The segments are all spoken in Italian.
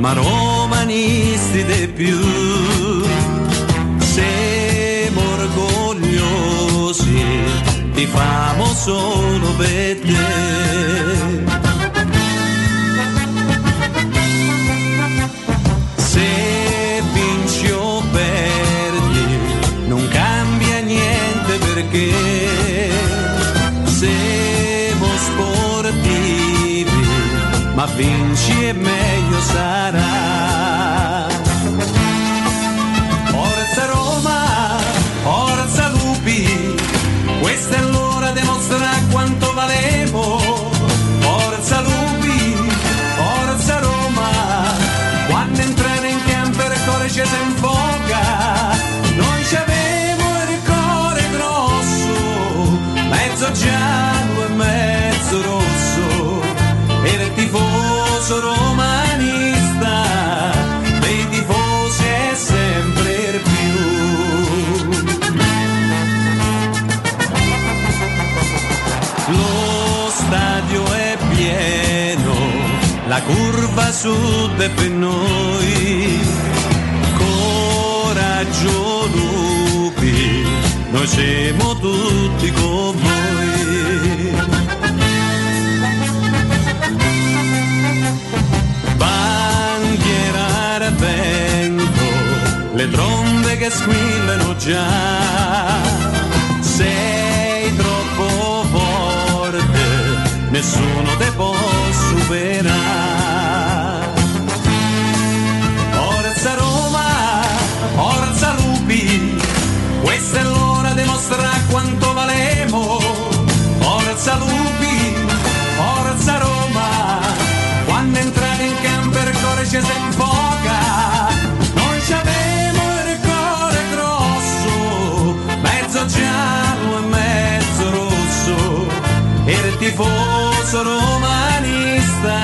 Ma romanisti di più. Siamo orgogliosi, ti famo solo per te. Sarà. Forza Roma, forza Lupi, questa è l'ora di mostrare quanto valemo. Forza Lupi, forza Roma, quando entrare in campo il cuore ci si infoca. Noi ci avevo il cuore grosso, mezzo giallo e mezzo rosso, era il tifoso romanista, è per noi. Coraggio lupi, noi siamo tutti con voi. Bandiera vento, le trombe che squillano già. Sei troppo forte, nessuno te può superare. Ci si infoca. Noi ci abbiamo il cuore grosso, mezzo giallo e mezzo rosso, e il tifoso romanista,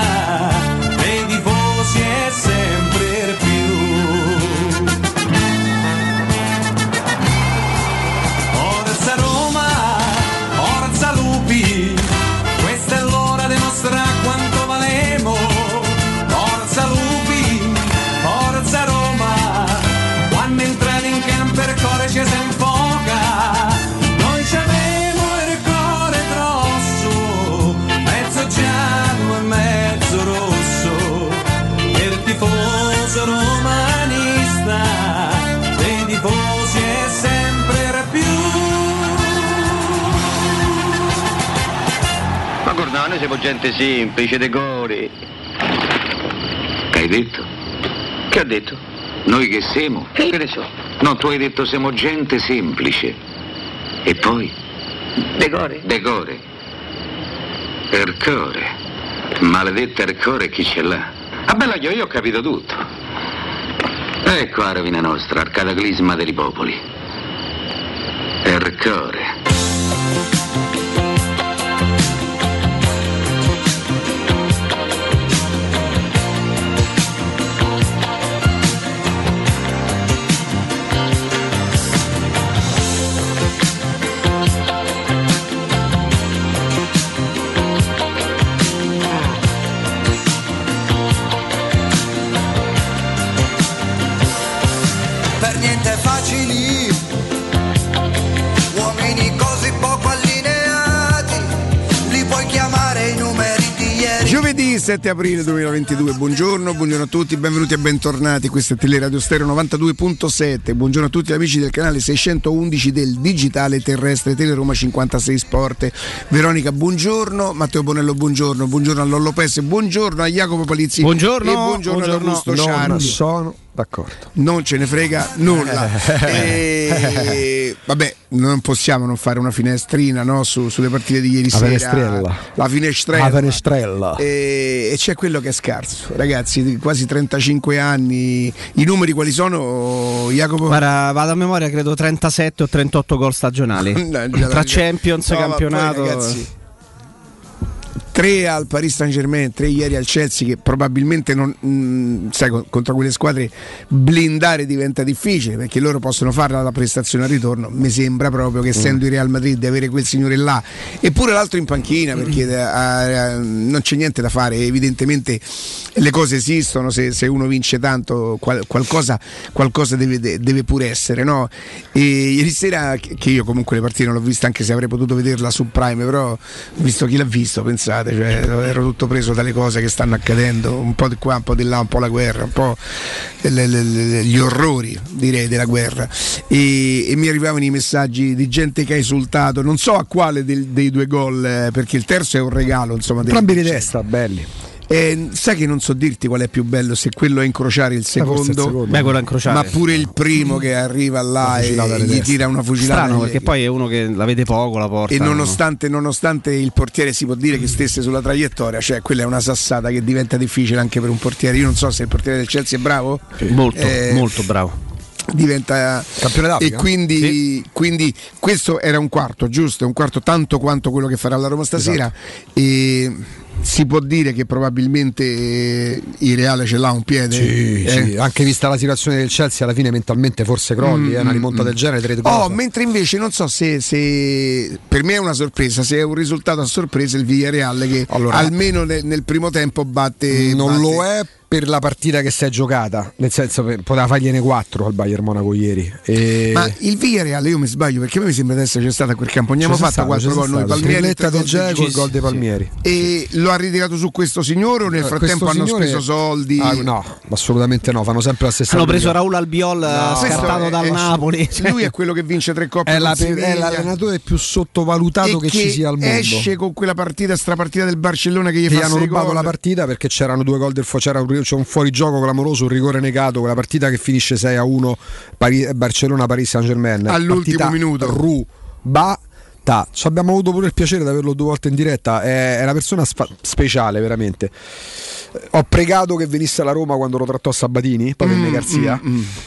siamo gente semplice, decori. Che hai detto? Che ha detto? Noi che siamo? Che ne so? No, tu hai detto siamo gente semplice. E poi? Decore. Decore. Ercore. Maledetta Ercore chi ce l'ha? Ah bella io, io ho capito tutto. Ecco la rovina nostra, al cataclisma dei popoli. Ercore. 27 aprile 2022, buongiorno, buongiorno a tutti, benvenuti e bentornati, questa è Teleradio Stereo 92.7, buongiorno a tutti gli amici del canale 611 del Digitale Terrestre Teleroma 56 Sport, Veronica buongiorno, Matteo Bonello buongiorno, buongiorno a Lollo Pes, buongiorno a Jacopo Palizzi buongiorno, e buongiorno, buongiorno. A Augusto Ciano. D'accordo. Non ce ne frega nulla. E, vabbè, non possiamo non fare una finestrina no, su- sulle partite di ieri La sera. finestrella. La finestrella. La finestrella. E, e c'è quello che è scarso. Ragazzi, di quasi 35 anni. I numeri quali sono, Jacopo? Guarda, vado a memoria, credo 37 o 38 gol stagionali. La Tra. Champions, No, ma poi, campionato. ragazzi, tre al Paris Saint Germain, tre ieri al Chelsea che probabilmente non, mh, sai, con- contro quelle squadre blindare diventa difficile perché loro possono fare la prestazione al ritorno. Mi sembra proprio che essendo il Real Madrid di avere quel signore là eppure l'altro in panchina perché eh, eh, non c'è niente da fare, evidentemente le cose esistono, se, se uno vince tanto qual- qualcosa, qualcosa deve, de- deve pure essere. No? E ieri sera, che che io comunque le partite non l'ho vista anche se avrei potuto vederla su Prime, però visto chi l'ha visto, pensate, cioè, ero tutto preso dalle cose che stanno accadendo, un po' di qua, un po' di là, un po' la guerra, un po' le- le- le- gli orrori direi della guerra. E, e mi arrivavano i messaggi di gente che ha esultato, non so a quale del- dei due gol, eh, perché il terzo è un regalo, insomma. Entrambi di testa, belli. Eh, sai che non so dirti qual è più bello, se quello è incrociare il forse il secondo, secondo. Beh, ma pure il primo che arriva là e gli tira una fucilata. Strano perché poi è uno che la vede poco la porta. e no? nonostante, nonostante il portiere si può dire che stesse sulla traiettoria, cioè quella è una sassata che diventa difficile anche per un portiere. Io non so se il portiere del Chelsea è bravo. molto, Eh, molto bravo. diventa Campione d'Africa? e quindi, quindi questo era un quarto giusto È un quarto tanto quanto quello che farà la Roma stasera Esatto. e si può dire che probabilmente eh, il Reale ce l'ha un piede Sì, eh? sì, anche vista la situazione del Chelsea alla fine mentalmente forse crolli, eh, una rimonta del genere, tre. Oh, mentre invece non so se, se- per me è una sorpresa, se è un risultato a sorpresa il Villarreal che Allora- almeno ne- nel primo tempo batte non batte- lo è per la partita che si è giocata, nel senso che poteva fargliene 4 al Bayern Monaco ieri. E... Ma il Villarreal io mi sbaglio perché a me mi sembra adesso c'è stata a quel campo. Abbiamo stato, fatta c'è 4 gol noi stato. Palmieri del di e il gol dei Palmieri. E lo ha ritirato su questo signore o nel Eh, frattempo questo hanno signore- speso soldi? Ah, no, assolutamente no, fanno sempre la stessa Hanno preso. Raul Albiol eh, Questo scartato è- dal è- Napoli. Lui è quello che vince tre coppe È, la- l'allenatore più sottovalutato che, ci sia al mondo. esce con quella partita strapartita del Barcellona che gli fa gli hanno rubato la partita perché c'erano due gol del Fo- c'era un, c'è un fuorigioco clamoroso, un rigore negato, quella partita che finisce 6 a 1 Pari- Barcellona-Paris Saint Germain. All'ultimo minuto. Rubata. Ci abbiamo avuto pure il piacere di averlo due volte in diretta. È, una persona sfa- speciale, veramente. Ho pregato che venisse alla Roma quando lo trattò Sabatini, poi Mm, venne Garzia.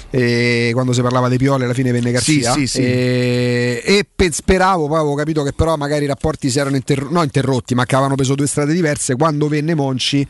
E quando si parlava dei Pioli, alla fine venne Garzia. Sì, sì, sì. E, e pe- speravo, poi avevo capito che però magari i rapporti si erano no, interrotti, ma che avevano preso due strade diverse. Quando venne Monci,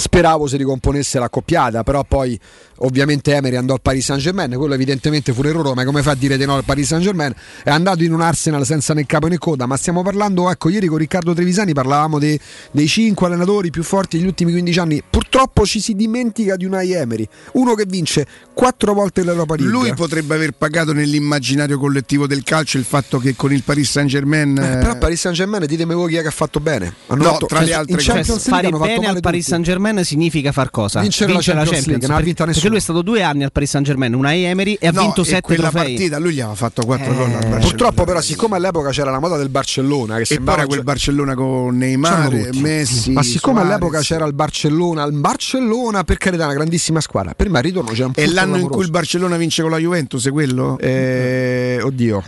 speravo si ricomponesse l'accoppiata, però poi ovviamente Emery andò al Paris Saint Germain, quello evidentemente fu l'errore, ma come fa a dire di no al Paris Saint Germain? È andato in un Arsenal senza né capo né coda, ma stiamo parlando, ecco, ieri con Riccardo Trevisani parlavamo dei, dei cinque allenatori più forti degli ultimi 15 anni, purtroppo ci si dimentica di Unai Emery, uno che vince quattro volte l'Europa League. Lui potrebbe aver pagato nell'immaginario collettivo del calcio il fatto che con il Paris Saint Germain Eh, però Paris Saint Germain, ditemi voi chi è che ha fatto bene. Hanno No, fatto- tra le cioè, altre cose. Champions League fare bene al Paris. Saint Germain significa far cosa? Vincere la Champions League, non ha vinta perché nessuno. Lui è stato due anni al Paris Saint Germain, una Emery e ha No, vinto e sette quella trofei. partita lui gli aveva fatto 4 Eh, gol al Barcellona. Purtroppo, però, siccome all'epoca c'era la moda del Barcellona, che e sembrava era quel Barcellona con Neymar. Messi. ma siccome Suarez. all'epoca c'era il Barcellona, il Barcellona per carità, una grandissima squadra. Per me il ritorno c'era un È furto l'anno in clamoroso. cui il Barcellona vince con la Juventus, è quello? Eh, oddio,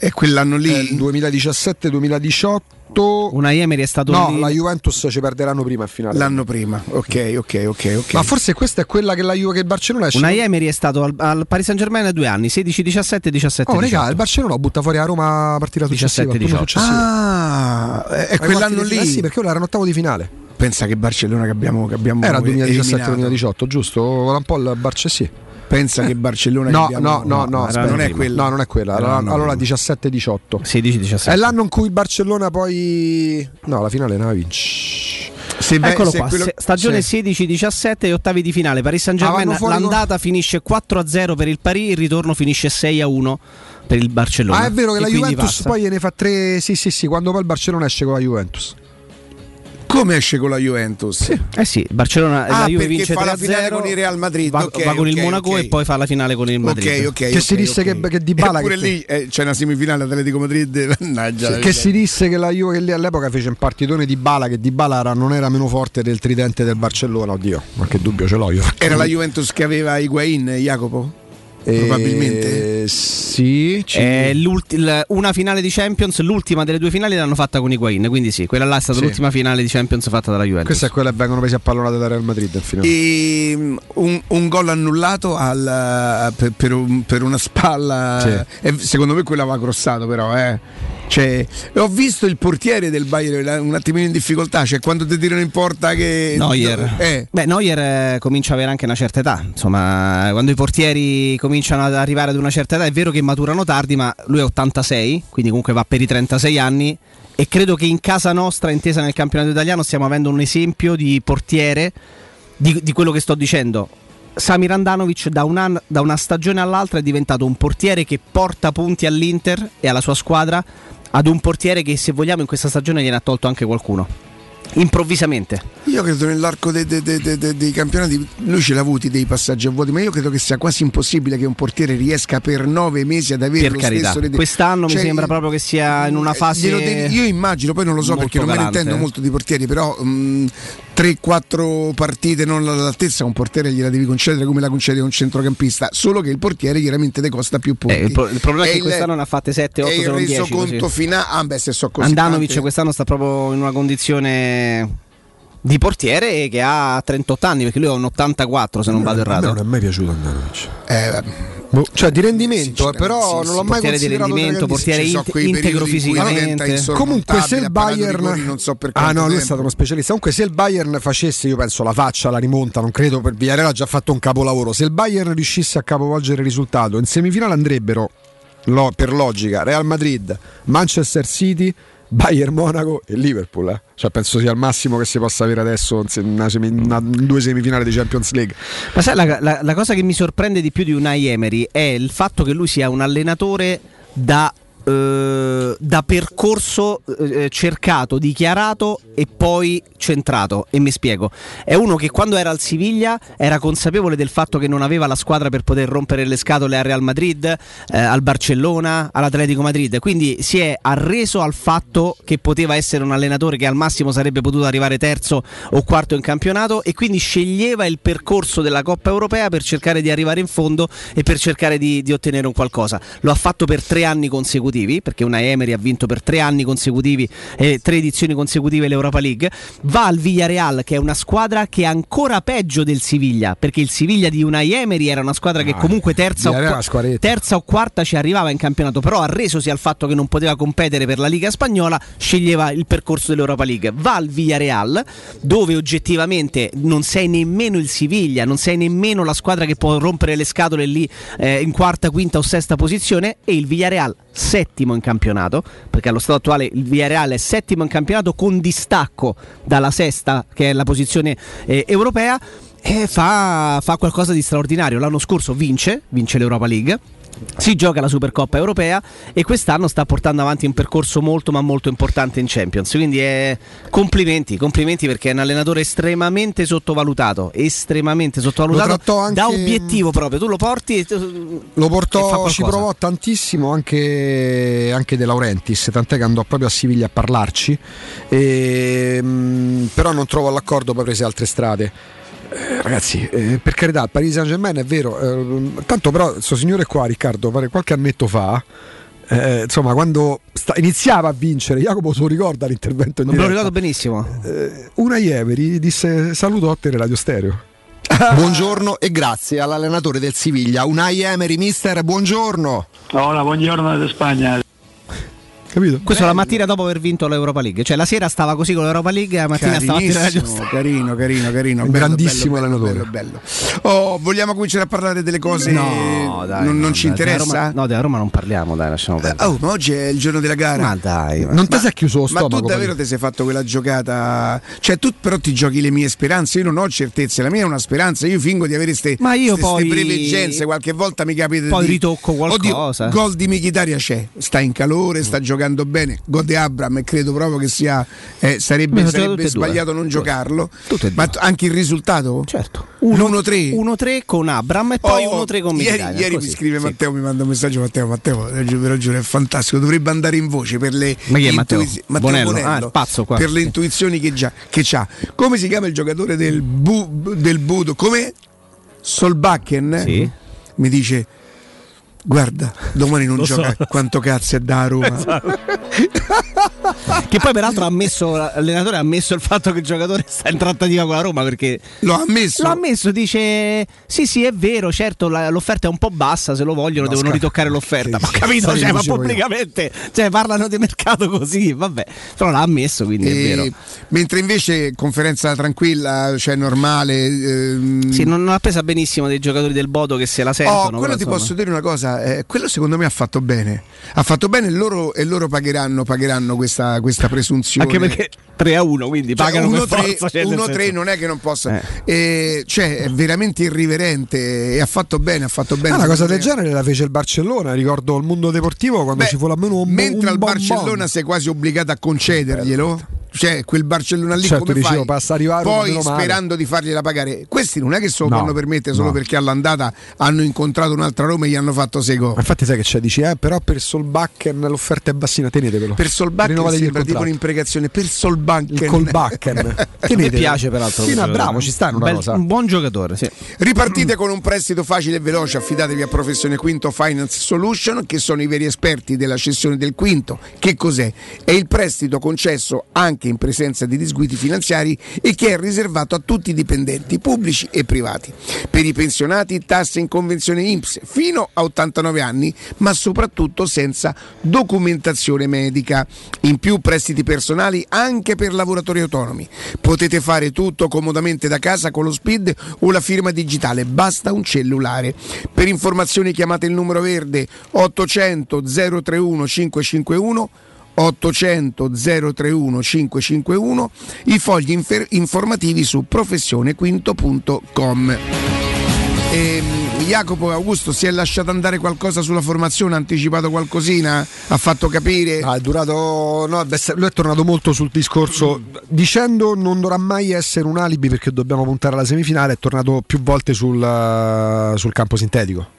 È quell'anno lì? il 2017-2018. Una Emery è stato No, lì- la Juventus ci perderanno prima in finale. L'anno prima. Ok, ok, ok, ok. Ma forse questa è quella che la Juve che il Barcellona esce. Una Emery è stato al, al Paris Saint Germain due anni, 16-17 e 17 Oh, regà, il Barcellona butta fuori a Roma la partita successiva. 17-18. il turno successivo. Ah, è, quell'anno lì. Eh sì, perché ora erano ottavo di finale. Pensa che Barcellona che abbiamo, che abbiamo Era eliminato. 2017-2018, giusto? Ora un po' il Barce sì. Pensa che Barcellona No, no, no, no, aspetta, non è quella. No, non è quella. Allora, allora prima. 17-18. 16-17. È l'anno in cui Barcellona poi. No, la finale non la vince. Se vai- Eccolo qua, quello- stagione sì. 16-17 e ottavi di finale. Paris Saint Ah, Germain, fuori l'andata finisce 4-0 per il Paris, il ritorno finisce 6-1 per il Barcellona. Ah, è vero che E la Juventus passa. poi ne fa tre. Sì, sì, sì. Quando poi il Barcellona esce con la Juventus. Come esce con la Juventus? Eh sì, il Barcellona Ah, la Juve vince fa la 3-0, finale con il Real Madrid, Va, ok, va con il ok, Monaco ok. e poi fa la finale con il Madrid. Ok, ok. Che si disse che- che Dybala Eppure che- lì eh, c'è una semifinale Atletico Madrid, mannaggia. che si disse che la Juve che lì all'epoca fece un partitone di Bala che di Bala era- non era meno forte del tridente del Barcellona, oddio, ma che dubbio ce l'ho io. Era la Juventus che aveva Higuain, Jacopo? Eh, probabilmente. Sì, ci- Eh, l'ulti- l- una finale di Champions, l'ultima delle due finali l'hanno fatta con Higuain, quindi sì, quella là è stata Sì. l'ultima finale di Champions fatta dalla Juventus. Questa è quella che vengono presi a pallonate da Real Madrid in finale. E, mm, un, un gol annullato al- per, per un- per una spalla. Sì. Eh, secondo me quella va crossato, però. Eh. Cioè, ho visto il portiere del Bayern un attimino in difficoltà, cioè quando ti tirano in porta che... Neuer. Eh. Beh, Neuer eh, comincia ad avere anche una certa età. Insomma, quando i portieri cominciano ad arrivare ad una certa età, è vero che maturano tardi, ma lui è 86, quindi comunque va per i 36 anni. E credo che in casa nostra, intesa nel campionato italiano, stiamo avendo un esempio di portiere di, di quello che sto dicendo. Samir Andanovic da, un anno- da una stagione all'altra è diventato un portiere che porta punti all'Inter e alla sua squadra ad un portiere che se vogliamo in questa stagione gliene ha tolto anche qualcuno. Improvvisamente. Io credo nell'arco dei, dei- dei- dei- campionati, lui ce l'ha avuti dei passaggi a vuoti, ma io credo che sia quasi impossibile che un portiere riesca per nove mesi ad avere Per lo carità. stesso. Quest'anno mi Cioè, sembra proprio che sia in una eh, fase io immagino, poi non lo so perché non me ne intendo molto di portieri, però 3-4 partite non all'altezza, un portiere gliela devi concedere come la concede a un centrocampista, solo che il portiere chiaramente ti costa più punti. Eh, il, pro- il problema è che il- quest'anno ne ha fatte 7, 8 e il non 10. resoconto finale, ah beh se so così Andanovic tante- quest'anno sta proprio in una condizione di portiere che ha 38 anni, perché lui è un 84 se non vado A me errato. non è mai piaciuto Andanovic. Eh, vabbè. Boh, Cioè di rendimento, Sì, eh, però sì, non l'ho mai portiere di considerato rendimento, tra i grandissimi. portiere integro in diventa fisicamente. Comunque se il Bayern non so per Ah no, lui è stato uno specialista. Comunque se il Bayern facesse, io penso la faccia, la rimonta, non credo per Villarreal ha già fatto un capolavoro. Se il Bayern riuscisse a capovolgere il risultato, in semifinale andrebbero lo- per logica Real Madrid, Manchester City, Bayern Monaco e Liverpool. eh. Cioè penso sia il massimo che si possa avere adesso in semi- una- due semifinali di Champions League. Ma sai, la, la- la cosa che mi sorprende di più di Unai Emery è il fatto che lui sia un allenatore da, eh, da percorso eh, cercato, dichiarato e poi centrato. E mi spiego. È uno che quando era al Siviglia era consapevole del fatto che non aveva la squadra per poter rompere le scatole al Real Madrid, eh, al Barcellona, all'Atletico Madrid. Quindi si è arreso al fatto che poteva essere un allenatore che al massimo sarebbe potuto arrivare terzo o quarto in campionato e quindi sceglieva il percorso della Coppa Europea per cercare di arrivare in fondo e per cercare di, di ottenere un qualcosa. Lo ha fatto per tre anni consecutivi, perché una Emery ha vinto per tre anni consecutivi e tre edizioni consecutive l'Europa League. Va al Villarreal, che è una squadra che è ancora peggio del Siviglia, perché il Siviglia di Unai Emery era una squadra che comunque terza o, una squadretta. terza o quarta ci arrivava in campionato, però arresosi al fatto che non poteva competere per la Liga spagnola, sceglieva il percorso dell'Europa League. Va al Villarreal, dove oggettivamente non sei nemmeno il Siviglia, non sei nemmeno la squadra che può rompere le scatole lì eh, in quarta, quinta o sesta posizione, e il Villarreal settimo in campionato, perché allo stato attuale il Villarreal è settimo in campionato con distacco dalla sesta, che è la posizione eh, europea. E fa, fa qualcosa di straordinario. L'anno scorso vince, vince l'Europa League. Si gioca la Supercoppa europea e quest'anno sta portando avanti un percorso molto ma molto importante in Champions. Quindi eh, complimenti, complimenti perché è un allenatore estremamente sottovalutato, estremamente sottovalutato anche- da obiettivo proprio. Tu lo porti e Lo e portò, qualcosa. ci provò tantissimo anche, anche De Laurentiis, tant'è che andò proprio a Siviglia a parlarci, e, mh, però non trovò l'accordo, poi prese altre strade. Eh, ragazzi, eh, per carità, il Paris Saint Germain è vero, eh, tanto però questo signore qua, Riccardo, pare qualche annetto fa, eh, insomma, quando sta- iniziava a vincere, Jacopo se lo ricorda l'intervento in me lo diretta, ricordo benissimo. eh, una Ieveri disse saluto a te Radio Stereo. Buongiorno e grazie all'allenatore del Siviglia, Unai Emery, mister, buongiorno. Hola, buongiorno da Spagna. Capito? Questo la mattina dopo aver vinto l'Europa League, cioè la sera stava così con l'Europa League, la mattina stava a tirare carino, carino, carino. Un bello, grandissimo bello, bello, allenatore. Bello, bello. Oh, vogliamo cominciare a parlare delle cose No, dai, non, no, non ci dai, della interessa? Roma- no, della Roma non parliamo, dai, lasciamo perdere. Oh, ma oggi è il giorno della gara. Ma dai, ma- Non ti sei chiuso lo Ma stomaco? tu davvero ti sei fatto quella giocata? Cioè, tu però ti giochi le mie speranze. Io non ho certezze, la mia è una speranza. Io fingo di avere queste Ma io poi- preveggenze. Qualche volta mi capita Poi di. ritocco qualcosa. Oddio, gol di Michitaria c'è, sta in calore, sta giocando bene. Gol di Abram e credo proprio che sia. eh, sarebbe sarebbe sbagliato non giocarlo. Ma t- anche il risultato? Certo. L'1-3. 1-3 con Abram e poi Oh, 1-3 con ieri, Mkhitaryan, ieri così, mi scrive sì. Matteo, mi manda un messaggio Matteo, Matteo, ve lo giuro, è fantastico, dovrebbe andare in voce per le Matteo? intuizi- Bonello? Ah, pazzo qua. per le intuizioni che già che c'ha. Come si chiama il giocatore del, bu, del Budo? Come Solbakken? Sì. Mi dice Guarda, domani non Lo gioca. so. Quanto cazzo è da Roma? Che poi peraltro ha ammesso, l'allenatore ha ammesso il fatto che il giocatore sta in trattativa con la Roma perché L'ho ammesso. l'ha ammesso, dice sì sì è vero, certo la- l'offerta è un po' bassa, se lo vogliono No, devono sca- ritoccare l'offerta, Sì, ma ho capito, cioè, ma pubblicamente, cioè parlano di mercato così, vabbè, però l'ha ammesso quindi è E- vero. mentre invece conferenza tranquilla, cioè normale. ehm, Sì, non non ha presa benissimo dei giocatori del Bodo che se la sentono. Oh, però, quello ti insomma. posso dire una cosa, eh, quello secondo me ha fatto bene. Ha fatto bene e loro, e loro pagheranno, pagheranno questa, questa presunzione. Anche perché 3 a 1, quindi Cioè, pagano per 1-3, forza. cioè, nel 1-3 senso- non è che non possa, Eh. eh, cioè è veramente irriverente e ha fatto bene. Ha fatto bene Ah, una cosa del genere la fece il Barcellona, ricordo il mondo deportivo quando Beh, ci fu almeno un mentre un al. Barcellona sei quasi obbligato a concederglielo. Cioè, quel Barcellona lì Certo, come dicevo, fai? basta arrivare, Poi sperando di fargliela pagare. Questi non è che se lo No, possono permettere solo no. perché all'andata hanno incontrato un'altra Roma e gli hanno fatto 6 gol. Ma infatti sai che c'è, dici, eh, però per Solbakken l'offerta è bassina, tenetevelo. Per Solbakken sembra tipo un'imprecazione. Per Solbakken. il Colbakken. Me piace peraltro. Sì, no, bravo, ci sta un, una bel- cosa. un buon giocatore, sì. Ripartite con un prestito facile e veloce, affidatevi a Professione Quinto Finance Solution che sono i veri esperti della cessione del quinto. Che cos'è? È il prestito concesso anche in presenza di disguidi finanziari e che è riservato a tutti i dipendenti pubblici e privati. Per i pensionati tasse in convenzione INPS fino a 89 anni, ma soprattutto senza documentazione medica. In più prestiti personali anche per lavoratori autonomi. Potete fare tutto comodamente da casa con lo SPID o la firma digitale, basta un cellulare. Per informazioni chiamate il numero verde 800 031 551 800 031 551 i fogli infer- informativi su professionequinto.com Ehm, Jacopo Augusto si è lasciato andare qualcosa sulla formazione, ha anticipato qualcosina, ha fatto capire. Ah, è durato. No, lui è tornato molto sul discorso dicendo non dovrà mai essere un alibi perché dobbiamo puntare alla semifinale. È tornato più volte sul, sul campo sintetico.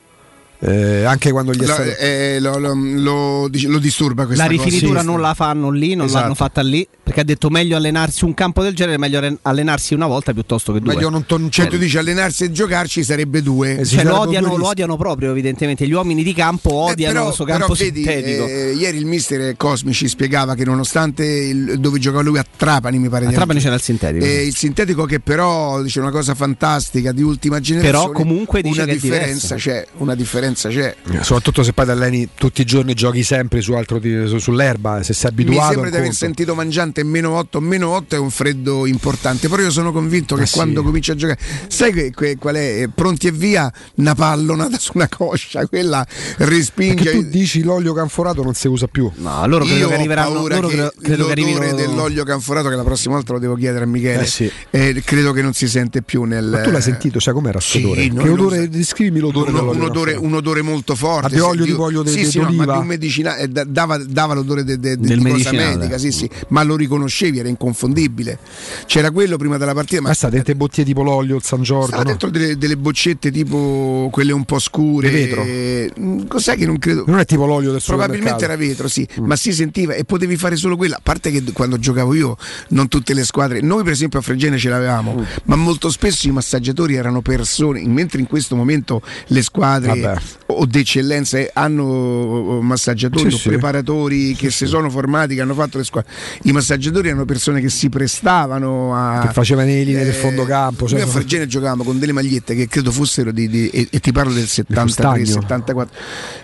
Eh, anche quando gli è Lo, stato. eh, lo- lo- lo- dice- lo disturba questa La cosa. rifinitura Sì, non la fanno lì, non Esatto. l'hanno fatta lì, perché ha detto meglio allenarsi su un campo del genere, meglio allen- allenarsi una volta piuttosto che due. Meglio non ton- Cioè tu dici allenarsi e giocarci sarebbe due. Eh. Cioè, lo, odiano, due lo odiano proprio, evidentemente. Gli uomini di campo Eh, odiano però, questo però campo vedi, sintetico. eh, ieri il mister Cosmici spiegava che nonostante il- dove giocava lui a Trapani mi pare A di Trapani c'era il sintetico. Eh, il sintetico che però dice una cosa fantastica di ultima generazione. comunque dice una differenza c'è, una differenza c'è. Soprattutto se poi ti alleni tutti i giorni, giochi sempre su altro su- sull'erba. Se sei Mi abituato. sembra è di aver sentito Mangiante meno 8, meno 8 è un freddo importante, però io sono convinto che Ah, sì. quando comincia a giocare, sai che, que- qual è? Pronti e via, una pallonata su una coscia, quella respinge. Perché tu dici l'olio canforato non si usa più. no, loro credo Io che arriveranno. paura Loro credo, credo che l'odore arrivino. dell'olio canforato, che la prossima volta lo devo chiedere a Michele, Eh sì. eh, credo che non si sente più nel. Ma tu l'hai sentito, sai com'era Sì, odore? Che odore? Descrivimi l'odore un, dell'olio un odore, un odore molto forte. Ma di olio, tipo olio di- sì, di- sì, no, ma di un medicinale, eh, da- dava, dava l'odore de- de- de- Del di cosa medicinale. medica, sì, sì, ma lo riconoscevi, era inconfondibile. C'era quello prima della partita, ma Ma sta dentro bottiglie tipo l'olio, il San Giorgio. stava no? dentro delle, delle boccette tipo quelle un po' scure. Di vetro? Eh, Cos'è che non credo? Non è tipo l'olio del Probabilmente era vetro, sì, Mm. ma si sentiva e potevi fare solo quella. A parte che quando giocavo io, non tutte le squadre, noi per esempio a Fregene ce l'avevamo, Mm. ma molto spesso i massaggiatori erano persone, mentre in questo momento le squadre Vabbè. O d'eccellenza eh, hanno massaggiatori Sì, o sì. preparatori che si sono formati, che hanno fatto le squadre. I massaggiatori erano persone che si prestavano a. Che facevano le linee del fondo campo, cioè- noi a Fregene giocavamo con delle magliette che credo fossero di, di- e, e ti parlo del 73, Fustagno. 74.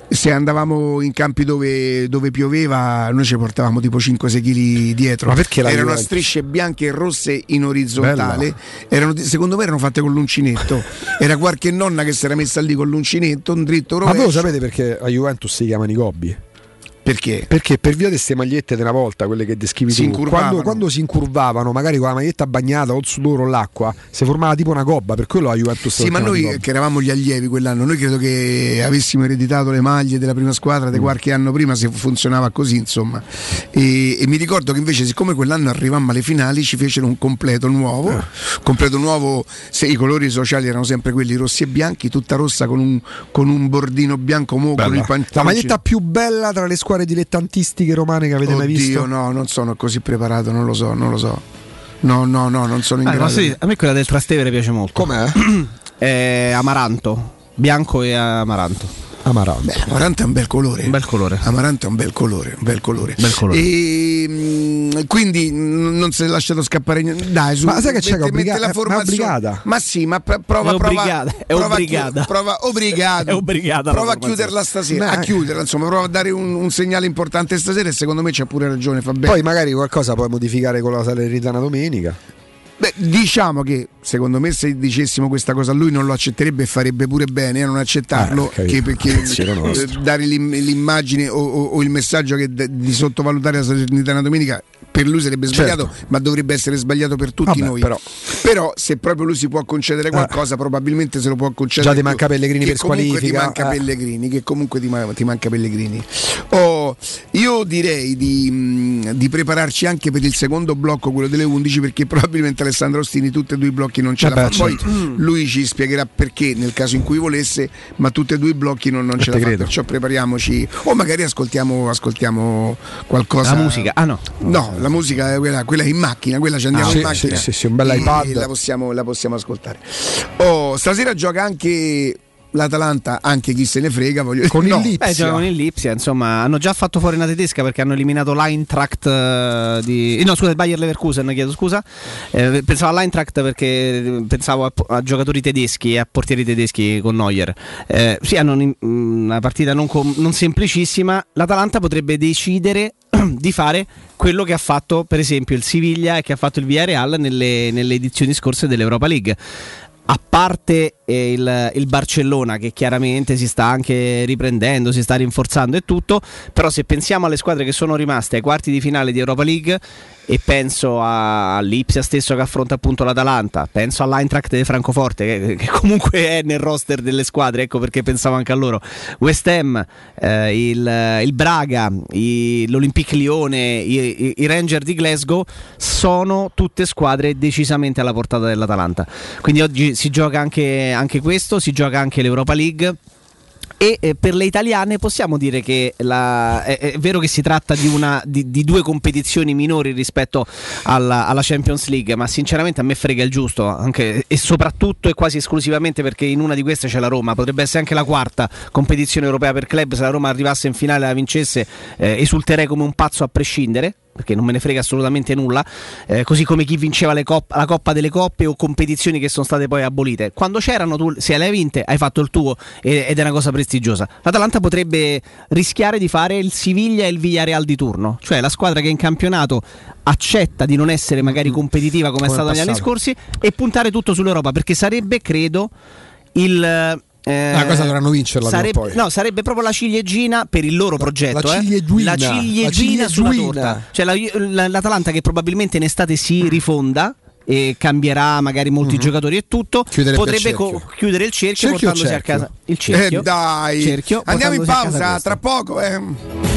Se andavamo in campi dove, dove pioveva, noi ci portavamo tipo 5-6 kg dietro. Ma perché la erano a strisce bianche e rosse in orizzontale. Erano, secondo me erano fatte con l'uncinetto. Era qualche nonna che si era messa lì con l'uncinetto, un dritto Ma voi lo rovescio. sapete perché a Juventus si chiamano i gobbi? Perché? Perché per via di queste magliette una volta, quelle che descrivi Si tu, quando, quando si incurvavano, magari con la maglietta bagnata o il sudore o l'acqua, si formava tipo una gobba, per quello a Juventus Sì, ma noi che eravamo gli allievi quell'anno, noi credo che avessimo ereditato le maglie della prima squadra Mm. di qualche anno prima se funzionava così, insomma. E, e mi ricordo che invece, siccome quell'anno arrivammo alle finali, ci fecero un completo nuovo. Eh. Completo nuovo, se i colori sociali erano sempre quelli rossi e bianchi, tutta rossa con un, con un bordino bianco mo, con il pantaloncino. La maglietta più bella tra le squadre dilettantistiche romane che avete mai visto? Oddio, no, non sono così preparato, non lo so, non lo so. No, no, no, non sono in Ah, grado. dire, a me quella del Trastevere piace molto. Com'è? È amaranto, bianco e amaranto. Amaranto. Beh, Amarante è un bel colore. Un bel colore. Amarante è un bel colore, un bel colore. Bel colore. E, mm, quindi mm, non si è lasciato scappare niente. Dai, su, Ma sai che c'è che mette- obbliga- mette la è formazione. obbligata. Ma sì, ma pr- prova, È prova, obbligata, è prova a obbligata. prova, obbligata. È obbligata Prova a chiuderla stasera, Beh. a chiuderla, insomma, prova a dare un, un segnale importante stasera e secondo me c'ha pure ragione, fa bene. Poi magari qualcosa puoi modificare con la Salernitana domenica. Beh, diciamo che secondo me se dicessimo questa cosa a lui non lo accetterebbe e farebbe pure bene a non accettarlo Eh, capito. che perché eh, dare l'im- l'immagine o, o- o il messaggio che di sottovalutare la Salernitana domenica per lui sarebbe sbagliato Certo. ma dovrebbe essere sbagliato per tutti Vabbè, noi però- Però se proprio lui si può concedere qualcosa probabilmente se lo può concedere Già ti manca Pellegrini Che per comunque ti squalifica, manca eh. Pellegrini che comunque ti, ma- ti manca Pellegrini Oh, io direi di, mh, di prepararci anche per il secondo blocco, quello delle 11, perché probabilmente Alessandro Ostini tutti e due i blocchi non ce Vabbè, la fa. Poi certo. lui ci spiegherà perché nel caso in cui volesse, ma tutti e due i blocchi non, non ce la te fa. credo. Perciò prepariamoci. O magari ascoltiamo, ascoltiamo qualcosa. La musica. Ah no. No, la musica è quella, quella è in macchina, quella ci andiamo Ah, in sì, macchina. sì, sì, sì, un bel iPad. La possiamo, la possiamo ascoltare. Oh, stasera gioca anche l'Atalanta, anche chi se ne frega. Voglio Con il no, Lipsia. Beh, in Lipsia, insomma, hanno già fatto fuori una tedesca perché hanno eliminato l'Eintracht eh, di... eh, No, scusa, il Bayer Leverkusen, chiedo scusa. Eh, pensavo all'Eintracht perché pensavo a, a giocatori tedeschi e a portieri tedeschi con Neuer. Eh, sì, hanno un- una partita non, com- non semplicissima. L'Atalanta potrebbe decidere di fare quello che ha fatto per esempio il Siviglia e che ha fatto il Villarreal nelle, nelle edizioni scorse dell'Europa League a parte eh, il, il Barcellona che chiaramente si sta anche riprendendo, si sta rinforzando e tutto, però se pensiamo alle squadre che sono rimaste ai quarti di finale di Europa League e penso all'Ipsia stesso che affronta appunto l'Atalanta, penso all'Eintracht di Francoforte che, che comunque è nel roster delle squadre, ecco perché pensavo anche a loro, West Ham, eh, il, il Braga, i- l'Olympique Lione, i, i- i Ranger di Glasgow sono tutte squadre decisamente alla portata dell'Atalanta. Quindi oggi si gioca anche, anche questo, si gioca anche l'Europa League. E eh, per le italiane possiamo dire che la- è, è vero che si tratta di, una, di, di due competizioni minori rispetto alla, alla Champions League, ma sinceramente a me frega il giusto, anche, e soprattutto e quasi esclusivamente perché in una di queste c'è la Roma, potrebbe essere anche la quarta competizione europea per club, se la Roma arrivasse in finale e la vincesse eh, esulterei come un pazzo a prescindere perché non me ne frega assolutamente nulla, eh, così come chi vinceva cop- la Coppa delle Coppe o competizioni che sono state poi abolite. Quando c'erano, tu se le hai vinte, hai fatto il tuo ed è una cosa prestigiosa. L'Atalanta potrebbe rischiare di fare il Siviglia e il Villarreal di turno, cioè la squadra che in campionato accetta di non essere magari competitiva come, è Come stata negli anni scorsi e puntare tutto sull'Europa, perché sarebbe, credo, il... eh, Ah, questa dovranno vincerla sarebbe, poi. no, sarebbe proprio la ciliegina per il loro progetto. la eh. ciliegina, La ciliegina la sulla torta. Cioè la- la- l'Atalanta che probabilmente in estate si rifonda e cambierà magari molti giocatori e tutto. Chiuderebbe potrebbe co- chiudere il cerchio, Cerchio portandosi a cerchio? casa il cerchio Eh, dai, cerchio, andiamo in a pausa tra poco. Eh.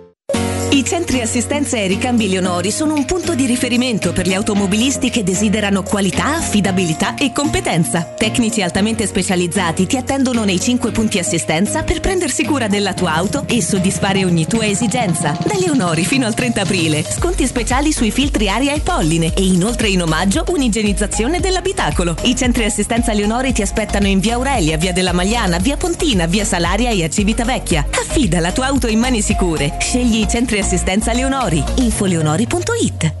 I centri assistenza e ricambi Leonori sono un punto di riferimento per gli automobilisti che desiderano qualità, affidabilità e competenza. Tecnici altamente specializzati ti attendono nei 5 punti assistenza per prendersi cura della tua auto e soddisfare ogni tua esigenza. Da Leonori fino al 30 aprile, sconti speciali sui filtri aria e polline e inoltre in omaggio un'igienizzazione dell'abitacolo. I centri assistenza Leonori ti aspettano in via Aurelia, via della Magliana, via Pontina, via Salaria e a Civitavecchia. Affida la tua auto in mani sicure. Scegli i centri Assistenza Leonori. infoleonori.it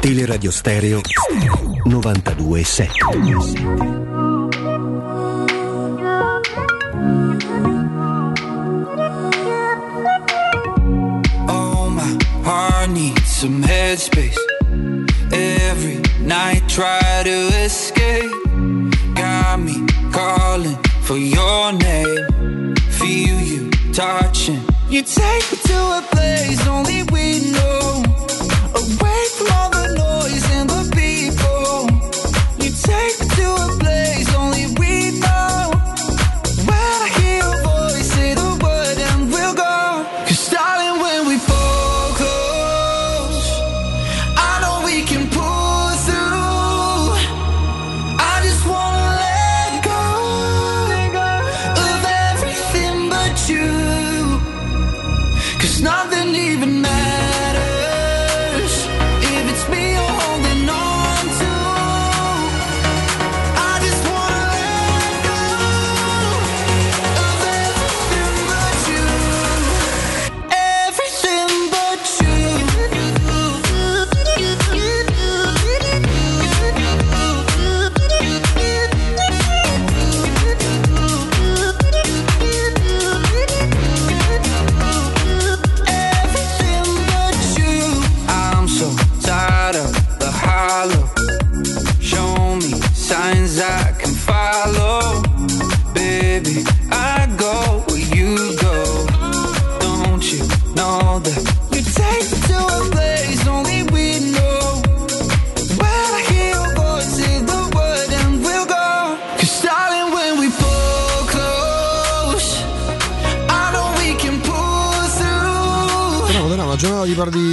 Teleradio Stereo 92.7 Oh, my heart needs some headspace. Every night, try to escape. Got me calling for your name. Feel you touching. You take me to a place only we know. Away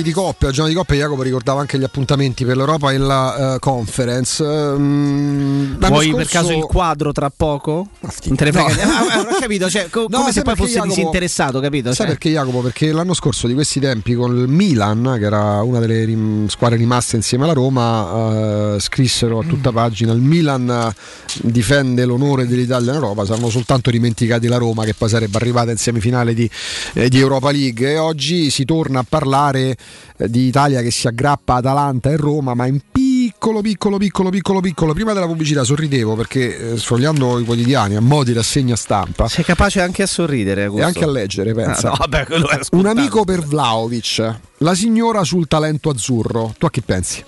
di, coppia, giornata di coppia Jacopo ricordava anche gli appuntamenti per l'Europa e la eh, conference. L'anno Vuoi per scorso- caso il quadro tra poco? Frega No. niente. Ah, ah, ho capito, cioè, co- No, come se poi fosse Jacopo? disinteressato, capito? Sai Cioè, perché Jacopo? Perché l'anno scorso di questi tempi con il Milan, che era una delle rim- squadre rimaste insieme alla Roma, eh, scrissero a tutta pagina il Milan difende l'onore dell'Italia in Europa, saranno soltanto dimenticati la Roma che poi sarebbe arrivata in semifinale di, eh, di Europa League e oggi si torna a parlare di Italia che si aggrappa a Atalanta e Roma, ma in piccolo, piccolo, piccolo, piccolo, piccolo. Prima della pubblicità sorridevo perché eh, sfogliando i quotidiani a mo' di rassegna stampa sei capace anche a sorridere. e Augusto. anche a leggere, pensa. Ah, no, vabbè, Un amico per Vlaovic, la signora sul talento azzurro. Tu a chi pensi?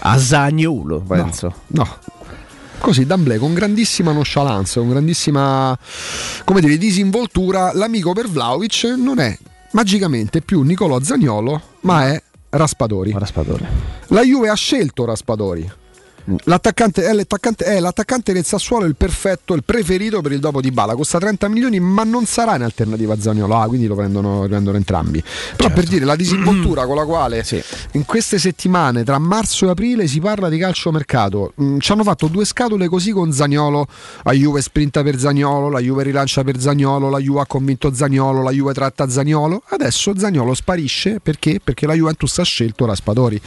A Zagnulo, penso. No. Così, d'amblè, con grandissima nonchalance, con grandissima, come dire, disinvoltura, l'amico per Vlaovic non è magicamente più Nicolò Zagnolo, ma è Raspadori. Raspadori. La Juve ha scelto Raspadori. L'attaccante è, l'attaccante è l'attaccante del Sassuolo il perfetto, il preferito per il dopo di Bala. Costa 30 milioni, ma non sarà in alternativa a Zaniolo. Ah, quindi lo prendono, lo prendono entrambi. Però per dire la disinvoltura con la quale in queste settimane, tra marzo e aprile, si parla di calciomercato. Mm, ci hanno fatto due scatole così con Zaniolo. La Juve sprinta per Zaniolo, la Juve rilancia per Zaniolo, la Juve ha convinto Zaniolo, la Juve tratta Zaniolo. Adesso Zaniolo sparisce perché? Perché la Juventus ha scelto Raspadori.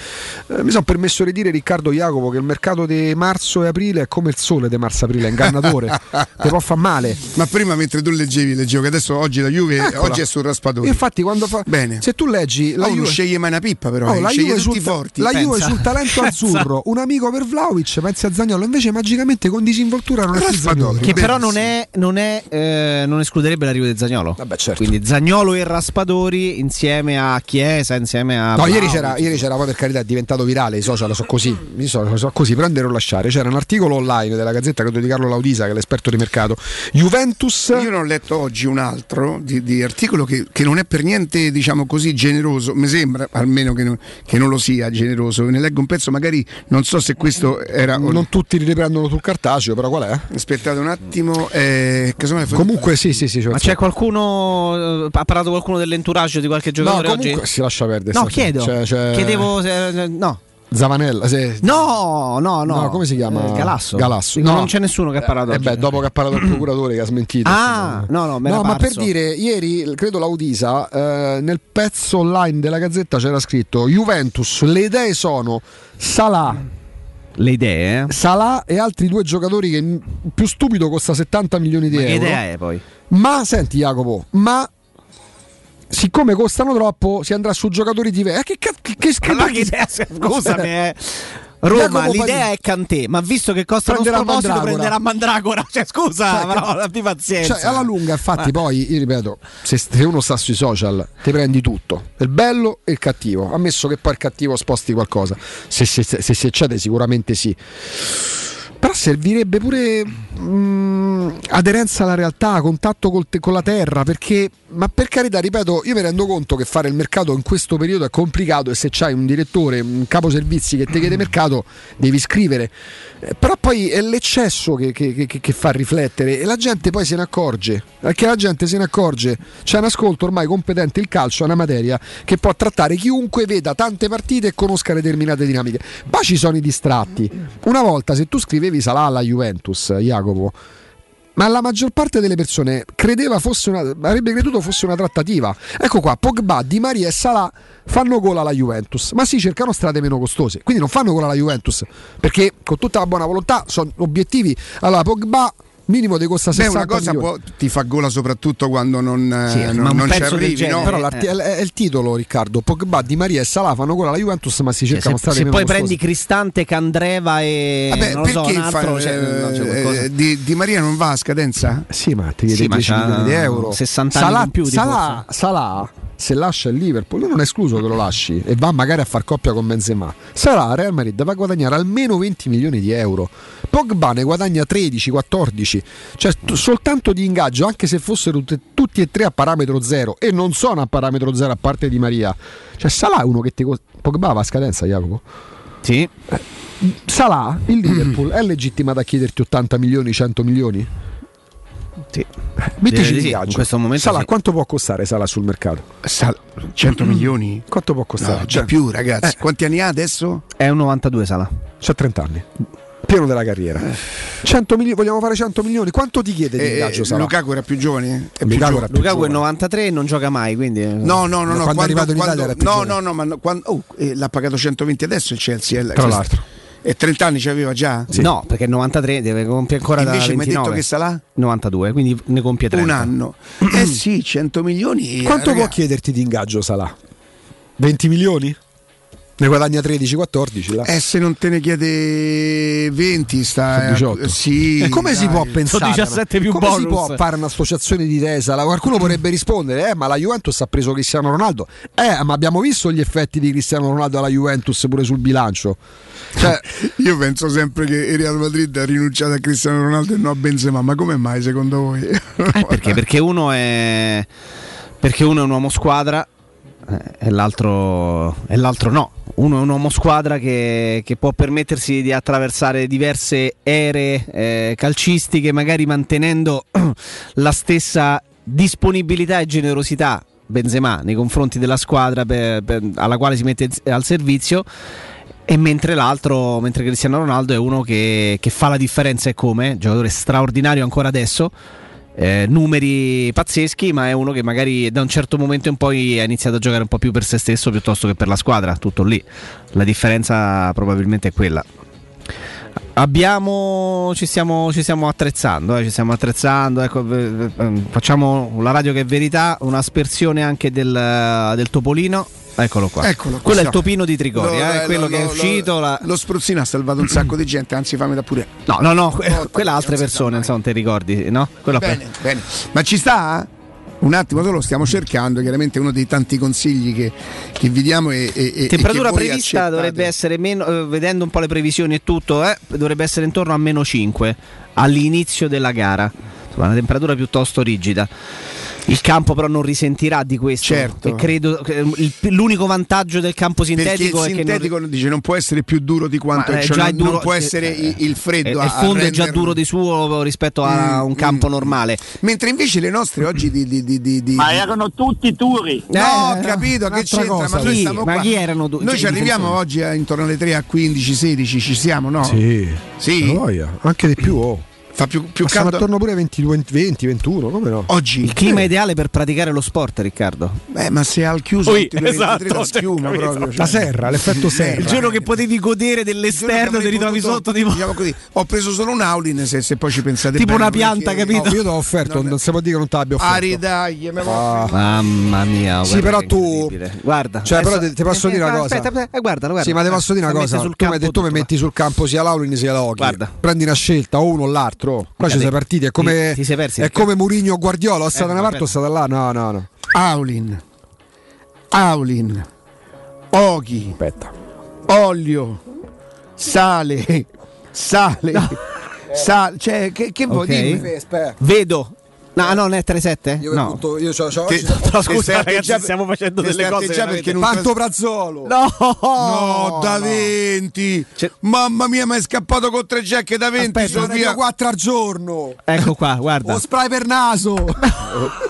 Eh, mi sono permesso di dire, Riccardo Jacopo, che il mercato di marzo e aprile è come il sole di marzo-aprile, è ingannatore, ti può far male. Ma prima mentre tu leggevi, leggevo che adesso oggi la Juve Eccola. oggi è sul raspadore. Infatti, quando fa. Bene. Se tu leggi la Oh, non Juve. sceglie mai una pippa, però. Oh, eh, la sceglie Juve, tutti sul, forti. la Pensa. Juve sul talento azzurro, un amico per Vlaovic, pensi a Zagnolo, invece magicamente con disinvoltura non è più Zagnolo. Che però non, è, non, è, eh, non escluderebbe l'arrivo di Zagnolo. certo. Quindi Zagnolo e Raspadori insieme a Chiesa, insieme a. No, ieri c'era, ieri c'era, poi per carità, è diventato virale, i social sono così, i social sono così, prendere o lasciare. C'era un articolo online della Gazzetta, credo di Carlo Laudisa, che è l'esperto di mercato. Juventus. Io ne ho letto oggi un altro di, di articolo che, che non è per niente, diciamo così, generoso. Mi sembra almeno che non, che non lo sia generoso. Ne leggo un pezzo, magari non so se questo era. Non tutti li riprendono sul cartaceo, però qual è? Aspettate un attimo. Eh, Comunque, sì, sì, sì. cioè, Ma c'è qualcuno. eh, Ha parlato qualcuno dell'entourage di qualche No, giocatore comunque oggi? si lascia perdere. No, chiedo. c'è- c'è- Chiedevo. se- no. Zavanella, sì. No, no, no. No, come si chiama? Eh, Galasso. Galasso. No. Non c'è nessuno che ha parlato. Eh beh, dopo che ha parlato il procuratore che ha smentito. Ah, no, no, me No, ma per dire, ieri credo l'Audisa eh, nel pezzo online della Gazzetta c'era scritto Juventus, le idee sono Salah, Le idee, eh? Salah e altri due giocatori che più stupido costa 70 milioni di Ma che euro. idea è poi? Ma senti Jacopo, ma siccome costano troppo si andrà su giocatori diversi. Eh, che cazzo che, che, che- Allora, che idea, scusami, eh. Roma, Jacopo l'idea Pagni- è Cantè, ma visto che costa uno Prenderà sproposito Mandragora. prenderà Mandragora. Cioè, scusa, Cioè, però, abbi pazienza. Cioè, alla lunga, infatti, poi io ripeto: se, se uno sta sui social, ti prendi tutto, il bello e il cattivo. Ammesso che poi il cattivo sposti qualcosa. Se, se- se- sicuramente sì. Però servirebbe pure mm, aderenza alla realtà, contatto col con la terra, perché, ma per carità, ripeto, io mi rendo conto che fare il mercato in questo periodo è complicato e se c'hai un direttore, un capo servizi che ti chiede mercato, devi scrivere. Però poi è l'eccesso che, che- che- che fa riflettere e la gente poi se ne accorge, perché la gente se ne accorge. C'è un ascolto ormai competente, il calcio è una materia che può trattare chiunque veda tante partite e conosca determinate dinamiche. Poi ci sono i distratti. Una volta se tu scrivevi Salah alla Juventus, Jacopo, ma la maggior parte delle persone credeva fosse una, avrebbe creduto fosse una trattativa. Ecco qua, Pogba, Di Maria e Salah fanno gol alla Juventus, ma si cercano strade meno costose, quindi non fanno gol alla Juventus, perché con tutta la buona volontà sono obiettivi. Allora, Pogba minimo ti costa Beh, 60 una cosa milioni. può- ti fa gola soprattutto quando non, eh, Sì, non, ma un non ci arrivi, no? Però l'arti- è, è il titolo, Riccardo. Pogba, Di Maria e Salah fanno gol alla Juventus, ma si Cioè, cercano se strade se meno poi prendi Cristante, Candreva e Vabbè, non lo so, perché un altro, fa- cioè, no, c'è qualcosa. eh, di, Di Maria non va a scadenza? Sì, ma ti chiede Sì, ma 10 c'ha milioni di euro. 60 anni Salah, in più di Salah, Salah se lascia il Liverpool, io non è escluso che lo lasci e va magari a far coppia con Benzema, sarà Real Madrid va a guadagnare almeno 20 milioni di euro. Pogba ne guadagna 13, 14, cioè t- soltanto di ingaggio, anche se fossero tutte- tutti e tre a parametro zero e non sono a parametro zero a parte di Maria. Cioè Salah è uno che ti costa... Pogba va a scadenza, Jacopo? Sì. Salah, il Liverpool, è legittimato a chiederti 80 milioni, 100 milioni? Sì. Mettici in sì, viaggio. in questo momento Salah, sì. quanto può costare Salah sul mercato? 100 milioni? Quanto può costare? No, già più, ragazzi. Quanti anni ha adesso? È un 92 Sala. C'ha 30 anni. Pieno della carriera. 100 milioni, vogliamo fare 100 milioni? Quanto ti chiede di Eh, ingaggio Salah? Lukaku era più giovane? È più Lukaku giovane. era più Lukaku è giovane. 93 e non gioca mai, quindi... No, no, no, no. Quando è arrivato in Italia era più no, giovane. no, no, ma no, quando, oh, eh, l'ha pagato 120 adesso il Chelsea. eh, Tra cioè, l'altro. E 30 anni ci aveva già? No, perché il 93 deve compiere ancora da Invece mi hai 29. detto che Salah? 92, quindi ne compie 30. Un anno. eh sì, 100 milioni. Quanto raga. può chiederti di ingaggio Salah? 20 milioni? Ne guadagna 13-14 là. Eh, se non te ne chiede 20 sta... Sono 18. Sì. e come si dai. può pensare? 17 più come si bonus. può fare un'associazione di Tesala? Qualcuno vorrebbe rispondere, eh, ma la Juventus ha preso Cristiano Ronaldo. Eh, ma abbiamo visto gli effetti di Cristiano Ronaldo alla Juventus pure sul bilancio. Cioè, Io penso sempre che il Real Madrid ha rinunciato a Cristiano Ronaldo e non a Benzema, ma come mai secondo voi? Eh, perché? Perché uno è perché uno è un uomo squadra eh, e, l'altro, l'altro no. Uno è un uomo squadra che, che può permettersi di attraversare diverse ere eh, calcistiche, magari mantenendo la stessa disponibilità e generosità Benzema nei confronti della squadra per- per- alla quale si mette al servizio. E mentre l'altro, mentre Cristiano Ronaldo è uno che, che fa la differenza e come, giocatore straordinario ancora adesso, eh, numeri pazzeschi, ma è uno che magari da un certo momento in poi ha iniziato a giocare un po' più per se stesso piuttosto che per la squadra, tutto lì. La differenza probabilmente è quella. Abbiamo, ci, stiamo, ci stiamo attrezzando, eh, ci stiamo attrezzando, ecco, eh, eh, facciamo la radio che è verità, un'aspersione anche del, del Topolino. Eccolo qua. Eccolo qua. Quello è il topino di Trigoria, Lo- eh, quello lo- che è lo- uscito. la- Lo spruzzino ha salvato un sacco di gente, anzi fammi da pure. No, no, no, que- quella altre persone, insomma, ti ricordi, no? Quello Bene, bene. Ma ci sta? Un attimo, solo lo stiamo cercando, chiaramente è uno dei tanti consigli che, che vi diamo e, e- Temperatura prevista accettate. dovrebbe essere meno, eh, vedendo un po' le previsioni e tutto, eh, dovrebbe essere intorno a meno 5 all'inizio della gara. Insomma, una temperatura piuttosto rigida. Il campo però non risentirà di questo. Certo. E credo che il- l'unico vantaggio del campo Perché sintetico il è che non- sintetico dice non può essere più duro di quanto Ma, eh, cioè, già non, è duro- non può eh, essere eh, il, il freddo eh, il a fondo è già duro di suo rispetto a Mm, un campo normale. Mentre invece le nostre oggi di. di, di, di, di- Ma erano tutti turi. No, ho Eh, capito che c'entra, cosa. ma noi Chi? Ma chi erano tu- Noi cioè, ci arriviamo oggi a intorno alle 3 a 15, 16, ci siamo, no? Sì. Sì. Anche di più. Oh. Fa più, più caldo. attorno pure ai 20, 20, 21, come no? Oggi. Il clima ideale per praticare lo sport, Riccardo. Beh, ma se al chiuso Ui, 22, 23 esatto, da schiuma cioè, proprio. La serra, l'effetto serra. Il giorno che potevi godere dell'esterno ti ritrovi sotto tipo, Diciamo così, ho preso solo un Aulin se, se poi ci pensate tipo bene, una pianta, perché- capito? No, io ti ho offerto, non si può dire che non ti abbia offerto. Aridaglie, me Ah. Mamma mia, Sì, guarda però tu-. Guarda, Cioè, però adesso- ti- ti posso eh, dire una eh, cosa. Aspetta, aspetta, eh, guardalo, guarda. Sì, ma ti posso dire una cosa. Tu mi hai detto mi metti sul campo sia Laulin sia Loghi. Guarda. Prendi una scelta, o uno o l'altro. Qua Guarda, ci sei partiti. È come, ti- ti sei persi, è come Murigno o Guardiola. O state da una parte o state là. No, no, no. Aulin, Aulin, Oghi, Aspetta. olio, sale, sale, sale. Cioè, che, che vuoi Ok. dirmi? Aspetta. Vedo. No, no, non è 3-7? Io, No. appunto, io c'ho, c'ho oggi- No, scusa, ragazzi, atteggia- stiamo facendo delle cose atteggia perché non Panto Brazzolo. No! No, da 20. C'è- Mamma mia, ma è scappato con tre jack da 20. Aspetta, so ne via. do 4 al giorno. Ecco qua, guarda. O spray per naso.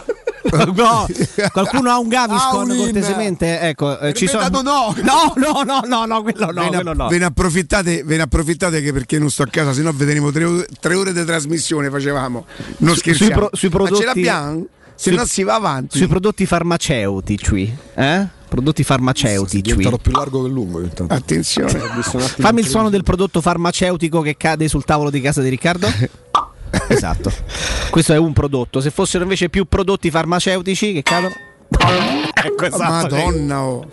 No, qualcuno ha un Gaviscon Aulin. cortesemente? Ecco, eh, ci sono no. No, no, no, no, no, quello no, ve, ne, quello no. ve ne approfittate, ve ne approfittate che perché non sto a casa, se no vedremo tre, ore- tre ore di trasmissione facevamo. Non Su- scherziamo. sui pro- sui Ma ce prodotti- l'abbiamo? Se no si va avanti. Sui prodotti farmaceutici, eh? Prodotti farmaceutici. Diventato più largo che lungo. intanto. Attenzione. Fammi il suono del prodotto farmaceutico che cade sul tavolo di casa di Riccardo. esatto. Questo è un prodotto. Se fossero invece più prodotti farmaceutici che cadono. ecco esatto. Madonna. oh.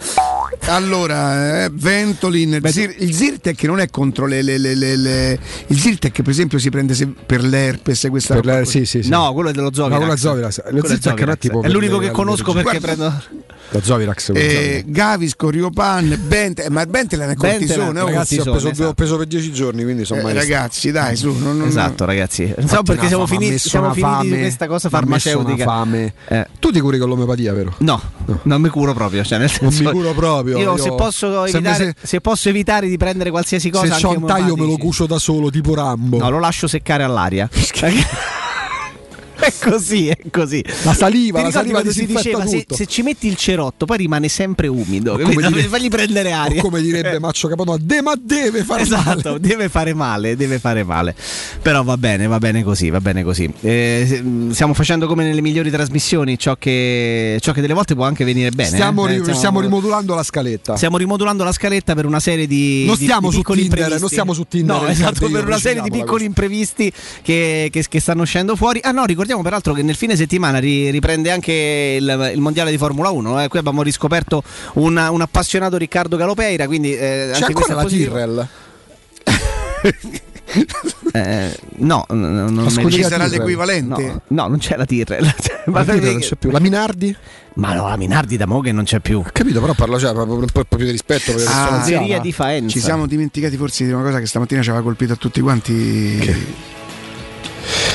Allora, eh, Ventolin, il, Zir- il Zyrtec non è contro le, le- le- le- le- Il Zyrtec, per esempio, si prende se- per l'herpes e questa Per roba la- così. sì, sì, sì. No, quello è dello Zovirax. Ma quello è Zovirax. Lo Quello è tipo È l'unico le che conosco perché Guarda, prendo Da Zovirax. Eh, Gavis, Corriopan, Bente, ma Bente è cortisone. oh. Ragazzi, ho preso, ho preso per 10 giorni, quindi sono Eh, maestro. ragazzi, dai, su. Non, non- Esatto, ragazzi. Non so perché siamo fame, finiti, siamo finiti di fame, questa cosa farmaceutica. fame. Eh. Tu ti curi con l'omeopatia, vero? No, non mi curo proprio. Cioè nel Non mi curo proprio. Io, io- se, posso se evitare, me se posso evitare di prendere qualsiasi cosa, Se c'ho un taglio me lo cucio da solo, tipo Rambo. No, lo lascio seccare all'aria. è così, è così. La saliva, Ti la saliva si diceva se, se ci metti il cerotto poi rimane sempre umido, capito? dire- fagli prendere aria. come direbbe Maccio Capanova, de ma deve fare Esatto, male. deve fare male, deve fare male. Però va bene, va bene così, va bene così. Eh, se- stiamo facendo come nelle migliori trasmissioni, ciò che, ciò che delle volte può anche venire bene. Stiamo, eh. ri- Eh, stiamo rimodulando la scaletta. Stiamo rimodulando la scaletta per una serie di. Non di- stiamo di su piccoli Tinder, imprevisti. non stiamo su Tinder, No, esatto, per una serie di piccoli imprevisti che, che- che stanno uscendo fuori. Ah, no, ricordiamo peraltro che nel fine settimana ri- riprende anche il, il mondiale di Formula 1. eh. Qui abbiamo riscoperto un, un appassionato Riccardo Galopeira. Quindi, eh, C'è ancora è la. Tyrrell? Eh, no, n- n- non Ci sarà l'equivalente? No, no, non c'è la Tyrrell. Ma La non c'è più. La Minardi? Ma no, la Minardi da mo' che non c'è più. Capito, però parlo cioè, proprio un po' più di rispetto per Ah, di Faenza. Ci siamo dimenticati forse di una cosa che stamattina ci aveva colpito a tutti quanti.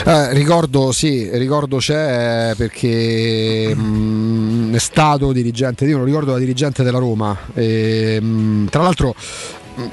Eh, ricordo, sì, ricordo c'è perché mh, è stato dirigente, io lo ricordo da dirigente della Roma. E, mh, tra l'altro, mh,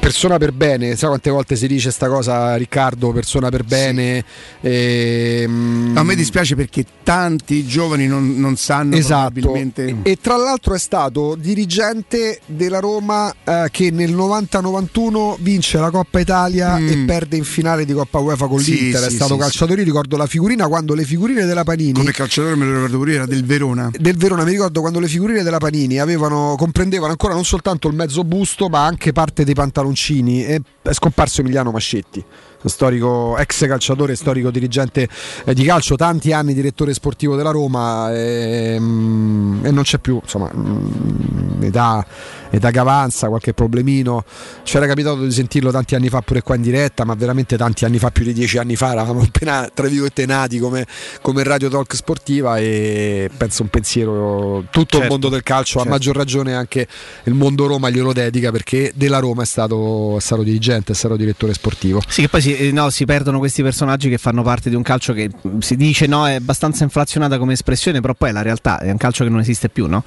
persona per bene, sai quante volte si dice sta cosa, Riccardo, persona per bene. E, mh, A me dispiace perché tanti giovani non, non sanno Esatto, probabilmente. e tra l'altro è stato dirigente della Roma eh, che nel 90-91 vince la Coppa Italia Mm. e perde in finale di Coppa UEFA con Sì, l'Inter. è sì, stato sì, calciatore. Ricordo la figurina quando le figurine della Panini. Come calciatore me lo ricordo pure, era del Verona. Del Verona mi ricordo quando le figurine della Panini avevano, comprendevano ancora non soltanto il mezzo busto ma anche parte dei pantaloncini e è scomparso Emiliano Mascetti storico ex calciatore storico dirigente eh, di calcio tanti anni direttore sportivo della Roma e, mm, e non c'è più insomma mm, età, età che avanza qualche problemino ci era capitato di sentirlo tanti anni fa pure qua in diretta ma veramente tanti anni fa più di dieci anni fa eravamo appena tra virgolette nati come, come Radio Talk sportiva e penso un pensiero tutto il Certo, mondo del calcio a certo. maggior ragione anche il mondo Roma glielo dedica perché della Roma è stato, è stato dirigente è stato direttore sportivo Sì, che poi si, eh, no, si perdono questi personaggi che fanno parte di un calcio che mh, si dice no, è abbastanza inflazionata come espressione, però poi è la realtà, è un calcio che non esiste più, no?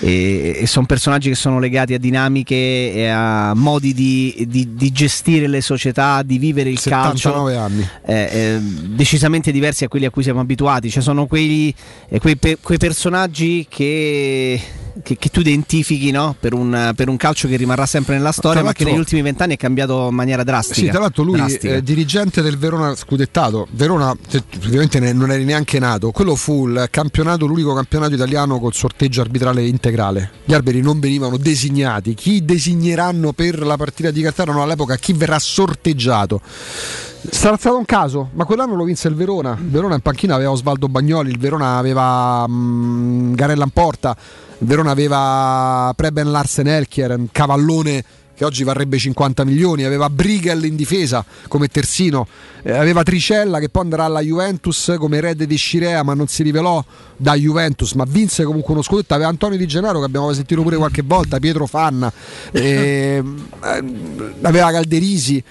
E, sono personaggi che sono legati a dinamiche e a modi di, di- di gestire le società, di vivere il 79 calcio anni eh, eh, decisamente diversi a quelli a cui siamo abituati. Cioè, sono quei, eh, quei, pe- quei personaggi che, che- che tu identifichi no? per, un, per un calcio che rimarrà sempre nella storia, ma che negli ultimi vent'anni è cambiato in maniera drastica. Sì, tra l'altro lui Drastica. è dirigente del Verona scudettato. Verona te- ovviamente non eri neanche nato. Quello fu il campionato, l'unico campionato italiano col sorteggio arbitrale integrale. Gli arbitri non venivano designati. Chi designeranno per la partita di Catania all'epoca chi verrà sorteggiato. Sarà stato un caso, ma quell'anno lo vinse il Verona. Il Verona in panchina aveva Osvaldo Bagnoli, il Verona aveva mm, Garella in porta, il Verona aveva Preben Larsen Elkier, un cavallone che oggi varrebbe 50 milioni, aveva Brigel in difesa come terzino, eh, aveva Tricella che poi andrà alla Juventus come erede di Scirea ma non si rivelò da Juventus, ma vinse comunque uno scudetto, aveva Antonio Di Gennaro che abbiamo sentito pure qualche volta, Pietro Fanna, eh, eh, aveva Calderisi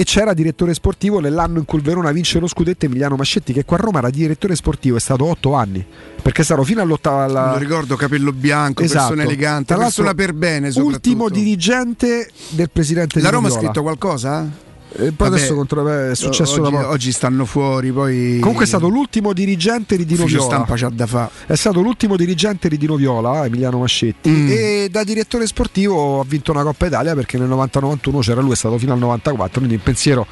e c'era direttore sportivo nell'anno in cui il Verona vince lo scudetto Emiliano Mascetti che qua a Roma era direttore sportivo è stato 8 anni perché è stato fino all'ottava alla... lo ricordo, capello bianco, Esatto. persona elegante, Tra persona per bene. ultimo dirigente del presidente La di Roma ha scritto qualcosa? E poi Vabbè, adesso contro è successo oggi, poco. oggi stanno fuori, poi Comunque è stato l'ultimo dirigente di Dino Viola. stampa c'ha da fa. È stato l'ultimo dirigente di Dino Viola, Emiliano Mascetti. Mm. E da direttore sportivo ha vinto una Coppa Italia perché nel 90-91 c'era lui, è stato fino al 94. Quindi il pensiero,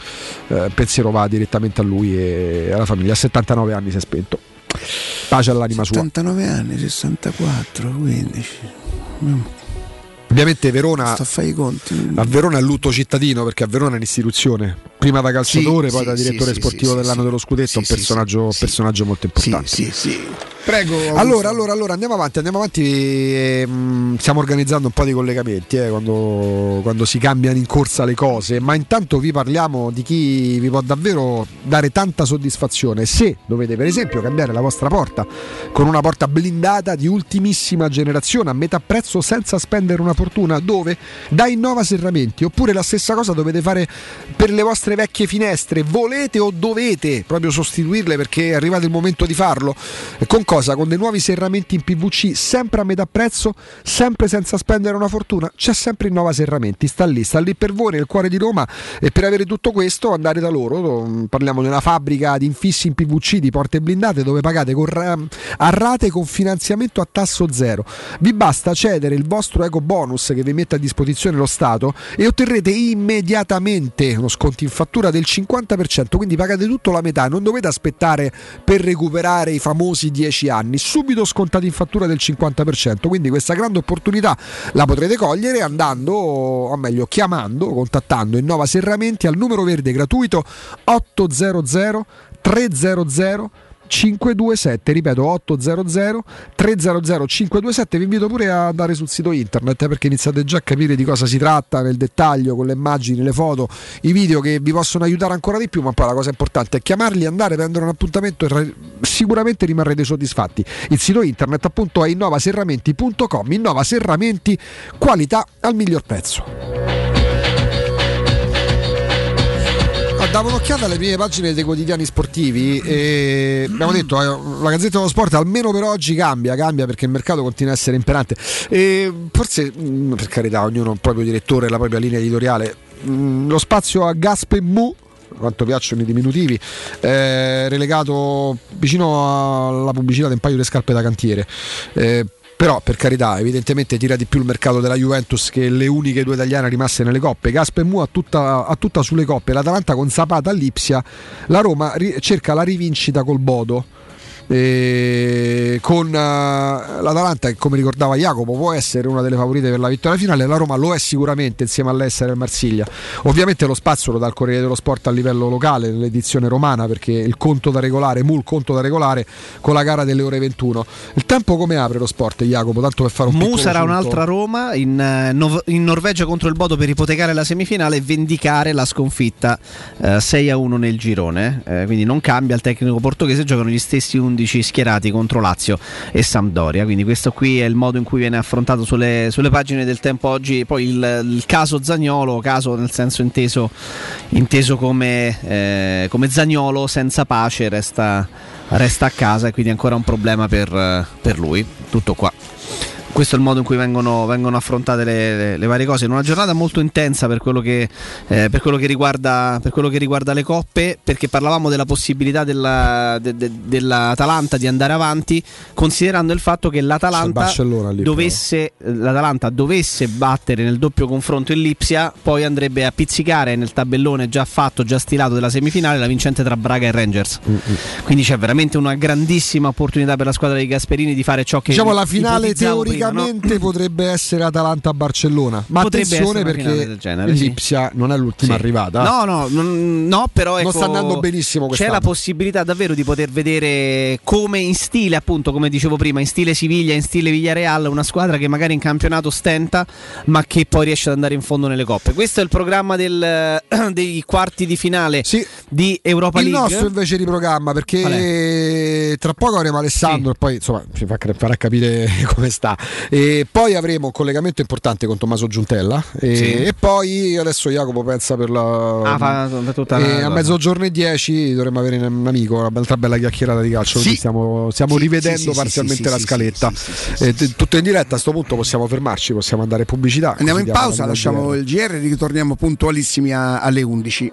eh, il pensiero va direttamente a lui e alla famiglia. A 79 anni si è spento. Pace all'anima sua. 79 anni, 64, 15. Mm. Ovviamente Verona. Sto a fare i conti. A Verona è lutto cittadino perché a Verona è un'istituzione, prima da calciatore, Sì, poi sì, da direttore sì, sportivo sì, dell'anno sì, dello scudetto, sì, un personaggio, sì, personaggio molto importante. sì, sì. Prego. Augusto. Allora, allora, allora, andiamo avanti, andiamo avanti. ehm, stiamo organizzando un po' di collegamenti eh, quando, quando si cambiano in corsa le cose, ma intanto vi parliamo di chi vi può davvero dare tanta soddisfazione se dovete per esempio cambiare la vostra porta con una porta blindata di ultimissima generazione a metà prezzo senza spendere una fortuna, dove da Innova Serramenti, oppure la stessa cosa dovete fare per le vostre vecchie finestre, volete o dovete proprio sostituirle perché è arrivato il momento di farlo. Con cosa? Con dei nuovi serramenti in PVC, sempre a metà prezzo, sempre senza spendere una fortuna. C'è sempre Innova Serramenti, sta lì, sta lì per voi nel cuore di Roma e per avere tutto questo andare da loro. Parliamo di una fabbrica di infissi in PVC di porte blindate dove pagate con a rate con finanziamento a tasso zero. Vi basta cedere il vostro eco bonus che vi mette a disposizione lo Stato e otterrete immediatamente uno sconto in fattura del 50%, quindi pagate tutto la metà, non dovete aspettare per recuperare i famosi 10 anni, subito scontati in fattura del 50%, quindi questa grande opportunità la potrete cogliere andando, o meglio chiamando, contattando Innova Serramenti al numero verde gratuito 800 300 527, ripeto 800 300 527, vi invito pure a andare sul sito internet eh, perché iniziate già a capire di cosa si tratta nel dettaglio con le immagini, le foto, i video che vi possono aiutare ancora di più, ma poi la cosa importante è chiamarli, andare, prendere un appuntamento e ra- sicuramente rimarrete soddisfatti. Il sito internet appunto è innovaserramenti.com, Innova Serramenti, qualità al miglior prezzo. Davo un'occhiata alle prime pagine dei quotidiani sportivi e abbiamo detto eh, la Gazzetta dello Sport almeno per oggi cambia, cambia perché il mercato continua a essere imperante. E forse mh, per carità ognuno ha un proprio direttore e la propria linea editoriale mh, lo spazio a Gaspe Mu quanto piacciono i diminutivi eh, relegato vicino alla pubblicità di un paio di scarpe da cantiere. Eh, però per carità evidentemente tira di più il mercato della Juventus che le uniche due italiane rimaste nelle coppe. Gasper Mu ha tutta, ha tutta sulle coppe l'Atalanta con Zapata all'Ipsia la Roma ri- cerca la rivincita col Bodo e con uh, l'Atalanta che come ricordava Jacopo può essere una delle favorite per la vittoria finale. La Roma lo è sicuramente insieme all'Essere e al Marsiglia. Ovviamente lo spazio lo dà il Corriere dello Sport a livello locale nell'edizione romana perché il conto da regolare Mul conto da regolare con la gara delle ore 21 il tempo come apre lo sport Jacopo? Tanto per fare un Mu sarà un'altra Roma in, eh, Nov- in Norvegia contro il Bodo per ipotecare la semifinale e vendicare la sconfitta eh, 6 a 1 nel girone. Eh, quindi non cambia il tecnico portoghese, giocano gli stessi 11 schierati contro Lazio e Sampdoria. Quindi questo qui è il modo in cui viene affrontato sulle, sulle pagine del tempo oggi. Poi il, il caso Zagnolo, caso nel senso inteso, inteso come, eh, come Zagnolo senza pace, resta, resta a casa e quindi ancora un problema per, per lui. Tutto qua questo è il modo in cui vengono, vengono affrontate le, le- le varie cose. In una giornata molto intensa per quello, che, eh, per, quello che riguarda, per quello che riguarda le coppe, perché parlavamo della possibilità della- de- de- dell'Atalanta di andare avanti, considerando il fatto che l'Atalanta lì, dovesse, l'Atalanta dovesse battere nel doppio confronto il Lipsia, poi andrebbe a pizzicare nel tabellone già fatto, già stilato della semifinale, la vincente tra Braga e Rangers. Mm, Quindi c'è veramente una grandissima opportunità per la squadra di Gasperini di fare ciò che Diciamo la finale ipotizzavo prima, no? teoricamente potrebbe essere Atalanta-Barcellona, ma Potrebbe attenzione perché genere, sì. l'Ipsia non è l'ultima Sì. arrivata. No, no, non- no, però Non ecco, sta andando benissimo C'è quest'anno. la possibilità davvero di poter vedere come in stile, appunto, come dicevo prima, in stile Siviglia, in stile Villarreal, una squadra che magari in campionato stenta, ma che poi riesce ad andare in fondo nelle coppe. Questo è il programma del- dei quarti di finale di Europa Il League. nostro invece di programma perché tra poco avremo Alessandro e poi insomma ci fa- farà capire come sta e poi avremo un collegamento importante con Tommaso Giuntella e, Sì. e poi adesso Jacopo pensa per la Ah, fa- per tutta la a mezzogiorno e 10 dovremmo avere un amico un'altra bella chiacchierata di calcio Sì. stiamo, stiamo Sì, rivedendo parzialmente la scaletta E t- tutto in diretta a sto punto possiamo fermarci possiamo andare in pubblicità Andiamo in pausa, la lasciamo il GR e ritorniamo puntualissimi a- alle 11.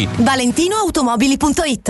ValentinoAutomobili.it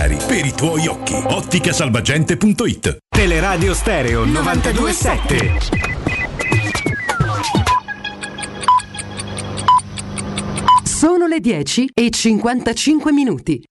per i tuoi occhi. Otticasalvagente.it Teleradio Stereo 927. Sono le 10 e 55 minuti.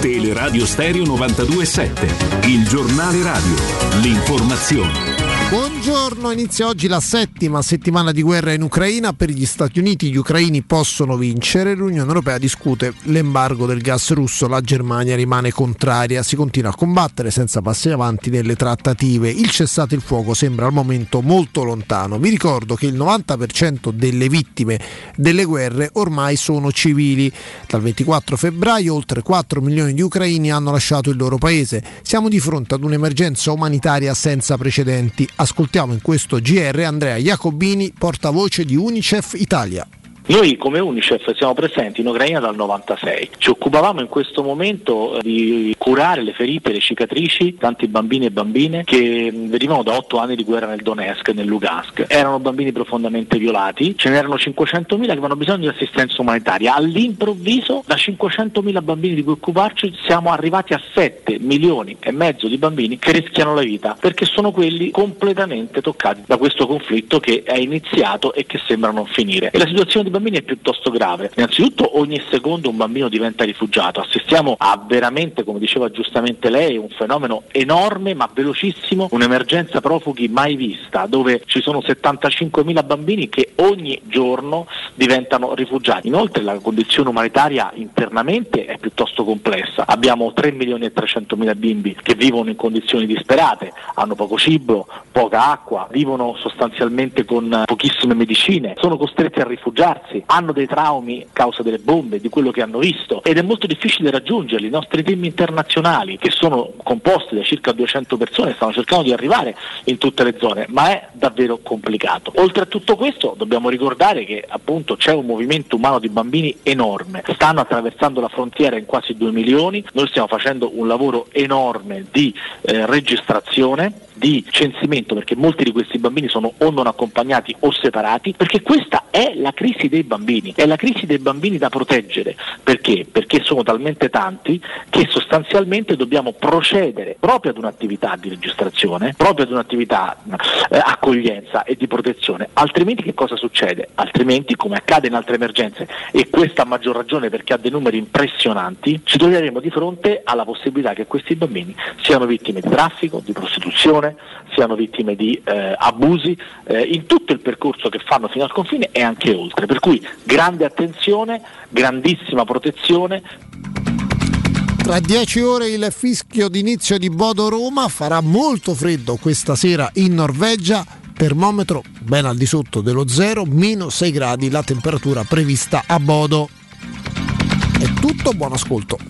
Teleradio Stereo 927, il giornale radio, l'informazione. Buongiorno, inizia oggi la settima settimana di guerra in Ucraina. Per gli Stati Uniti gli ucraini possono vincere. L'Unione Europea discute l'embargo del gas russo. La Germania rimane contraria. Si continua a combattere senza passi avanti nelle trattative. Il cessate il fuoco sembra al momento molto lontano. Vi ricordo che il 90% delle vittime delle guerre ormai sono civili. Dal 24 febbraio oltre 4 milioni di ucraini hanno lasciato il loro paese. Siamo di fronte ad un'emergenza umanitaria senza precedenti. Ascoltiamo in questo GR Andrea Jacobini, portavoce di Unicef Italia. Noi come Unicef siamo presenti in Ucraina dal 96, ci occupavamo in questo momento eh, di curare le ferite, le cicatrici, tanti bambini e bambine che venivano da otto anni di guerra nel Donetsk e nel Lugansk. Erano bambini profondamente violati, ce n'erano 500.000 che avevano bisogno di assistenza umanitaria. All'improvviso da 500.000 bambini di cui occuparci siamo arrivati a 7 milioni e mezzo di bambini che rischiano la vita perché sono quelli completamente toccati da questo conflitto che è iniziato e che sembra non finire. E la situazione di bambini è piuttosto grave. Innanzitutto ogni secondo un bambino diventa rifugiato, assistiamo a veramente, come diceva giustamente lei, un fenomeno enorme ma velocissimo, un'emergenza profughi mai vista, dove ci sono 75.000 bambini che ogni giorno diventano rifugiati. Inoltre la condizione umanitaria internamente è piuttosto complessa. Abbiamo 3 milioni e 300 mila bimbi che vivono in condizioni disperate, hanno poco cibo, poca acqua, vivono sostanzialmente con pochissime medicine, sono costretti a rifugiarsi, hanno dei traumi a causa delle bombe, di quello che hanno visto ed è molto difficile raggiungerli. I nostri team internazionali, che sono composti da circa 200 persone, stanno cercando di arrivare in tutte le zone, ma è davvero complicato. Oltre a tutto questo dobbiamo ricordare che appunto c'è un movimento umano di bambini enorme, stanno attraversando la frontiera in quasi 2 milioni, noi stiamo facendo un lavoro enorme di eh, registrazione di censimento perché molti di questi bambini sono o non accompagnati o separati perché questa è la crisi dei bambini, è la crisi dei bambini da proteggere perché? Perché sono talmente tanti che sostanzialmente dobbiamo procedere proprio ad un'attività di registrazione, proprio ad un'attività eh, accoglienza e di protezione, altrimenti che cosa succede? Altrimenti come accade in altre emergenze e questa a maggior ragione perché ha dei numeri impressionanti, ci troveremo di fronte alla possibilità che questi bambini siano vittime di traffico, di prostituzione, siano vittime di eh, abusi eh, in tutto il percorso che fanno fino al confine e anche oltre. Per cui grande attenzione, grandissima protezione. Tra 10 ore il fischio d'inizio di Bodo Roma farà molto freddo questa sera in Norvegia. Termometro ben al di sotto dello zero, meno 6 gradi la temperatura prevista a Bodo. È tutto, buon ascolto.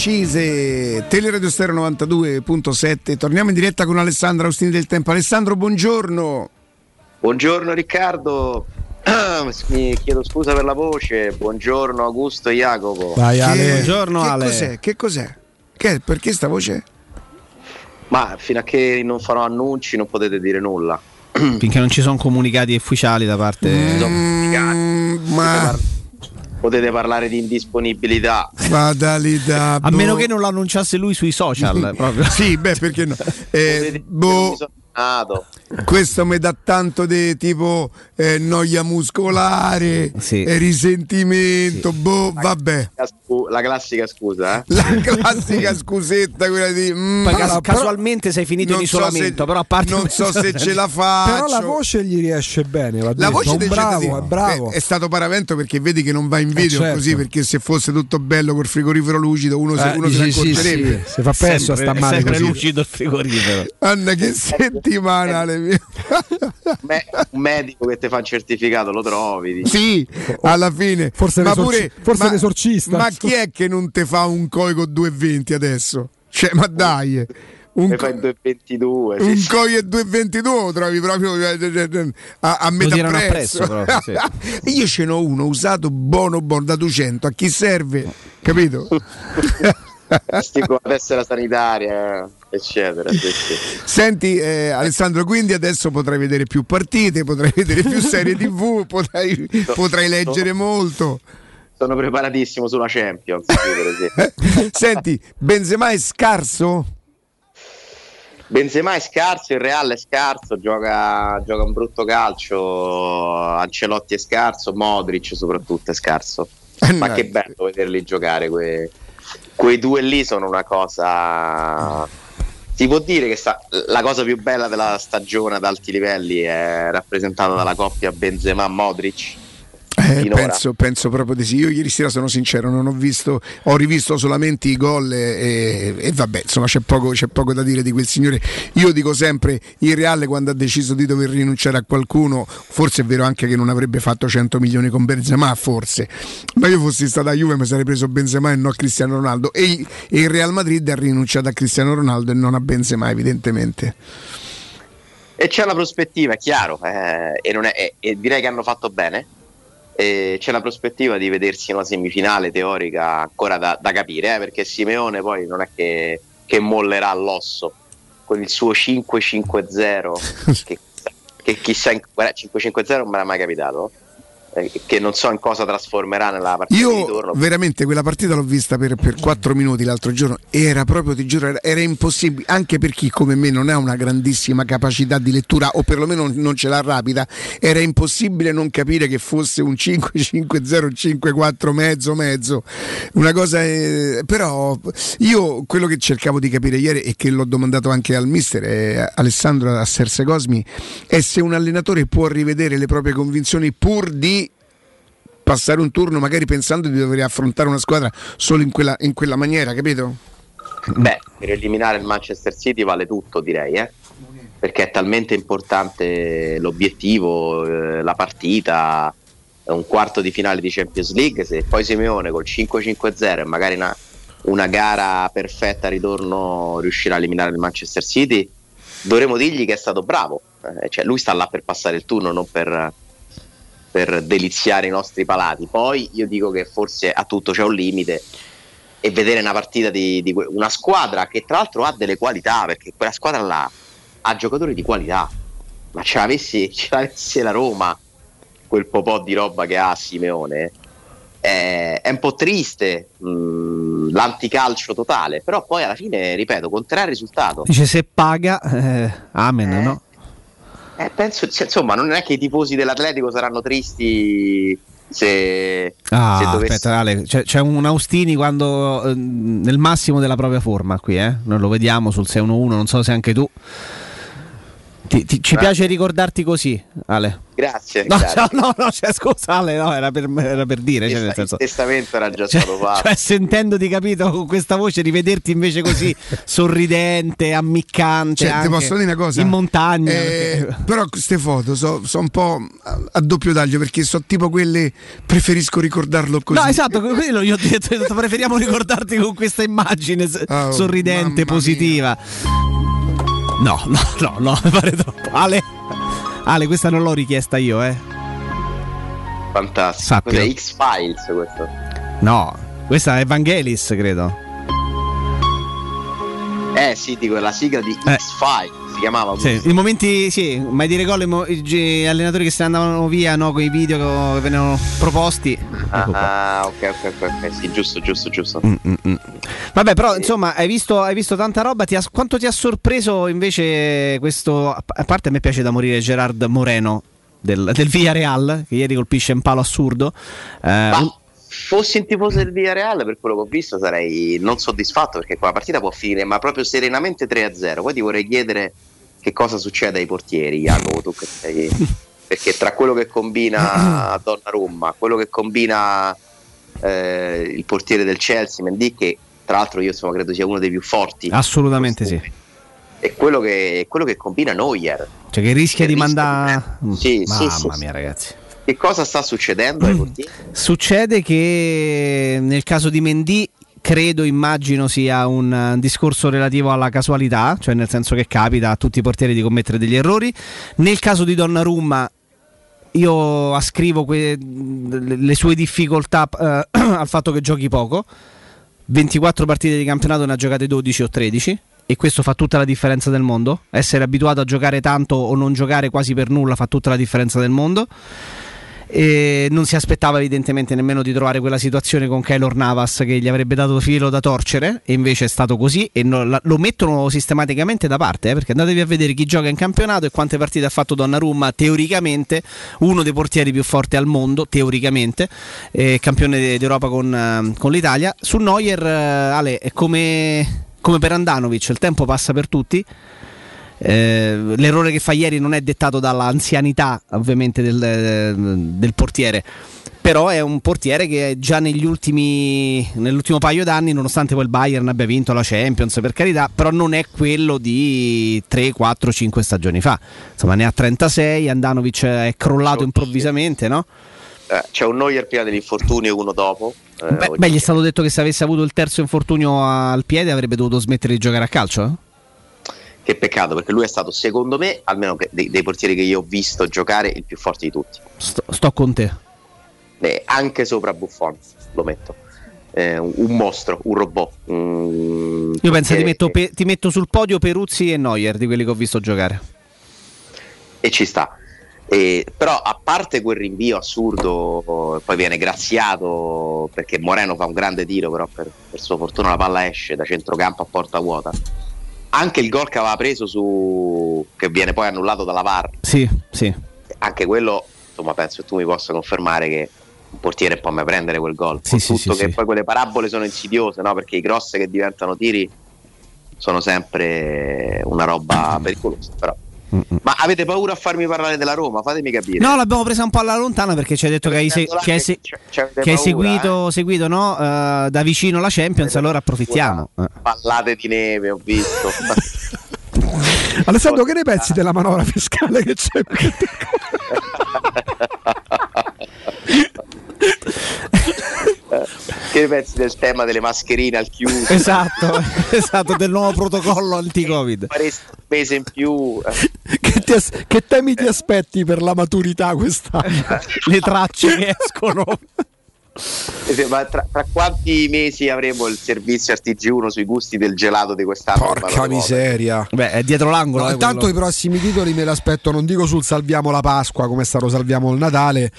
precise, Teleradio Stereo 92.7. Torniamo in diretta con Alessandro Austini del Tempo. Alessandro, buongiorno. Buongiorno Riccardo, mi chiedo scusa per la voce, buongiorno Augusto e Jacopo. Vai Che- Buongiorno, che Ale. Cos'è? Che cos'è? Che- perché sta voce? Ma fino a che non farò annunci non potete dire nulla. Finché non ci sono comunicati ufficiali da parte. Mm, ma potete parlare di indisponibilità. Fatalità. A boh. meno che non lo annunciasse lui sui social. proprio. sì, beh, perché no? Eh, boh, questo mi dà tanto di tipo eh, noia muscolare, eh, risentimento, boh, vabbè. La, scu- la classica scusa, eh? La classica scusetta, quella di. mm, Poi cas- casualmente sei finito in isolamento, se- però a parte non so se ce la faccio. Però la voce gli riesce bene. Va La voce del bravo, è bravo. È, è stato paravento perché vedi che non va in video certo. così perché se fosse tutto bello col frigorifero lucido uno, se, Eh, uno se ne sì, accorgerebbe. sì, si fa perso a sta male sempre così. lucido il frigorifero. Anna che settimana Me- un medico che ti fa il certificato lo trovi. dici. Sì, alla fine. Forse ma l'esorci- pure forse ma- l'esorcista. Ma chi è che non te fa un coi con 2,20 adesso? Cioè, ma dai. Un, fai 2,22. un sì, sì. coi e 2,22 lo trovi proprio eh, a, a metà prezzo. appresso, proprio, Io ce n'ho uno usato buono buono da 200. A chi serve? Capito? Sti con la tessera sanitaria, eccetera. sì, sì. Senti eh, Alessandro, quindi adesso potrai vedere più partite, potrai vedere più serie tv, potrai, potrai leggere molto. Sono preparatissimo sulla Champions. Senti, Benzema è scarso? Benzema è scarso, il Real è scarso, gioca, gioca un brutto calcio, Ancelotti è scarso, Modric soprattutto è scarso. Ma che bello vederli giocare, que- quei due lì sono una cosa... Si può dire che sta- la cosa più bella della stagione ad alti livelli è rappresentata dalla coppia Benzema-Modric. Eh, penso, penso proprio di sì. Io ieri sera sono sincero, non ho visto, ho rivisto solamente i gol e, e- vabbè, insomma c'è poco, c'è poco da dire di quel signore. Io dico sempre, il Reale quando ha deciso di dover rinunciare a qualcuno, forse è vero anche che non avrebbe fatto 100 milioni con Benzema, forse, ma io fossi stata a Juve mi sarei preso Benzema e non Cristiano Ronaldo e, e il Real Madrid ha rinunciato a Cristiano Ronaldo e non a Benzema evidentemente. E c'è la prospettiva, è chiaro, eh, e, non è- e direi che hanno fatto bene. E c'è la prospettiva di vedersi una semifinale teorica ancora da, da capire, eh, perché Simeone poi non è che, che mollerà l'osso. Con il suo 5-5-0, che, che chissà, in- guarda, 5-5-0 non me l'ha mai capitato, eh, che non so in cosa trasformerà nella partita di Io ritorno. veramente quella partita l'ho vista per, per 4 minuti l'altro giorno, era proprio, ti giuro, era, era impossibile, anche per chi come me non ha una grandissima capacità di lettura o perlomeno non, non ce l'ha rapida, era impossibile non capire che fosse un 5-5-0, 5-4 mezzo mezzo, una cosa, eh, però io quello che cercavo di capire ieri e che l'ho domandato anche al mister eh, Alessandro Asserse Cosmi è se un allenatore può rivedere le proprie convinzioni pur di passare un turno magari pensando di dover affrontare una squadra solo in quella, in quella maniera, capito? Beh, per eliminare il Manchester City vale tutto, direi, eh? perché è talmente importante l'obiettivo, eh, la partita, un quarto di finale di Champions League. Se poi Simeone col 5-5-0 e magari una, una gara perfetta a ritorno riuscirà a eliminare il Manchester City, dovremo dirgli che è stato bravo. Eh, cioè, lui sta là per passare il turno, non per, per deliziare i nostri palati. Poi io dico che forse a tutto c'è un limite e vedere una partita di, di una squadra che tra l'altro ha delle qualità, perché quella squadra là ha giocatori di qualità, ma ce l'avessi, ce l'avesse la Roma, quel po' di roba che ha Simeone, è, è un po' triste mh, l'anticalcio totale, però poi alla fine, ripeto, conterà il risultato. Dice se paga, eh, amen, no? Eh, penso, cioè, insomma, non è che i tifosi dell'Atletico saranno tristi se, Ah, se dovessi... aspetta, Ale, c'è, c'è un Austini quando eh, nel massimo della propria forma qui, eh? Noi lo vediamo sul 6-1-1, non so se anche tu. Ti- ti- ci Eh. piace ricordarti così, Ale. Grazie, No, grazie. no, no, no, cioè, scusa Ale, no, era per, era per dire, cioè, nel il senso, testamento era già cioè, stato fatto. cioè, sentendoti capito con questa voce, rivederti invece così sorridente, ammiccante, Cioè, ti posso dire una cosa? in montagna. Eh, perché- però queste foto sono un po' a, a doppio taglio perché sono tipo quelle preferisco ricordarlo così. No, esatto, quello io ho detto, ho detto, preferiamo ricordarti con questa immagine Oh, sorridente, positiva. No, no, no, no, mi pare troppo. Ale, Ale, questa non l'ho richiesta io, eh. Fantastico. Cos'è X-Files questo? No, questa è Evangelis, credo. Eh sì, dico, la sigla di X-Files si chiamava. Sì, in momenti, sì, mai dire gol, i i gi- allenatori che se ne andavano via no, con i video che venivano proposti. qua. Ah, ok, ok, ok, sì, giusto, giusto, giusto. Mm, mm, mm. Vabbè, però insomma, hai visto, hai visto tanta roba. Ti ha- quanto ti ha sorpreso invece questo? A a parte a me piace da morire Gerard Moreno del, del Villarreal, che ieri colpisce un palo assurdo. Eh, un- Fossi un tifoso del Villarreal, per quello che ho visto, sarei non soddisfatto perché quella partita può finire, ma proprio serenamente 3-0. Poi ti vorrei chiedere che cosa succede ai portieri, Jacopo, tu che sei... Perché tra quello che combina Donnarumma, quello che combina eh, il portiere del Chelsea, Mendy, che tra l'altro io insomma, credo sia uno dei più forti, assolutamente sì. e quello che, quello che combina Neuer. Cioè, che rischia di mandare. Sì, Mamma sì, sì, mia, ragazzi. Che cosa sta succedendo portieri? Succede che nel caso di Mendy credo, immagino sia un eh, discorso relativo alla casualità, cioè nel senso che capita a tutti i portieri di commettere degli errori. Nel caso di Donnarumma io ascrivo que- le sue difficoltà eh, al fatto che giochi poco. 24 partite di campionato ne ha giocate 12 o 13 e questo fa tutta la differenza del mondo. Essere abituato a giocare tanto o non giocare quasi per nulla fa tutta la differenza del mondo. E non si aspettava evidentemente nemmeno di trovare quella situazione con Keylor Navas che gli avrebbe dato filo da torcere e invece è stato così e lo mettono sistematicamente da parte eh, perché andatevi a vedere chi gioca in campionato e quante partite ha fatto Donnarumma teoricamente uno dei portieri più forti al mondo teoricamente eh, campione de- d'Europa con, eh, con l'Italia. Su Neuer eh, Ale è come, come per Andanovic il tempo passa per tutti eh, l'errore che fa ieri non è dettato dall'anzianità ovviamente del, del portiere però è un portiere che già negli ultimi nell'ultimo paio d'anni nonostante poi il Bayern abbia vinto la Champions per carità però non è quello di 3, 4, 5 stagioni fa insomma ne ha 36 Andanovic è crollato improvvisamente no? Eh, c'è un Neuer prima dell'infortunio e uno dopo. Eh, Beh, beh, gli è stato detto che se avesse avuto il terzo infortunio al piede avrebbe dovuto smettere di giocare a calcio eh? Che peccato, perché lui è stato, secondo me, almeno che- dei, dei portieri che io ho visto giocare, il più forte di tutti. sto, sto con te Eh, anche sopra Buffon, lo metto. Eh, un, mostro, un robot. un io penso ti portiere metto, che- pe- ti metto sul podio Peruzzi e Neuer di quelli che ho visto giocare e ci sta. E- però a parte quel rinvio assurdo, poi viene graziato perché Moreno fa un grande tiro, però per, per sua fortuna la palla esce da centrocampo a porta vuota. Anche il gol che aveva preso su che viene poi annullato dalla VAR, sì, sì anche quello, insomma, penso che tu mi possa confermare che un portiere può mai prendere quel gol. Sì, sì, tutto sì, che poi quelle parabole sono insidiose, no? Perché i cross che diventano tiri sono sempre una roba pericolosa, però. Ma avete paura a farmi parlare della Roma? Fatemi capire. No, l'abbiamo presa un po' alla lontana perché ci hai detto che hai, se- che hai se- C'è- che hai paura, seguito, seguito, no, eh, da vicino la Champions, allora approfittiamo. Eh. Pallate di neve, ho visto. Alessandro, che ne pensi della manovra fiscale che c'è? che ne pensi del tema delle mascherine al chiuso? Esatto, esatto, del nuovo protocollo anti-Covid. Faresti un mese in più. eh. che, ti as- che temi ti aspetti per la maturità quest'anno? Le tracce che escono. Eh Ma tra, tra quanti mesi avremo il servizio RTG1 sui gusti del gelato di quest'anno? Porca miseria. Beh, è dietro l'angolo. No, eh, intanto quello. i prossimi titoli me l'aspetto, non dico sul salviamo la Pasqua come è stato salviamo il Natale.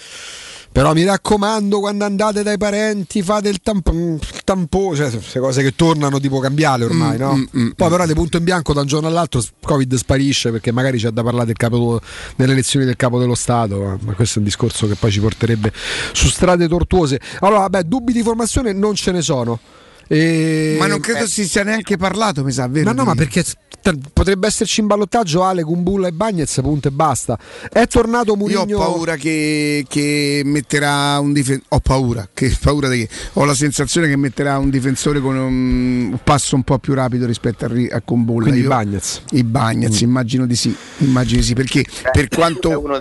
Però mi raccomando, quando andate dai parenti, fate il tampone, tampo, cioè queste cose che tornano tipo cambiale ormai, Mm, no? mm, mm, Poi però di punto in bianco da un giorno all'altro Covid sparisce perché magari c'è da parlare del capo, delle elezioni del capo dello Stato, ma questo è un discorso che poi ci porterebbe su strade tortuose. Allora, vabbè, dubbi di formazione non ce ne sono. E- Ma non credo si sia neanche parlato, mi sa, vero? Ma no, di- ma perché t- potrebbe esserci in ballottaggio Ale, Kumbulla e Bagnez, punto e basta. È tornato Io Mourinho. ho paura che, che metterà un difensore. Ho paura, che paura di che? Ho la sensazione che metterà un difensore con un, un passo un po' più rapido rispetto a, Ri- a Kumbulla. Quindi Io- Bagnez. I Bagnez, immagino di sì. Immagino di sì, perché per È quanto.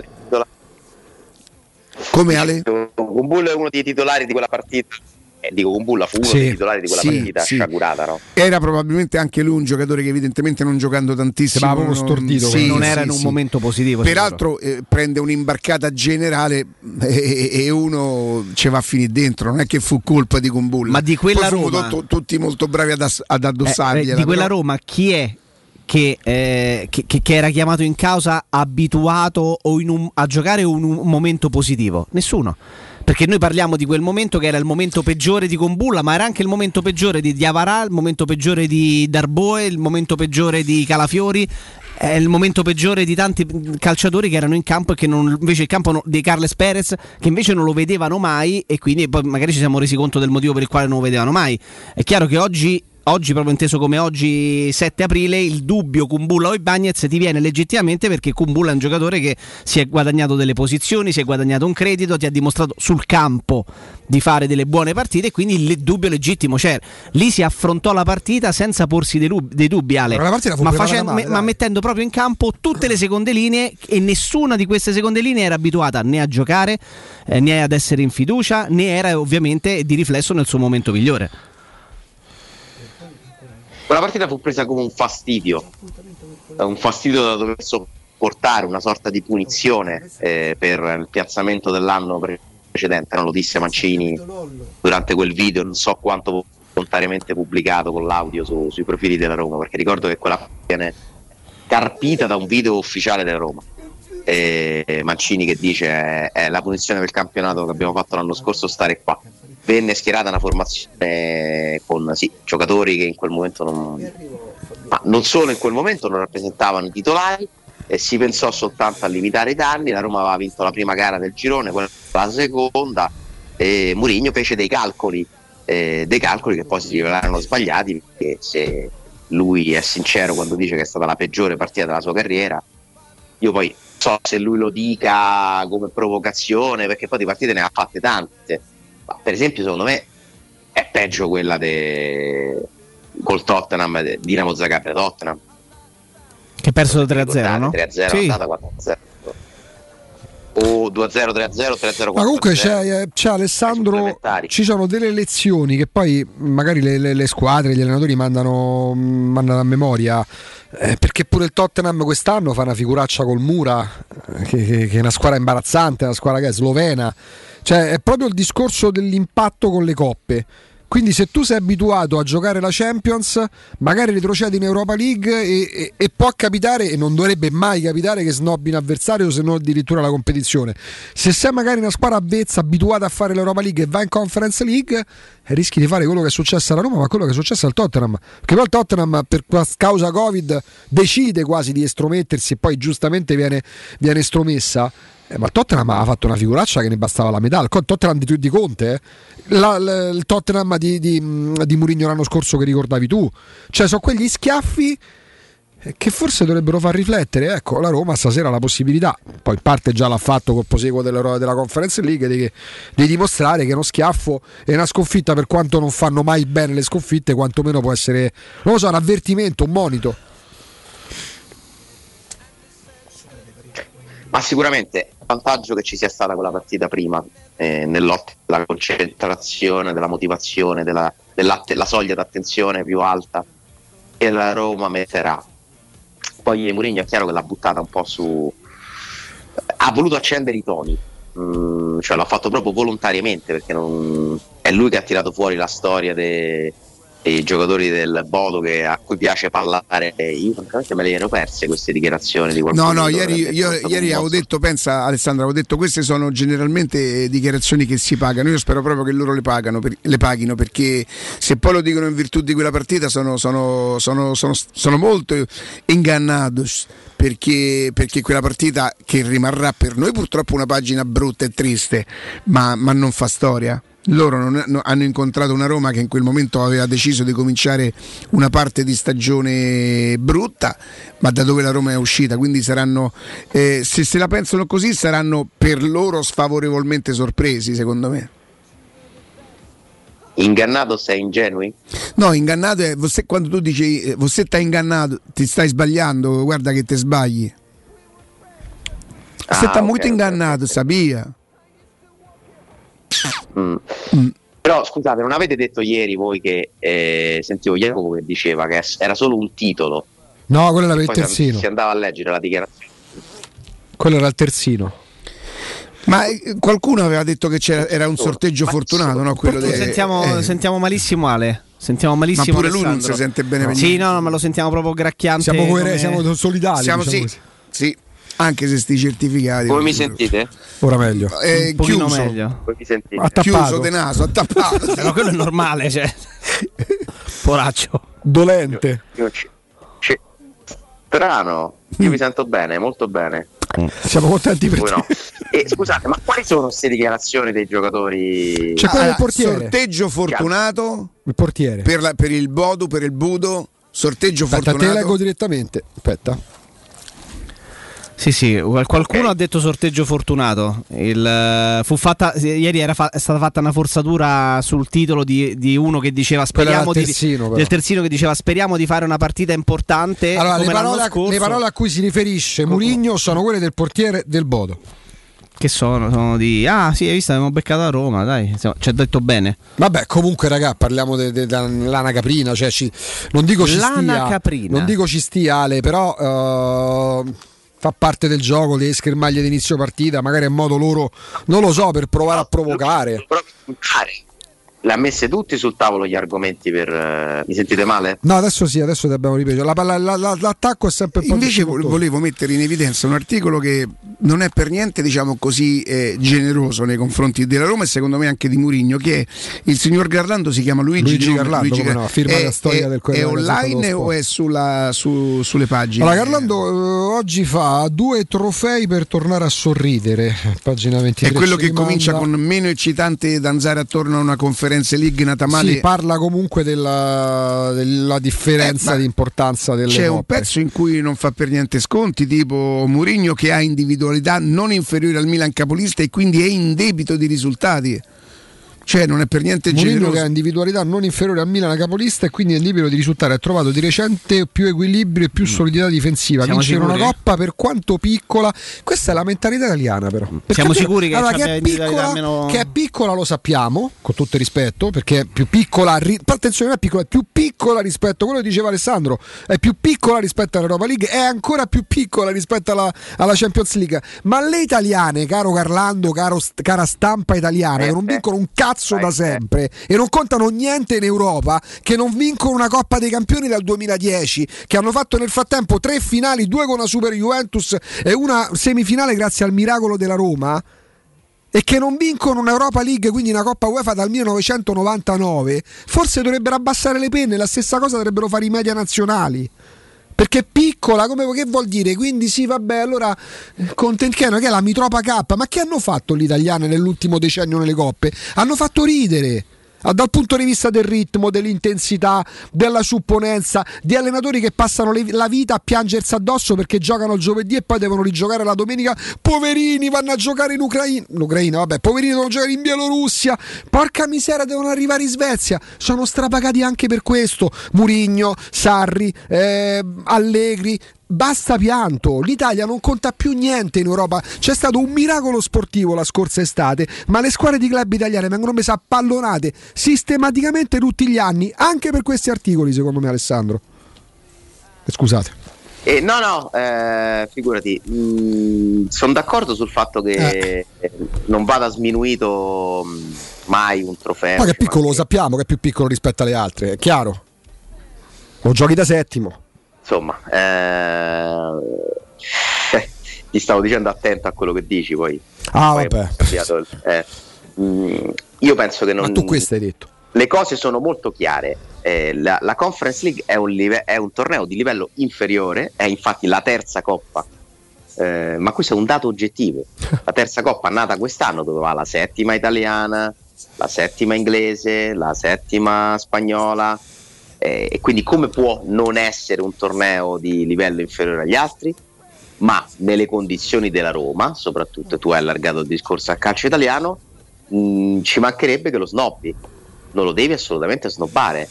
Come Ale? Kumbulla è uno dei titolari di quella partita. Eh, dico, Kumbulla fu uno Sì, dei titolari di quella sì, partita sì. sciagurata, no? Era probabilmente anche lui un giocatore che evidentemente non giocando tantissimo Sembrava proprio non- stordito, sì, non era sì, in un sì. momento positivo. Peraltro eh, prende un'imbarcata generale e, e uno ci va a finire dentro, non è che fu colpa di Kumbulla. Ma di quella Poi Roma- tu- tutti molto bravi ad, ass- ad Eh, addossargliela. eh, di quella però- Roma chi è che, eh, che- che- era chiamato in causa abituato o in un- a giocare in un momento positivo? Nessuno. Perché noi parliamo di quel momento che era il momento peggiore di Combulla, ma era anche il momento peggiore di Diavarà, il momento peggiore di Darboe, il momento peggiore di Calafiori. È il momento peggiore di tanti calciatori che erano in campo e che non, invece il campo di Carles Perez, che invece non lo vedevano mai e quindi poi magari ci siamo resi conto del motivo per il quale non lo vedevano mai. È chiaro che oggi oggi, proprio inteso come oggi 7 aprile, il dubbio Kumbulla o Ibagnez ti viene legittimamente perché Kumbulla è un giocatore che si è guadagnato delle posizioni, si è guadagnato un credito, ti ha dimostrato sul campo di fare delle buone partite e quindi il dubbio legittimo c'era. Lì si affrontò la partita senza porsi dei, dub- dei dubbi, Ale, ma, facendo- male, ma mettendo proprio in campo tutte le seconde linee e nessuna di queste seconde linee era abituata né a giocare eh, né ad essere in fiducia né era ovviamente di riflesso nel suo momento migliore. Quella partita fu presa come un fastidio, un fastidio da dover sopportare, una sorta di punizione eh, per il piazzamento dell'anno precedente, non lo disse Mancini durante quel video, non so quanto volontariamente pubblicato con l'audio su- sui profili della Roma, perché ricordo che quella viene carpita da un video ufficiale della Roma. E Mancini che dice è, è la punizione del campionato che abbiamo fatto l'anno scorso stare qua venne schierata una formazione con sì, giocatori che in quel momento non, ma non solo in quel momento non rappresentavano i titolari e si pensò soltanto a limitare i danni. La Roma aveva vinto la prima gara del girone, quella la seconda, e Mourinho fece dei calcoli, eh, dei calcoli che poi si rivelarono sbagliati perché se lui è sincero quando dice che è stata la peggiore partita della sua carriera, io poi so se lui lo dica come provocazione perché poi di partite ne ha fatte tante ma per esempio secondo me è peggio quella de... col Tottenham de- Dinamo Zagabria Tottenham Che ha perso 3-0, no? 3-0 Sì. andata 4-0 o 2-0 3-0 3-0 Ma comunque 4-0. c'è, eh, c'è Alessandro, ci sono delle lezioni che poi magari le, le- le squadre, gli allenatori mandano, mandano a memoria, eh, perché pure il Tottenham quest'anno fa una figuraccia col Mura, eh, che, che- che è una squadra imbarazzante, una squadra che è slovena, cioè è proprio il discorso dell'impatto con le coppe. Quindi se tu sei abituato a giocare la Champions, magari retrocedi in Europa League e, e- e può capitare, e non dovrebbe mai capitare, che snobbi un avversario se non addirittura la competizione. Se sei magari una squadra avvezza, abituata a fare l'Europa League e vai in Conference League, rischi di fare quello che è successo alla Roma, ma quello che è successo al Tottenham. Perché poi il Tottenham, per causa Covid, decide quasi di estromettersi e poi giustamente viene, viene estromessa. Eh, ma Tottenham ha fatto una figuraccia che ne bastava la metà. Il Tottenham di, di Conte. La- la- il Tottenham di, di, di Mourinho l'anno scorso che ricordavi tu. Cioè, sono quegli schiaffi eh, che forse dovrebbero far riflettere. Ecco, la Roma stasera ha la possibilità, poi in parte già l'ha fatto col proseguo della, della Conference League, di, di dimostrare che uno schiaffo e una sconfitta, per quanto non fanno mai bene le sconfitte, quantomeno può essere, non lo so, un avvertimento, un monito. Ma sicuramente il vantaggio che ci sia stata quella partita prima eh, nell'ottica della concentrazione, della motivazione, della, dell'atte- la soglia d'attenzione più alta che la Roma metterà. Poi Mourinho è chiaro che l'ha buttata un po' su... ha voluto accendere i toni, Mm, cioè l'ha fatto proprio volontariamente perché non- è lui che ha tirato fuori la storia de- dei giocatori del Bodo che- a cui piace parlare. Io francamente me le ero perse queste dichiarazioni di qualcuno. No, no, ieri, io- ieri avevo detto, pensa Alessandro, avevo detto queste sono generalmente eh, dichiarazioni che si pagano, io spero proprio che loro le, pagano, per- le paghino perché se poi lo dicono in virtù di quella partita sono, sono- sono- sono- sono molto ingannados perché, perché quella partita che rimarrà per noi purtroppo una pagina brutta e triste, ma, ma non fa storia. Loro non- no- hanno incontrato una Roma che in quel momento aveva deciso di cominciare una parte di stagione brutta, ma da dove la Roma è uscita, quindi saranno, eh, se se la pensano così, saranno per loro sfavorevolmente sorpresi, secondo me. Ingannato sei ingenui? No, ingannato è você- quando tu dici eh, você sta ingannato, ti stai sbagliando, guarda che ti sbagli. Você Ah, sta ok, molto ok, ingannato, sapia? Mm. Però scusate, non avete detto ieri voi che eh, sentivo Jacopo che diceva che era solo un titolo. No, quello era per il terzino. si andava a leggere la dichiarazione. Quello era il terzino. Ma eh, qualcuno aveva detto che c'era, era un sorteggio fortunato, no? Quello de- sentiamo, eh. sentiamo malissimo Ale. Sentiamo malissimo. Ma pure lui non Alessandro. si sente bene Sì, no, no, ma lo sentiamo proprio gracchiante. Siamo, come- siamo solidali. Siamo diciamo sì, così. sì. Anche se sti certificati. Come mi sentite? Ora meglio. Eh, Un pochino chiuso. meglio. Come mi sentite? Attappato. Chiuso de naso, attappato. Ma quello è normale, cioè. Poraccio. Dolente. Io ci- ci- Strano, io mi sento bene, molto bene. Siamo contenti per Voi te. no. E scusate, ma quali sono queste dichiarazioni dei giocatori? C'è quello del Ah, portiere. Sorteggio fortunato Il portiere. per, la- per il Bodu, per il Budo. Sorteggio Aspetta, te fortunato. leggo direttamente. Aspetta. Sì, sì, qual- qualcuno ha detto sorteggio fortunato. Il, eh, fu fatta, ieri era fa- è stata fatta una forzatura sul titolo di, di uno che diceva speriamo di, Terzino, però. del terzino che diceva speriamo di fare una partita importante. Allora, le parole, a, le parole a cui si riferisce Murigno sono quelle del portiere del Bodo. Che sono? Sono di Ah, sì, hai visto, abbiamo beccato a Roma, dai. Ci ha detto bene. Vabbè, comunque, raga, parliamo dell'ana caprina. Cioè ci- non dico ci Lana stia, caprina. non dico ci stia, Ale, però eh, fa parte del gioco delle schermaglie di inizio partita. Magari è modo loro, non lo so, per provare a provocare. Proprio puntare. Le ha messe tutti sul tavolo gli argomenti per... eh, Mi sentite male? No, adesso sì, adesso ti abbiamo ripetuto. La la- la- l'attacco è sempre Invece volevo mettere in evidenza un articolo che non è per niente diciamo così eh, generoso nei confronti della Roma e secondo me anche di Murigno che è il signor Garlando si chiama Luigi, Luigi Garlando, Luigi come Gar- no, firma è, la storia è- del Corriere è online o è sulla- su- sulle pagine? Allora, Garlando eh, oggi fa due trofei per tornare a sorridere. Pagina 23. è quello che rimanda- comincia con meno eccitante da andare attorno a una conferenza league nata male Sì, parla comunque della, della differenza Eh, di importanza delle C'è un coppe. pezzo in cui non fa per niente sconti, tipo Mourinho che ha individualità non inferiore al Milan capolista e quindi è in debito di risultati. Cioè non è per niente Mourinho generoso. che ha individualità non inferiore al Milan capolista e quindi è libero di risultare ha trovato di recente più equilibrio e più solidità difensiva. Siamo vincere una sicuri? coppa per quanto piccola. Questa è la mentalità italiana però. Perché Siamo abbiamo- sicuri che allora, che, è piccola, almeno- che è piccola lo sappiamo con tutto il rispetto perché è più piccola ri- attenzione non è piccola è più piccola rispetto a quello che diceva Alessandro è più piccola rispetto all'Europa League è ancora più piccola rispetto alla, alla Champions League. Ma le italiane caro Carlando caro, cara stampa italiana che non vincono un cazzo da sempre e non contano niente in Europa che non vincono una Coppa dei Campioni dal 2010 che hanno fatto nel frattempo tre finali due con la Super Juventus e una semifinale grazie al miracolo della Roma e che non vincono un'Europa League, quindi una Coppa UEFA dal 1999, forse dovrebbero abbassare le penne, la stessa cosa dovrebbero fare i media nazionali. Perché è piccola, come che vuol dire? Quindi sì, vabbè, allora eh, Contencano che è la Mitropa K, ma che hanno fatto gli italiani nell'ultimo decennio nelle coppe? Hanno fatto ridere. Ah, Dal punto di vista del ritmo, dell'intensità, della supponenza, di allenatori che passano le- la vita a piangersi addosso perché giocano il giovedì e poi devono rigiocare la domenica. Poverini vanno a giocare in Ucraina. In Ucraina, vabbè, poverini devono giocare in Bielorussia. Porca miseria, devono arrivare in Svezia. Sono strapagati anche per questo. Murigno, Sarri, eh, Allegri. Basta pianto, l'Italia non conta più niente in Europa. C'è stato un miracolo sportivo la scorsa estate, ma le squadre di club italiane vengono messe a pallonate sistematicamente tutti gli anni, anche per questi articoli, secondo me, Alessandro. Eh, Scusate. Eh, no, no, eh, figurati, sono d'accordo sul fatto che eh, non vada sminuito mh, mai un trofeo. Ma che è piccolo, lo sappiamo che è più piccolo rispetto alle altre, è chiaro. Lo giochi da settimo. Insomma, eh, ti stavo dicendo attento a quello che dici poi. Ah, Poi vabbè. il- eh, mh, io penso che non... Ma tu questo hai detto. le cose sono molto chiare. Eh, la, la Conference League è un, live- è un torneo di livello inferiore, è infatti la terza coppa, Eh, ma questo è un dato oggettivo. La terza coppa nata quest'anno dove va la settima italiana, la settima inglese, la settima spagnola. Eh, e quindi come può non essere un torneo di livello inferiore agli altri? Ma nelle condizioni della Roma, soprattutto tu hai allargato il discorso al calcio italiano, mh, ci mancherebbe che lo snobbi non lo devi assolutamente snobbare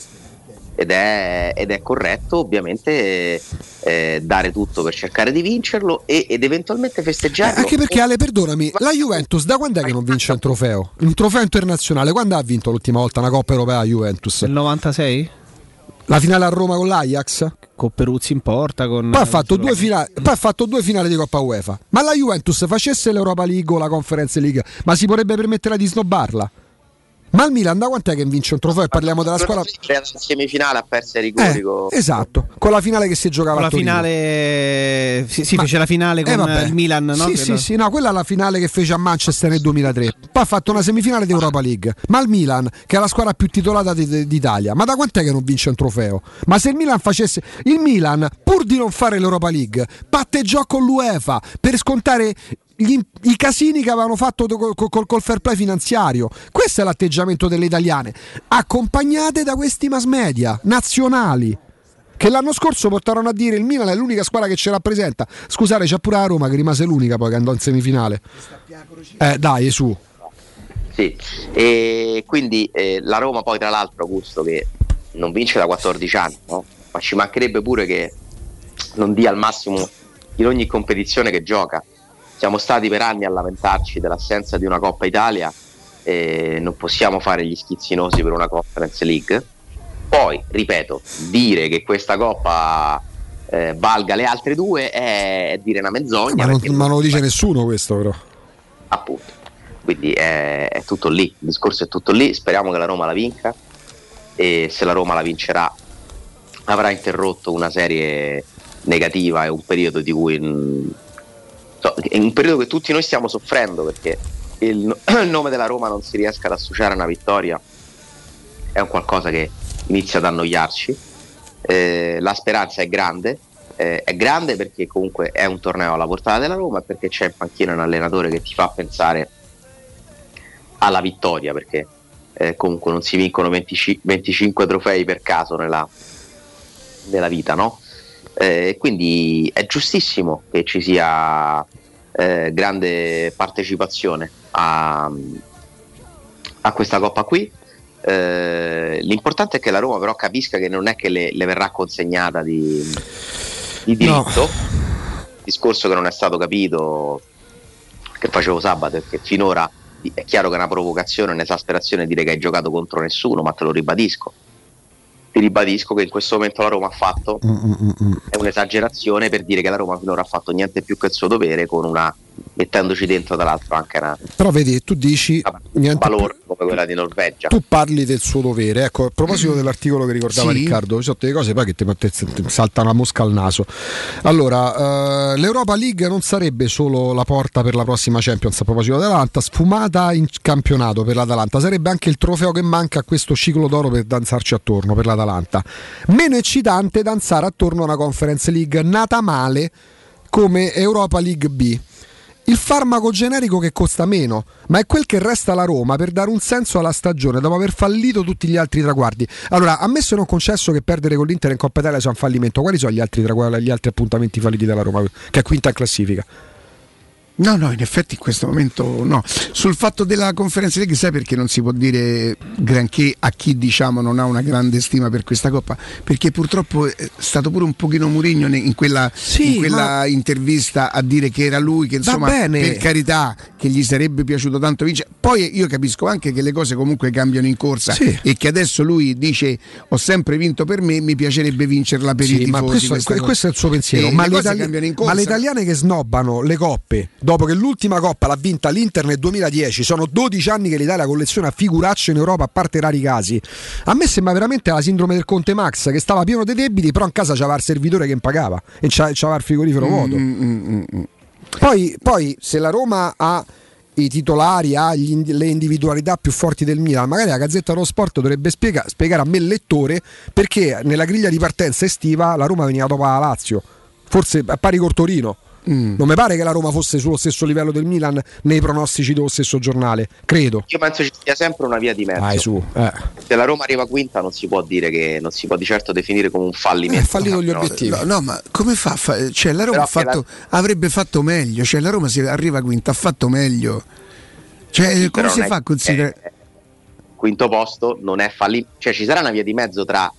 ed è, ed è corretto ovviamente eh, dare tutto per cercare di vincerlo e- ed eventualmente festeggiarlo Anche perché, Ale, perdonami, la Juventus da quando è che non vince un trofeo? Un trofeo internazionale, quando ha vinto l'ultima volta una Coppa Europea la Juventus? Nel 96? La finale a Roma con l'Ajax? Con Peruzzi in porta. Con Poi ha, fatto due finali, poi ha fatto due finali di Coppa UEFA. Ma la Juventus facesse l'Europa League o la Conference League, ma si potrebbe permettere di snobbarla? Ma il Milan da quant'è che vince un trofeo? E parliamo della squadra. La semifinale ha perso ai rigori. Eh, con- esatto, con la finale che si giocava Con la a Torino. finale. Sì, sì Ma- fece la finale con Eh, il Milan, no? Sì, Credo. sì, sì, no, quella è la finale che fece a Manchester nel 2003. Poi ha fatto una semifinale di Europa League. Ma il Milan, che è la squadra più titolata di- di- d'Italia, ma da quant'è che non vince un trofeo? Ma se il Milan facesse. Il Milan, pur di non fare l'Europa League, patteggiò con l'UEFA per scontare. Gli- I casini che avevano fatto col, col- col fair play finanziario, questo è l'atteggiamento delle italiane, accompagnate da questi mass media nazionali che l'anno scorso portarono a dire il Milan è l'unica squadra che ci rappresenta. Scusate, c'è pure la Roma che rimase l'unica poi che andò in semifinale. Eh, dai, su. Sì, e quindi eh, la Roma poi tra l'altro Augusto che non vince da 14 anni, no? ma ci mancherebbe pure che non dia al massimo in ogni competizione che gioca. Siamo stati per anni a lamentarci dell'assenza di una Coppa Italia e non possiamo fare gli schizzinosi per una Conference League. Poi, ripeto, dire che questa Coppa eh, valga le altre due è, dire una menzogna. Ma non, ma non lo dice nessuno questo, però. appunto. Quindi è, è tutto lì, il discorso è tutto lì, speriamo che la Roma la vinca e se la Roma la vincerà avrà interrotto una serie negativa e un periodo di cui mh, so, è un periodo che tutti noi stiamo soffrendo perché il, il nome della Roma non si riesca ad associare a una vittoria è un qualcosa che inizia ad annoiarci. Eh, la speranza è grande, eh, è grande perché comunque è un torneo alla portata della Roma e perché c'è in panchina un allenatore che ti fa pensare alla vittoria perché eh, comunque non si vincono 25, 25 trofei per caso nella, nella vita, no? Eh, quindi è giustissimo che ci sia eh, grande partecipazione a, a questa coppa qui. Eh, l'importante è che la Roma però capisca che non è che le, le verrà consegnata di, di diritto, discorso che non è stato capito, che facevo sabato e che finora è chiaro che è una provocazione, un'esasperazione dire che hai giocato contro nessuno, ma te lo ribadisco. Ti ribadisco che in questo momento la Roma ha fatto è un'esagerazione per dire che la Roma finora ha fatto niente più che il suo dovere con una mettendoci dentro tra l'altro anche una Però vedi, tu dici niente valore come quella di Norvegia. tu parli del suo dovere. Ecco, a proposito dell'articolo che ricordava Sì. Riccardo, ci sono delle cose poi che ti, ti- ti salta una mosca al naso. Allora, eh, l'Europa League non sarebbe solo la porta per la prossima Champions a proposito dell'Atalanta, sfumata in campionato per l'Atalanta, sarebbe anche il trofeo che manca a questo ciclo d'oro per danzarci attorno per l'Atalanta. Meno eccitante danzare attorno a una Conference League nata male come Europa League B. Il farmaco generico che costa meno, ma è quel che resta alla Roma per dare un senso alla stagione dopo aver fallito tutti gli altri traguardi. Allora, ammesso e non concesso che perdere con l'Inter in Coppa Italia sia un fallimento, quali sono gli altri, traguardi, gli altri appuntamenti falliti della Roma, che è quinta in classifica? No, no, in effetti in questo momento no. Sul fatto della conferenza League, sai perché non si può dire granché a chi diciamo non ha una grande stima per questa coppa? Perché purtroppo è stato pure un pochino Murigno in quella, in quella intervista a dire che era lui che insomma per carità che gli sarebbe piaciuto tanto vincere. Poi io capisco anche che le cose comunque cambiano in corsa Sì. e che adesso lui dice ho sempre vinto per me, mi piacerebbe vincerla per i Sì, tifosi. ma questo, questo è il suo pensiero. Ma le le, cose itali- cambiano in ma le italiane che snobbano le coppe dopo che l'ultima coppa l'ha vinta l'Inter nel 2010, sono 12 anni che l'Italia colleziona figuracce in Europa, a parte rari casi. A me sembra veramente la sindrome del Conte Max che stava pieno di debiti, però in casa c'aveva il servitore che impagava e c'aveva il frigorifero vuoto. Mm, Poi, poi, se la Roma ha i titolari, ha gli le individualità più forti del Milan, magari la Gazzetta dello Sport dovrebbe spiega- spiegare a me il lettore perché nella griglia di partenza estiva la Roma veniva dopo la Lazio, forse a pari col Torino. Mm. Non mi pare che la Roma fosse sullo stesso livello del Milan nei pronostici dello stesso giornale, credo. Io penso ci sia sempre una via di mezzo. Dai, su, eh. Se la Roma arriva quinta non si può dire che non si può di certo definire come un fallimento. È fallito gli obiettivi. No, no, ma come fa? fa- cioè, la Roma fatto- che avrebbe fatto meglio. Cioè, la Roma se arriva quinta ha fatto meglio. Cioè, Sì, come si fa a considerare? eh, quinto posto non è fallito, cioè ci sarà una via di mezzo tra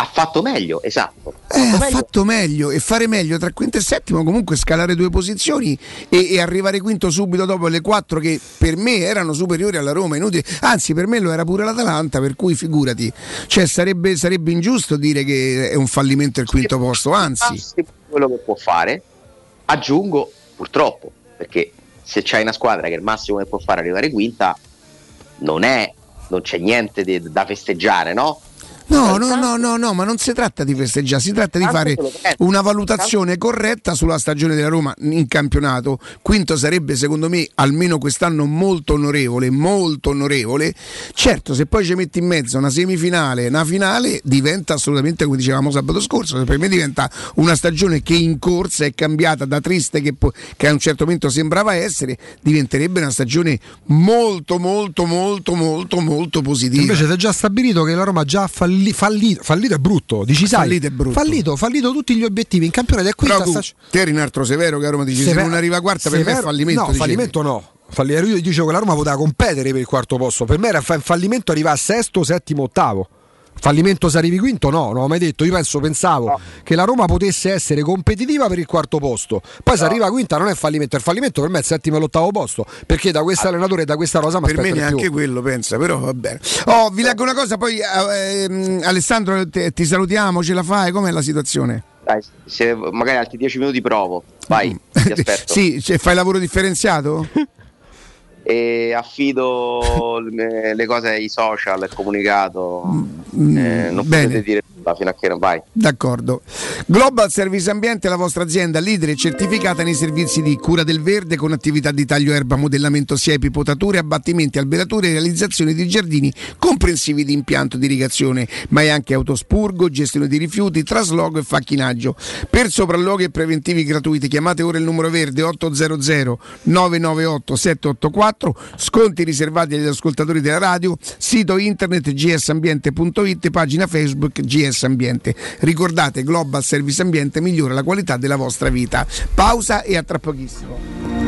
ha fatto meglio, esatto. Eh, ha fatto meglio e fare meglio tra quinto e settimo, comunque scalare due posizioni e, e arrivare quinto subito dopo le quattro che per me erano superiori alla Roma, inutile. Anzi, per me lo era pure l'Atalanta, per cui figurati, cioè, sarebbe, sarebbe ingiusto dire che è un fallimento il quinto posto, anzi. Quello che può fare, aggiungo purtroppo, perché se c'hai una squadra che il massimo che può fare è arrivare quinta, non è non c'è niente di- da festeggiare, no? No, no, no, no, no, ma non si tratta di festeggiare, si tratta di fare una valutazione corretta sulla stagione della Roma in campionato. Quinto sarebbe secondo me almeno quest'anno molto onorevole, molto onorevole. Certo, se poi ci metti in mezzo una semifinale, una finale, diventa assolutamente come dicevamo sabato scorso, per me diventa una stagione che in corsa è cambiata da triste che, po- che a un certo momento sembrava essere, diventerebbe una stagione molto molto molto molto molto positiva. Invece si è già stabilito che la Roma ha già falli- fallito, fallito è brutto, dici sai, Fallito è brutto. fallito, fallito tutti gli obiettivi in campionato e qui Però sta tu, sta- te eri un altro severo che a Roma dici se Severo- non arriva quarta per me è fallimento. No, dicevi. fallimento no. Io dicevo che la Roma poteva competere per il quarto posto. Per me era fa- fallimento arrivare a sesto, settimo, ottavo. Fallimento se arrivi quinto? No, non ho mai detto. Io penso, pensavo che la Roma potesse essere competitiva per il quarto posto. Poi se arriva quinta non è fallimento, il fallimento per me è il settimo e l'ottavo posto. Perché da questo allenatore e da questa rosa mi Per me neanche più. quello pensa, però va bene. Oh, vi leggo una cosa, poi eh, ehm, Alessandro te- ti salutiamo, ce la fai? Com'è la situazione? Dai, se magari altri 10 minuti provo. Vai, ti aspetto. Sì, cioè, fai lavoro differenziato? E affido le, cose ai social, il comunicato. Eh, non Mm, bene. potete dire nulla fino a che non vai. D'accordo. Global Service Ambiente è la vostra azienda leader e certificata nei servizi di cura del verde con attività di taglio erba, modellamento siepi, potature, abbattimenti, alberature e realizzazione di giardini comprensivi di impianto di irrigazione, ma è anche autospurgo, gestione di rifiuti, trasloco e facchinaggio. Per sopralluoghi e preventivi gratuiti chiamate ora il numero verde 800 998 784, sconti riservati agli ascoltatori della radio, sito internet gsambiente.it, pagina Facebook GS Ambiente. Ricordate, Global Service Ambiente migliora la qualità della vostra vita. Pausa e a tra pochissimo.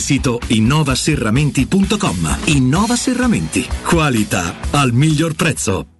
sito innovaserramenti.com. Innova Serramenti. Qualità al miglior prezzo.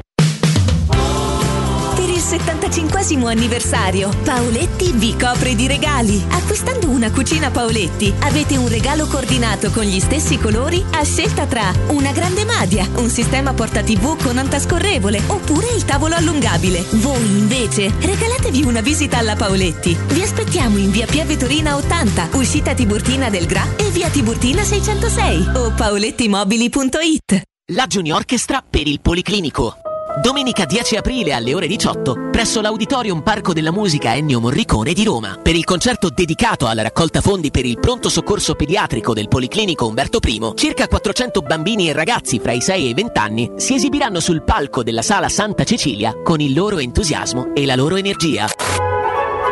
Per il 75 anniversario, Paoletti vi copre di regali. Acquistando una cucina Paoletti, avete un regalo coordinato con gli stessi colori a scelta tra una grande madia, un sistema porta TV con antascorrevole oppure il tavolo allungabile. Voi invece regalatevi una visita alla Paoletti. Vi aspettiamo in via Pieve Torina 80, uscita Tiburtina del Gra e via Tiburtina 606 o paolettimobili.it. La Junior Orchestra per il Policlinico. Domenica 10 aprile alle ore 18 presso l'Auditorium Parco della Musica Ennio Morricone di Roma per il concerto dedicato alla raccolta fondi per il pronto soccorso pediatrico del Policlinico Umberto I, circa 400 bambini e ragazzi fra i 6 e i 20 anni si esibiranno sul palco della Sala Santa Cecilia con il loro entusiasmo e la loro energia.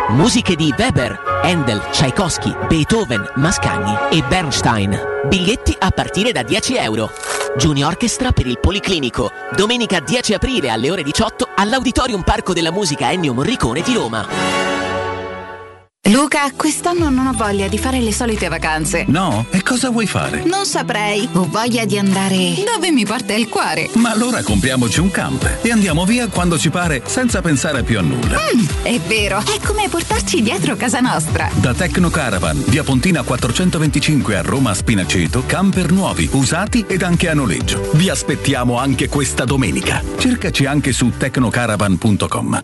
Musiche di Weber, Handel, Tchaikovsky, Beethoven, Mascagni e Bernstein. Biglietti a partire da 10 euro. Junior Orchestra per il Policlinico. Domenica 10 aprile alle ore 18 all'Auditorium Parco della Musica Ennio Morricone di Roma. Luca, quest'anno non ho voglia di fare le solite vacanze. No? E cosa vuoi fare? Non saprei. Ho voglia di andare dove mi porta il cuore. Ma allora compriamoci un camper e andiamo via quando ci pare senza pensare più a nulla. Mm, è vero, è come portarci dietro casa nostra. Da Tecno Caravan, via Pontina 425 a Roma Spinaceto, camper nuovi, usati ed anche a noleggio. Vi aspettiamo anche questa domenica. Cercaci anche su tecnocaravan.com.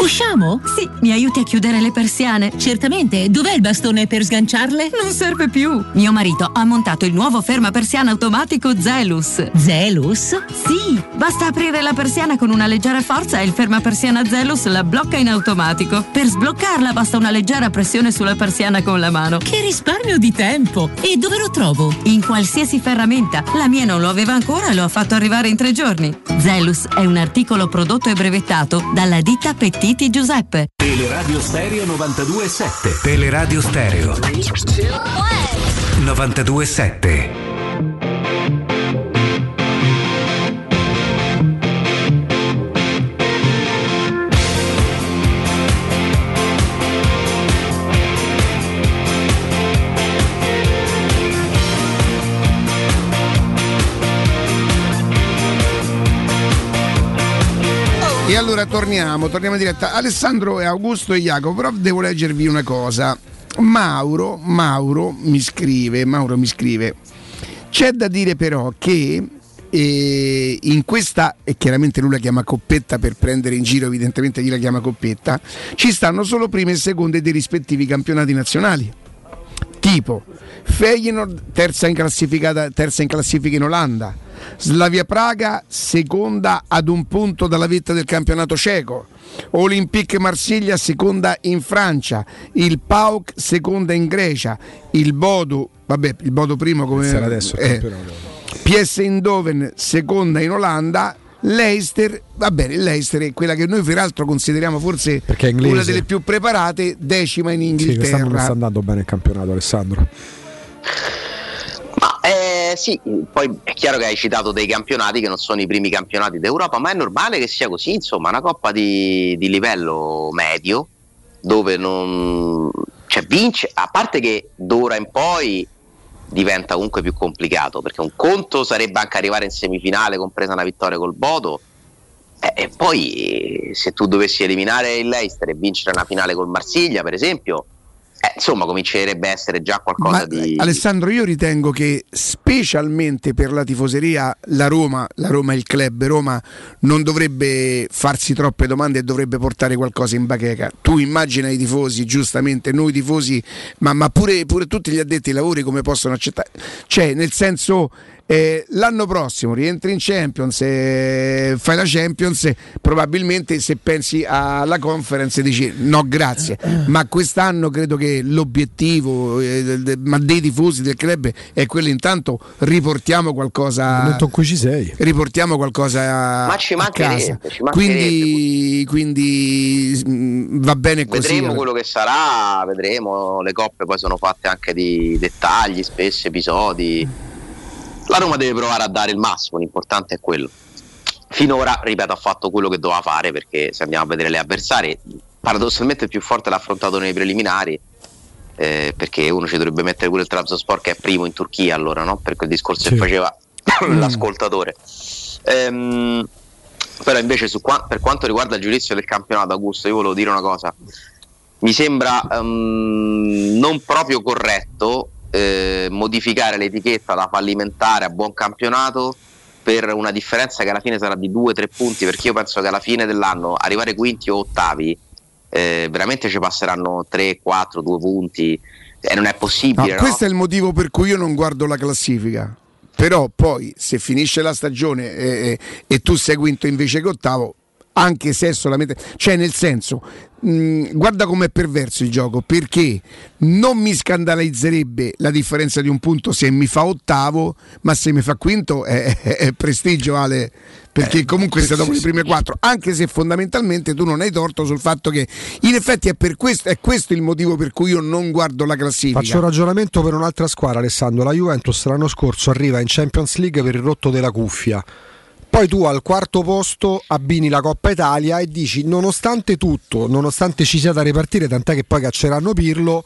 Usciamo? Sì, mi aiuti a chiudere le persiane? Certamente, dov'è il bastone per sganciarle? Non serve più. Mio marito ha montato il nuovo ferma persiana automatico Zelus. Zelus? Sì, basta aprire la persiana con una leggera forza e il ferma persiana Zelus la blocca in automatico. Per sbloccarla basta una leggera pressione sulla persiana con la mano. Che risparmio di tempo! E dove lo trovo? In qualsiasi ferramenta. La mia non lo aveva ancora e lo ha fatto arrivare in tre giorni. Zelus è un articolo prodotto e brevettato dalla ditta Pettiti Giuseppe. Teleradio Stereo 92.7 Teleradio Stereo. 92.7 allora torniamo, torniamo in diretta. Alessandro e Augusto e Jacopo, però devo leggervi una cosa. Mauro, Mauro mi scrive, Mauro mi scrive. C'è da dire però che eh, in questa, e chiaramente lui la chiama coppetta per prendere in giro, evidentemente chi la chiama coppetta, ci stanno solo prime e seconde dei rispettivi campionati nazionali. Tipo Feyenoord terza in, terza in classifica in Olanda, Slavia Praga seconda ad un punto dalla vetta del campionato ceco, Olympique Marsiglia seconda in Francia, il PAOK seconda in Grecia, il Bodo, vabbè il Bodo primo come... Sarà adesso eh. PS Eindhoven seconda in Olanda, Leicester, va bene, Leicester è quella che noi peraltro consideriamo forse una delle più preparate, decima in Sì, quest'anno non Inghilterra. sta andando bene il campionato, Alessandro. Ma eh, sì, poi è chiaro che hai citato dei campionati che non sono i primi campionati d'Europa, ma è normale che sia così, insomma, una coppa di, di livello medio dove non cioè, vince, a parte che d'ora in poi diventa comunque più complicato, perché un conto sarebbe anche arrivare in semifinale, compresa una vittoria col Bodo. eh, E poi se tu dovessi eliminare il Leicester e vincere una finale col Marsiglia, per esempio, eh, insomma comincerebbe a essere già qualcosa Ma, di... Alessandro, io ritengo che specialmente per la tifoseria la Roma, la Roma è il club, Roma non dovrebbe farsi troppe domande e dovrebbe portare qualcosa in bacheca. Tu immagina i tifosi, giustamente, noi tifosi, ma, ma pure, pure tutti gli addetti ai lavori come possono accettare. Cioè, nel senso, eh, l'anno prossimo rientri in Champions, eh, fai la Champions, eh, probabilmente se pensi alla conference dici no grazie, ma quest'anno credo che l'obiettivo eh, del- ma dei tifosi del club è quello intanto riportiamo qualcosa riportiamo qualcosa Ma ci a mancherebbe, casa. ci mancherebbe. quindi, quindi mm, va bene così Vedremo quello che sarà, vedremo. Le coppe poi sono fatte anche di dettagli, spesso episodi. La Roma deve provare a dare il massimo, l'importante è quello. Finora, ripeto, ha fatto quello che doveva fare perché se andiamo a vedere le avversarie, paradossalmente il più forte l'ha affrontato nei preliminari. eh, perché uno ci dovrebbe mettere pure il Trabzonspor che è primo in Turchia allora no? per quel discorso che Sì. faceva l'ascoltatore Ehm, però invece qua- per quanto riguarda il giudizio del campionato Augusto io volevo dire una cosa mi sembra ehm, non proprio corretto eh, modificare l'etichetta da fallimentare a buon campionato per una differenza che alla fine sarà di 2-3 punti perché io penso che alla fine dell'anno arrivare quinti o ottavi eh, veramente ci passeranno 3, 4, 2 punti e non è possibile no? questo è il motivo per cui io non guardo la classifica. Però poi se finisce la stagione e, e- e tu sei quinto invece che ottavo, anche se è solamente... Cioè nel senso, mh, guarda com'è perverso il gioco, perché non mi scandalizzerebbe la differenza di un punto se mi fa ottavo, ma se mi fa quinto è, è- è prestigio Ale, perché comunque sei dopo le prime quattro, anche se fondamentalmente tu non hai torto sul fatto che in effetti è per questo, è questo il motivo per cui io non guardo la classifica. Faccio un ragionamento per un'altra squadra, Alessandro. La Juventus l'anno scorso arriva in Champions League per il rotto della cuffia. Poi tu al quarto posto abbini la Coppa Italia e dici, nonostante tutto, nonostante ci sia da ripartire, tant'è che poi cacceranno Pirlo,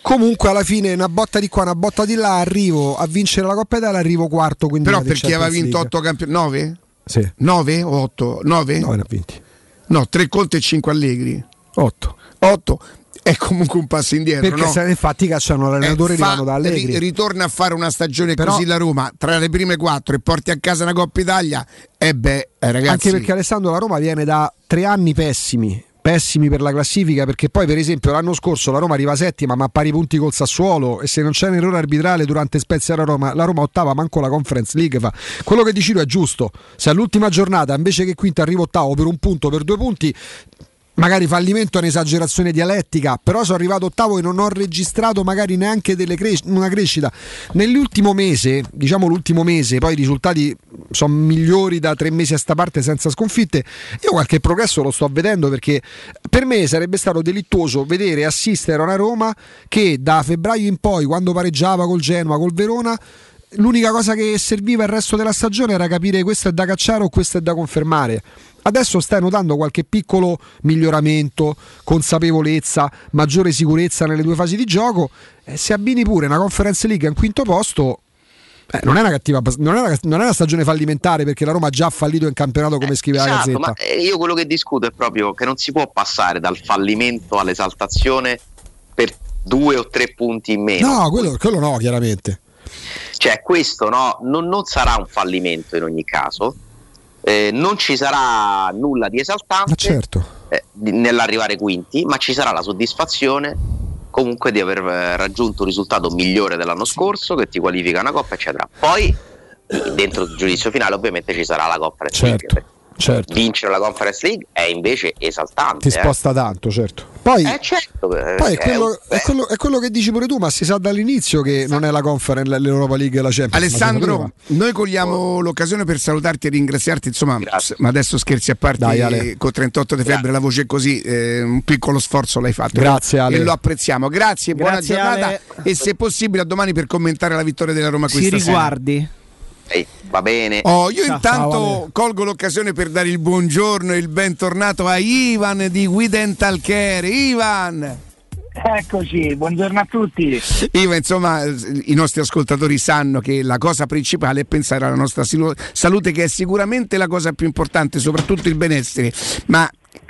comunque alla fine una botta di qua, una botta di là, arrivo a vincere la Coppa Italia, arrivo quarto. Quindi Però in perché aveva vinto League. 8 campioni? 9? Sì. 9 o 8? 9? 9 ne ha vinti. No, 3 Conte e 5 Allegri. 8. 8 è comunque un passo indietro. Perché no? se infatti cacciano l'allenatore Eh, fa- da Allegri. ri- ritorna a fare una stagione Però- così la Roma tra le prime 4 e porti a casa una Coppa Italia. E beh, eh, ragazzi. Anche perché Alessandro la Roma viene da tre anni pessimi. Pessimi per la classifica perché poi per esempio l'anno scorso la Roma arriva settima ma a pari punti col Sassuolo e se non c'è un errore arbitrale durante Spezia la Roma, la Roma ottava manco la Conference League fa. Quello che dici tu è giusto, se all'ultima giornata invece che quinta arrivo ottavo per un punto, per due punti magari fallimento è un'esagerazione dialettica, però sono arrivato ottavo e non ho registrato magari neanche cres- una crescita. Nell'ultimo mese, diciamo l'ultimo mese, poi i risultati sono migliori da tre mesi a sta parte senza sconfitte. Io qualche progresso lo sto vedendo perché per me sarebbe stato delittuoso vedere assistere a una Roma che da febbraio in poi, quando pareggiava col Genoa, col Verona, l'unica cosa che serviva il resto della stagione era capire questo è da cacciare o questo è da confermare. Adesso stai notando qualche piccolo miglioramento, consapevolezza, maggiore sicurezza nelle due fasi di gioco. E se abbini pure una Conference League in quinto posto, eh, non, è una cattiva, non, è una, non è una stagione fallimentare perché la Roma ha già fallito in campionato come scrive la Esatto, Gazzetta. ma eh, io quello che discuto è proprio che non si può passare dal fallimento all'esaltazione per due o tre punti in meno. No, quello, quello no, chiaramente. Cioè, questo no, non, non sarà un fallimento in ogni caso. Eh, non ci sarà nulla di esaltante Ma certo. eh, nell'arrivare quinti, ma ci sarà la soddisfazione comunque di aver eh, raggiunto un risultato migliore dell'anno scorso che ti qualifica una coppa, eccetera. Poi dentro il giudizio finale ovviamente ci sarà la Conference Certo, League. Certo. Vincere la Conference League è invece esaltante. Ti eh. sposta tanto, certo. Poi, Eh, certo, eh, poi è, quello, un- è, quello, è quello che dici pure tu, ma si sa dall'inizio che non è la Conference, l'Europa League e la Champions. Alessandro, noi cogliamo l'occasione per salutarti e ringraziarti. Insomma, s- ma adesso scherzi a parte, Dai, Ale. con 38 di febbre la voce è così, eh, un piccolo sforzo l'hai fatto. Grazie, Ale. E lo apprezziamo. Grazie, buona Grazie, giornata. Ale. E se possibile, a domani per commentare la vittoria della Roma Si questa sera. riguardi. Eh, va bene. Oh, io intanto colgo l'occasione per dare il buongiorno e il bentornato a Ivan di We Dental Care. Ivan! Eccoci, buongiorno a tutti. Ivan, insomma, i nostri ascoltatori sanno che la cosa principale è pensare alla nostra salute, che è sicuramente la cosa più importante, soprattutto il benessere, ma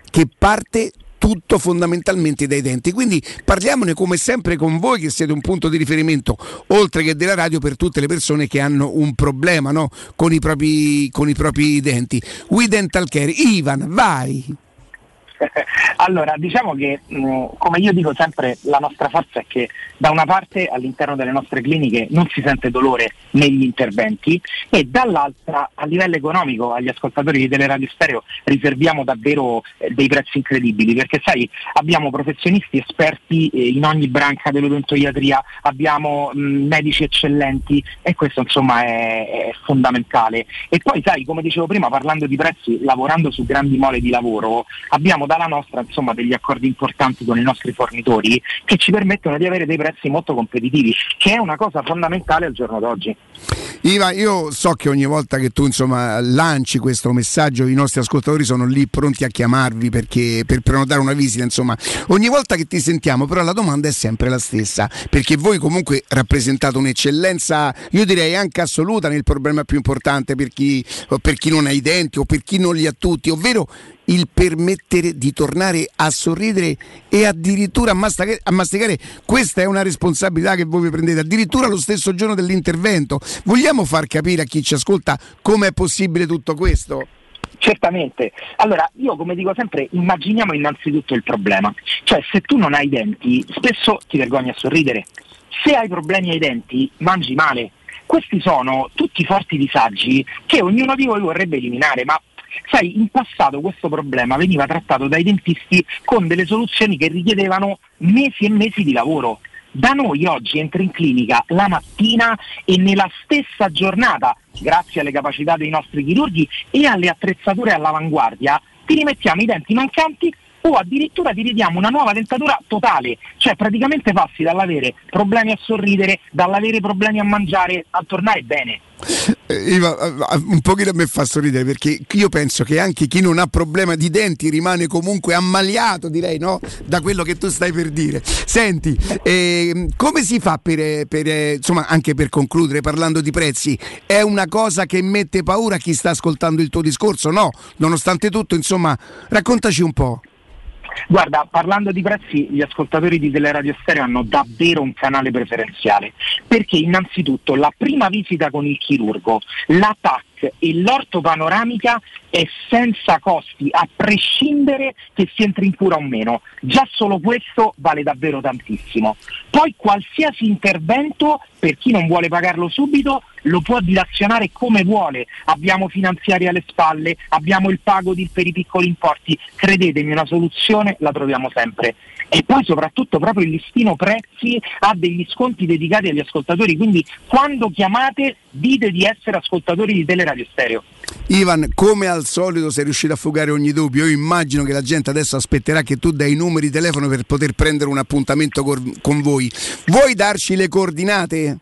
che parte tutto fondamentalmente dai denti. Quindi parliamone come sempre con voi che siete un punto di riferimento, oltre che della radio, per tutte le persone che hanno un problema no? con, i propri, con i propri denti. We Dental Care. Ivan, vai! Allora, diciamo che mh, come io dico sempre, la nostra forza è che da una parte all'interno delle nostre cliniche non si sente dolore negli interventi e dall'altra a livello economico agli ascoltatori di Teleradio Stereo riserviamo davvero eh, dei prezzi incredibili perché sai abbiamo professionisti esperti eh, in ogni branca dell'odontoiatria, abbiamo mh, medici eccellenti e questo insomma è, è fondamentale. E poi sai, come dicevo prima, parlando di prezzi, lavorando su grandi mole di lavoro, abbiamo abbiamo dalla nostra insomma, degli accordi importanti con i nostri fornitori che ci permettono di avere dei prezzi molto competitivi, che è una cosa fondamentale al giorno d'oggi. Iva, io so che ogni volta che tu insomma, lanci questo messaggio i nostri ascoltatori sono lì pronti a chiamarvi perché, per prenotare una visita, insomma, ogni volta che ti sentiamo però la domanda è sempre la stessa, perché voi comunque rappresentate un'eccellenza, io direi anche assoluta nel problema più importante per chi, per chi non ha i denti o per chi non li ha tutti, ovvero il permettere di tornare a sorridere e addirittura a masticare, Questa è una responsabilità che voi vi prendete addirittura lo stesso giorno dell'intervento. Vogliamo far capire a chi ci ascolta come è possibile tutto questo? Certamente. Allora, io come dico sempre, immaginiamo innanzitutto il problema. Cioè, se tu non hai denti, spesso ti vergogni a sorridere. Se hai problemi ai denti, mangi male. Questi sono tutti forti disagi che ognuno di voi vorrebbe eliminare, ma sai, in passato questo problema veniva trattato dai dentisti con delle soluzioni che richiedevano mesi e mesi di lavoro. Da noi oggi entri in clinica la mattina e nella stessa giornata, grazie alle capacità dei nostri chirurghi e alle attrezzature all'avanguardia, ti rimettiamo i denti mancanti o addirittura ti ridiamo una nuova dentatura totale, cioè praticamente passi dall'avere problemi a sorridere, dall'avere problemi a mangiare, a tornare bene. Eh, Iva, eh, un pochino a me fa sorridere perché io penso che anche chi non ha problema di denti rimane comunque ammaliato, direi, no? Da quello che tu stai per dire. Senti, eh, come si fa per, per, eh, insomma, anche per concludere parlando di prezzi? È una cosa che mette paura a chi sta ascoltando il tuo discorso? No, nonostante tutto, insomma, raccontaci un po'. Guarda, parlando di prezzi, gli ascoltatori di Teleradio Stereo hanno davvero un canale preferenziale, perché innanzitutto la prima visita con il chirurgo, la TAC e l'ortopanoramica è senza costi, a prescindere che si entri in cura o meno. Già solo questo vale davvero tantissimo. Poi qualsiasi intervento, per chi non vuole pagarlo subito, lo può dilazionare come vuole. Abbiamo finanziari alle spalle, abbiamo il pago di, per i piccoli importi. Credetemi, una soluzione la troviamo sempre. E poi soprattutto proprio il listino prezzi ha degli sconti dedicati agli ascoltatori, quindi quando chiamate dite di essere ascoltatori di Teleradio Stereo. Ivan, come al solito sei riuscito a fugare ogni dubbio. Io immagino che la gente adesso aspetterà che tu dai i numeri di telefono per poter prendere un appuntamento con voi. Vuoi darci le coordinate?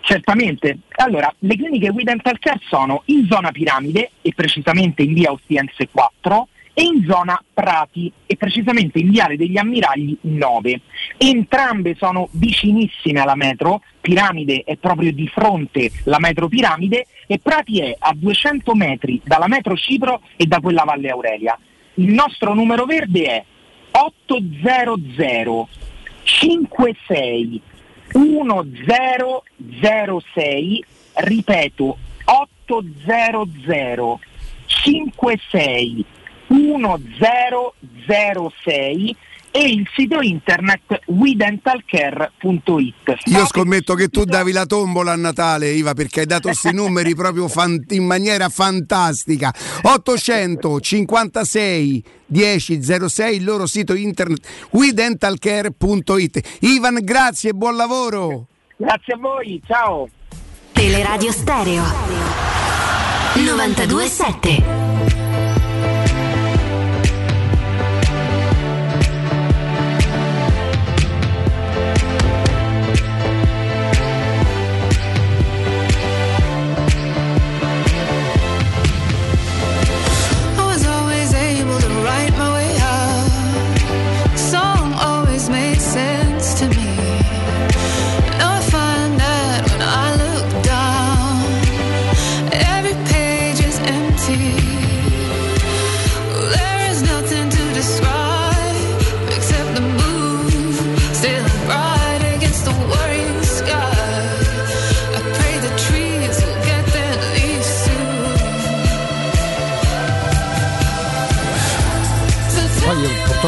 Certamente. Allora, le cliniche We Dental Care sono in zona Piramide e precisamente in via Ostiense 4 e in zona Prati e precisamente in viale degli Ammiragli 9. Entrambe sono vicinissime alla metro, Piramide è proprio di fronte la metro Piramide e Prati è a 200 metri dalla metro Cipro e da quella Valle Aurelia. Il nostro numero verde è 800 56 1006, ripeto 800 56 1006 e il sito internet wedentalcare.it. Io scommetto che tu davi la tombola a Natale, Iva, perché hai dato questi numeri proprio fan- in maniera fantastica. 856 1006, il loro sito internet wedentalcare.it. Ivan, grazie e buon lavoro. Grazie a voi, ciao. Teleradio Stereo 927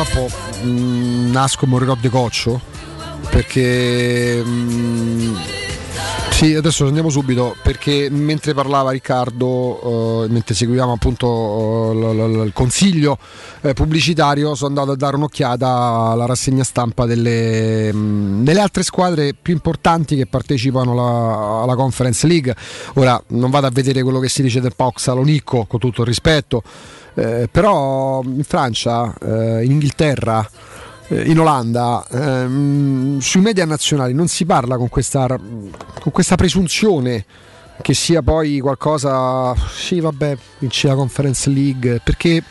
purtroppo mh, nasco e morirò di coccio perché mh, sì, adesso andiamo subito perché mentre parlava Riccardo, eh, mentre seguivamo appunto eh, l- l- il consiglio eh, pubblicitario, sono andato a dare un'occhiata alla rassegna stampa delle, mh, delle altre squadre più importanti che partecipano alla, alla Conference League. Ora non vado a vedere quello che si dice del Pau Salonicco, con tutto il rispetto. Eh, però in Francia, eh, in Inghilterra, eh, in Olanda, ehm, sui media nazionali non si parla con questa, con questa presunzione che sia poi qualcosa, sì vabbè, vince la Conference League, perché,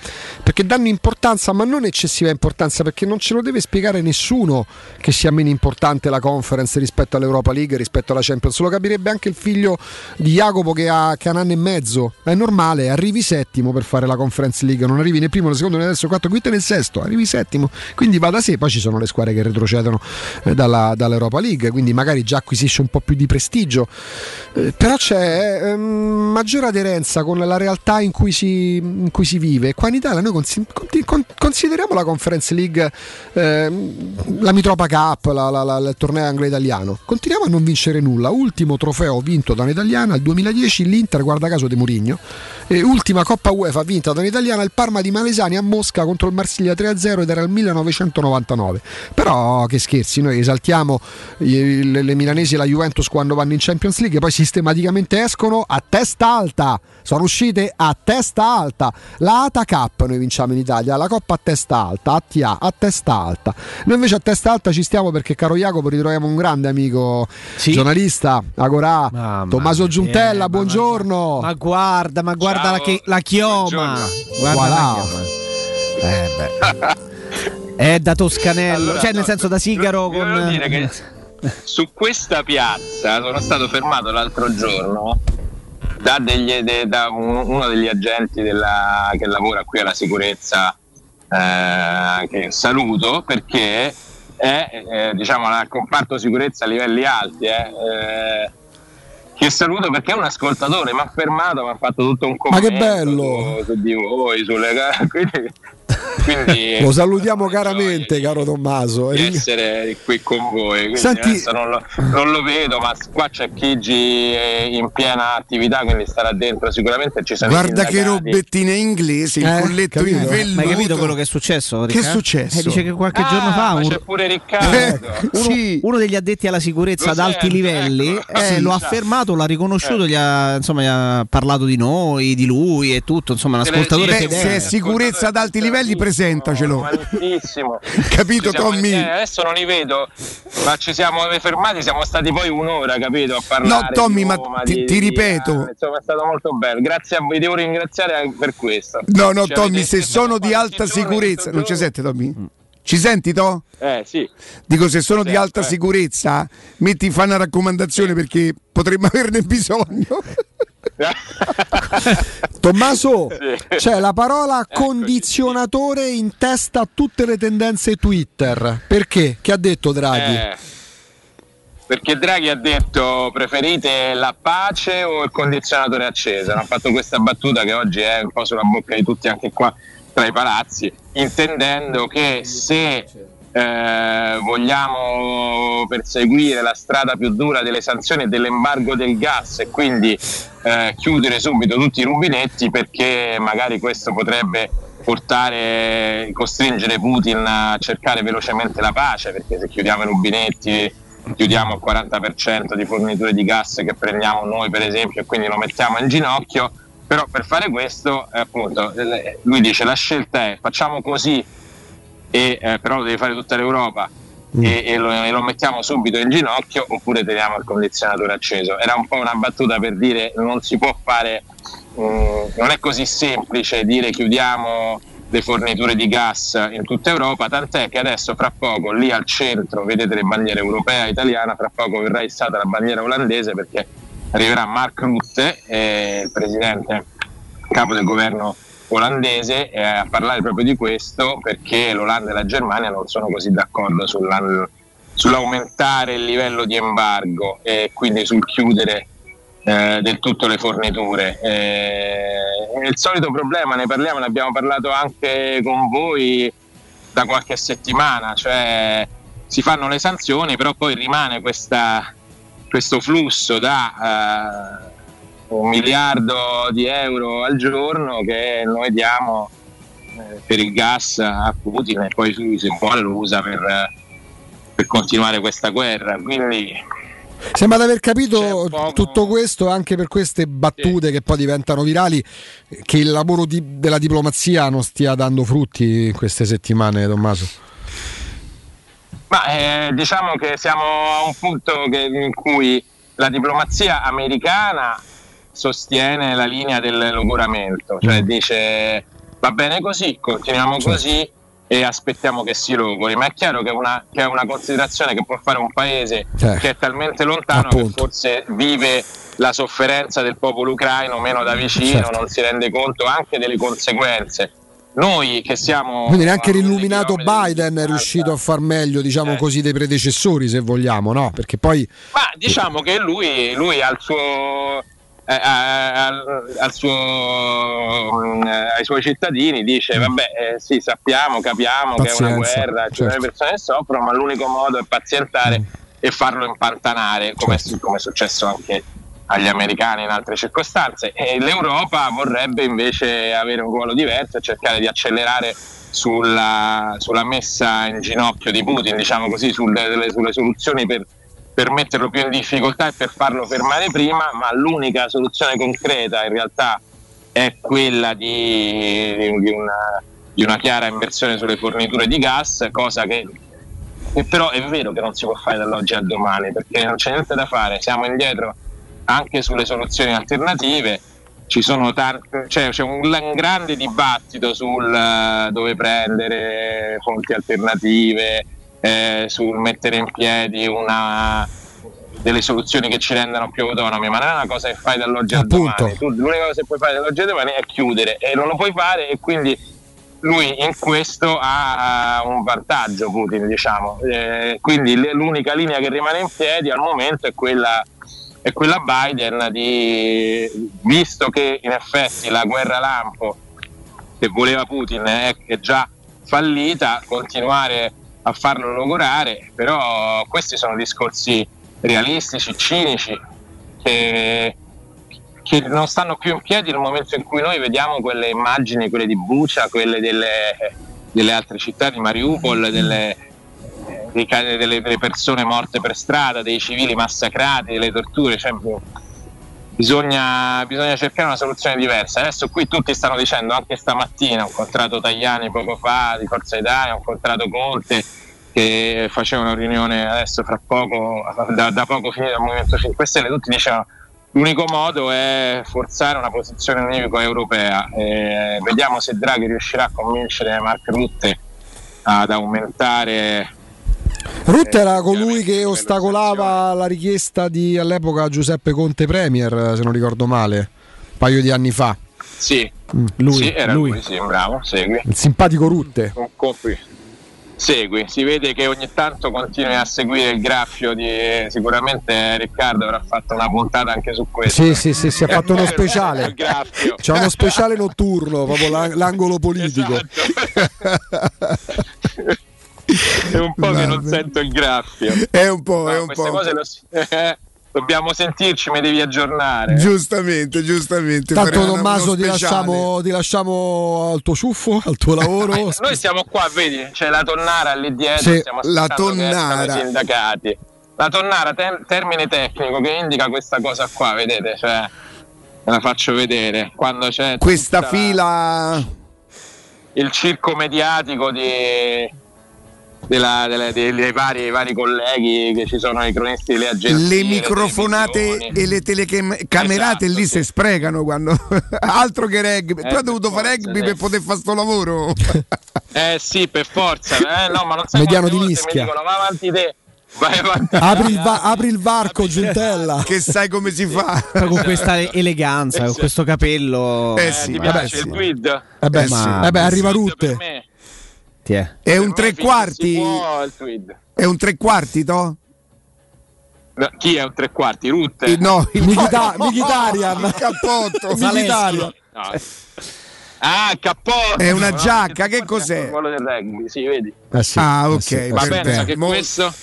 perché danno importanza, ma non eccessiva importanza, perché non ce lo deve spiegare nessuno che sia meno importante la Conference rispetto all'Europa League, rispetto alla Champions, lo capirebbe anche il figlio di Jacopo che ha, che ha un anno e mezzo, è normale, arrivi settimo per fare la Conference League, non arrivi né primo, né secondo, né terzo, quarto, quinto nel sesto, arrivi settimo, quindi va da sé, poi ci sono le squadre che retrocedono eh, dalla, dall'Europa League, quindi magari già acquisisce un po' più di prestigio, eh, però c'è ehm, maggiore aderenza con la realtà in cui si, in cui si vive. Qua in Italia noi conti- con- consideriamo la Conference League ehm, la Mitropa Cup, la- la- la- il torneo anglo-italiano. Continuiamo a non vincere nulla. Ultimo trofeo vinto da un'italiana il 2010, l'Inter, guarda caso di Mourinho. E ultima Coppa UEFA vinta da un'italiana, il Parma di Malesani a Mosca contro il Marsiglia 3-0 ed era il 1999. Però che scherzi, noi esaltiamo le, le milanesi e la Juventus quando vanno in Champions League, poi sistematicamente escono a testa alta. Sono uscite a testa alta. La ATA Cup noi vinciamo in Italia, la Coppa a testa alta, ATA a testa alta. Noi invece a testa alta ci stiamo perché, caro Jacopo, ritroviamo un grande amico giornalista, Agorà, Tommaso Giuntella, buongiorno. Ma guarda, ma guarda la, chi- la chioma. Guarda Voilà. la chioma. Eh beh. È da Toscanello, Allora, cioè nel senso da Sigaro con... su questa piazza sono stato fermato l'altro giorno da, degli- de- da un- uno degli agenti della- che lavora qui alla sicurezza eh, che saluto perché è eh, diciamo al comparto sicurezza a livelli alti eh, eh, che saluto perché è un ascoltatore mi ha fermato mi ha fatto tutto un Ma commento che bello! su, su di voi sulle quindi, quindi Lo salutiamo caramente, caro Tommaso. di essere qui con voi. Senti- adesso non lo, non lo vedo, ma qua c'è Chigi eh, in piena attività, quindi starà dentro sicuramente. Ci sono i Guarda che robettine inglesi, il Eh, colletto capito? in velluto. Ma hai capito quello che è successo? Che è successo? Eh, dice che qualche Ah, giorno fa ma un- c'è pure Riccardo. uno, uno degli addetti alla sicurezza Lo ad alti sento, livelli ecco. eh, Sì, lo ha sa. fermato, l'ha riconosciuto, Eh. gli, ha, insomma, gli ha parlato di noi, di lui e tutto. Insomma, un ascoltatore Beh, se è sicurezza ad alti livelli, presentacelo. Malissimo. Capito, siamo- Tommy? eh, adesso non li vedo, ma ci siamo fermati, siamo stati poi un'ora, capito, a parlare. No, Tommy, di ma Roma, ti- di- ti di- ripeto. eh, insomma, è stato molto bello. Grazie a voi, devo ringraziare anche per questo. No, no, Ci Tommy, se sono di alta sicurezza. Non ci sente, Tommy? Ci senti, To? Eh, sì. Dico, se sono di Sì, alta eh. sicurezza, metti, fa una raccomandazione perché potremmo averne bisogno. Tommaso, c'è la parola condizionatore in testa a tutte le tendenze Twitter. Perché? Che ha detto Draghi? Eh, perché Draghi ha detto preferite la pace o il condizionatore acceso? Hanno fatto questa battuta che oggi è un po' sulla bocca di tutti anche qua tra i palazzi, intendendo che se eh, vogliamo perseguire la strada più dura delle sanzioni e dell'embargo del gas e quindi eh, chiudere subito tutti i rubinetti perché magari questo potrebbe portare, costringere Putin a cercare velocemente la pace perché se chiudiamo i rubinetti chiudiamo il 40% di forniture di gas che prendiamo noi per esempio e quindi lo mettiamo in ginocchio. Però per fare questo eh, appunto eh, lui dice la scelta è facciamo così e, eh, però lo deve fare tutta l'Europa. E, e lo, e lo mettiamo subito in ginocchio oppure teniamo il condizionatore acceso. Era un po' una battuta per dire non si può fare mm, non è così semplice dire chiudiamo le forniture di gas in tutta Europa, tant'è che adesso fra poco lì al centro vedete le bandiere europea e italiana, fra poco verrà issata la bandiera olandese perché arriverà Mark Rutte, eh, il presidente capo del governo olandese, eh, a parlare proprio di questo perché l'Olanda e la Germania non sono così d'accordo sulla- sull'aumentare il livello di embargo e quindi sul chiudere eh, del tutto le forniture. Eh, il solito problema, ne parliamo, ne abbiamo parlato anche con voi da qualche settimana, cioè si fanno le sanzioni, però poi rimane questa- questo flusso da eh, un miliardo di euro al giorno che noi diamo eh, per il gas a Putin e poi lui se vuole lo usa per, per continuare questa guerra. Quindi Sembra di aver capito tutto questo anche per queste battute che poi diventano virali, che il lavoro di- della diplomazia non stia dando frutti in queste settimane, Tommaso. Ma eh, diciamo che siamo a un punto che- in cui la diplomazia americana sostiene la linea del logoramento, cioè dice va bene così, continuiamo così e aspettiamo che si logori, ma è chiaro che è una, che è una considerazione che può fare un paese Eh, che è talmente lontano che forse vive la sofferenza del popolo ucraino meno da vicino, Certo. non si rende conto anche delle conseguenze. Noi che siamo Quindi neanche l'illuminato Biden è riuscito a far meglio, diciamo così, dei predecessori, se vogliamo, no? Perché poi Ma diciamo che lui, lui ha il suo, eh, ha- ha- al suo, mm, eh, ai suoi cittadini dice vabbè eh, sì sappiamo, capiamo che è una Mm. Pazienza, guerra, certo. le persone che soffrono, ma l'unico modo è pazientare Mm. e farlo impantanare come, Certo. è- come è successo anche agli americani in altre circostanze e l'Europa vorrebbe invece avere un ruolo diverso e cercare di accelerare sulla, sulla messa in ginocchio di Putin, diciamo così, sulle, sulle soluzioni per, per metterlo più in difficoltà e per farlo fermare prima, ma l'unica soluzione concreta in realtà è quella di, di una, di una chiara inversione sulle forniture di gas, cosa che, che però è vero che non si può fare dall'oggi al domani, perché non c'è niente da fare, siamo indietro anche sulle soluzioni alternative. Tante, cioè, c'è un, un grande dibattito sul eh, dove prendere fonti alternative, eh, sul mettere in piedi una, delle soluzioni che ci rendano più autonomi, ma non è una cosa che fai dall'oggi al domani. Tu, l'unica cosa che puoi fare dall'oggi al domani è chiudere e non lo puoi fare e quindi lui in questo ha un vantaggio Putin, diciamo. Eh, quindi l'unica linea che rimane in piedi al momento è quella, è quella Biden di, visto che in effetti la guerra lampo che voleva Putin è, è già fallita, continuare a farlo logorare, però questi sono discorsi realistici, cinici, che, che non stanno più in piedi nel momento in cui noi vediamo quelle immagini, quelle di Bucia, quelle delle, delle altre città di Mariupol, delle, delle, delle persone morte per strada, dei civili massacrati, delle torture. Cioè, bisogna, bisogna cercare una soluzione diversa. Adesso qui tutti stanno dicendo, anche stamattina ho incontrato Tajani poco fa di Forza Italia, ho incontrato Conte che faceva una riunione adesso fra poco, da, da poco finita il Movimento 5 Stelle, tutti dicevano l'unico modo è forzare una posizione univoca europea. Eh, vediamo se Draghi riuscirà a convincere Mark Rutte ad aumentare Rutte era colui che ostacolava la richiesta di all'epoca Giuseppe Conte Premier, se non ricordo male, un paio di anni fa. Sì, Mm, lui, sì, era lui. lui, sì, bravo, segui. Il simpatico Rutte. Segui, si vede che ogni tanto continui a seguire il graffio di sicuramente Riccardo avrà fatto una puntata anche su questo. Sì, sì, sì, si è fatto uno speciale. C'è uno speciale notturno, proprio la- l'angolo politico. È un po' che non sento il graffio. È un po', è un queste po'. cose lo si- eh, dobbiamo sentirci, mi devi aggiornare. Giustamente, giustamente. Tanto Tommaso ti lasciamo, ti lasciamo al tuo ciuffo, al tuo lavoro. Noi siamo qua, vedi, c'è la tonnara lì dietro, Sì, la tonnara. i sindacati. La tonnara, ter- termine tecnico che indica questa cosa qua, vedete, cioè ve la faccio vedere. Quando c'è Questa tutta la- fila il circo mediatico di della- delle- dei, dei vari, vari colleghi che ci sono i cronisti delle agenzie le microfonate e le telecamerate Esatto, lì si sprecano quando altro che rugby. tu Eh, hai dovuto per fare forza, rugby sì. per poter fare sto lavoro. eh sì per forza eh, no ma non sai Mediano di mischia. mi dicono va avanti te vai avanti Apri il, va- apri il varco, Gentella. che sai come si fa. Poi con questa eleganza, con questo capello. Eh sì, ti vabbè, piace sì. il tweed? Eh beh, Eh sì. sì. Eh beh, arriva Rutte. Ti è. È un tre quarti. può. È un tre quarti, to? No, chi è un tre quarti? Rutte? Eh, No, il, Michita- il cappotto. Mkhitaryan. No. Ah, il cappotto! È una giacca, che cos'è? ruolo del rugby, sì, vedi. Eh sì, Ah, eh ok, sì, eh Ma sì. perfetto. pensa che, questo,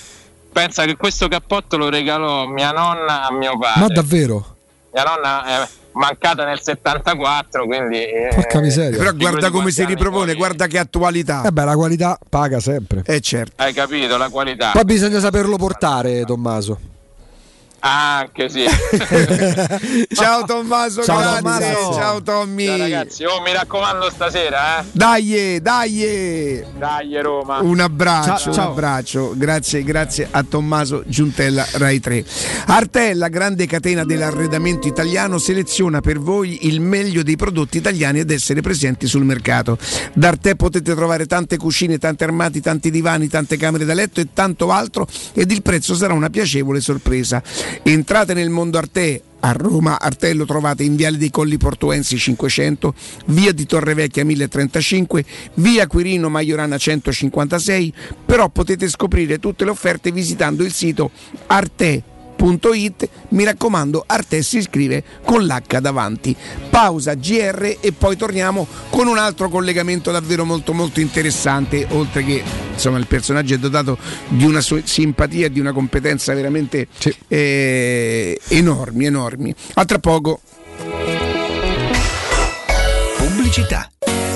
pensa che questo cappotto lo regalò mia nonna a mio padre. Ma davvero? Mia nonna è mancata nel 74, quindi... eh, Porca miseria. Però guarda come si ripropone, poi- guarda che attualità. Eh beh, la qualità paga sempre. Eh certo. Hai capito la qualità? Poi bisogna saperlo portare, Tommaso. Anche sì. Ciao Tommaso, Ciao, grazie. Tommaso. Ciao Tommy. Ciao ragazzi, oh, mi raccomando stasera, eh. Dai, dai. Dai Roma. Un abbraccio, Ciao, un abbraccio. Grazie, grazie a Tommaso Giuntella Rai 3. Arte, la grande catena dell'arredamento italiano, seleziona per voi il meglio dei prodotti italiani ed essere presenti sul mercato. Da Arte potete trovare tante cucine, tanti armati, tanti divani, tante camere da letto e tanto altro ed il prezzo sarà una piacevole sorpresa. Entrate nel mondo Arte a Roma, Arte lo trovate in Viale dei Colli Portuensi 500, via di Torrevecchia 1035, via Quirino Maiorana 156, però potete scoprire tutte le offerte visitando il sito arte.it. Mi raccomando, Arte si scrive con l'H davanti. Pausa GR e poi torniamo con un altro collegamento davvero molto molto interessante, oltre che insomma il personaggio è dotato di una simpatia e di una competenza veramente eh, enormi, enormi. A tra poco. Pubblicità.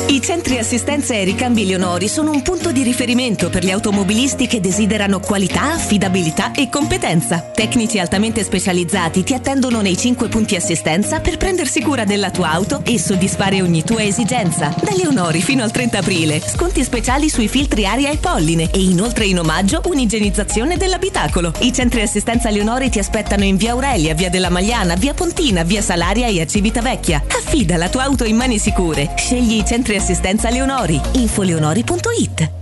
I centri assistenza e ricambi Leonori sono un punto di riferimento per gli automobilisti che desiderano qualità, affidabilità e competenza. Tecnici altamente specializzati ti attendono nei 5 punti assistenza per prendersi cura della tua auto e soddisfare ogni tua esigenza. Da Leonori fino al 30 aprile, sconti speciali sui filtri aria e polline e inoltre in omaggio un'igienizzazione dell'abitacolo. I centri assistenza Leonori ti aspettano in via Aurelia, via della Magliana, via Pontina, via Salaria e a Civitavecchia. Affida la tua auto in mani sicure. Scegli i centri Leonori. infoleonori.it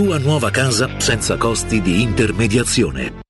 tua nuova casa senza costi di intermediazione.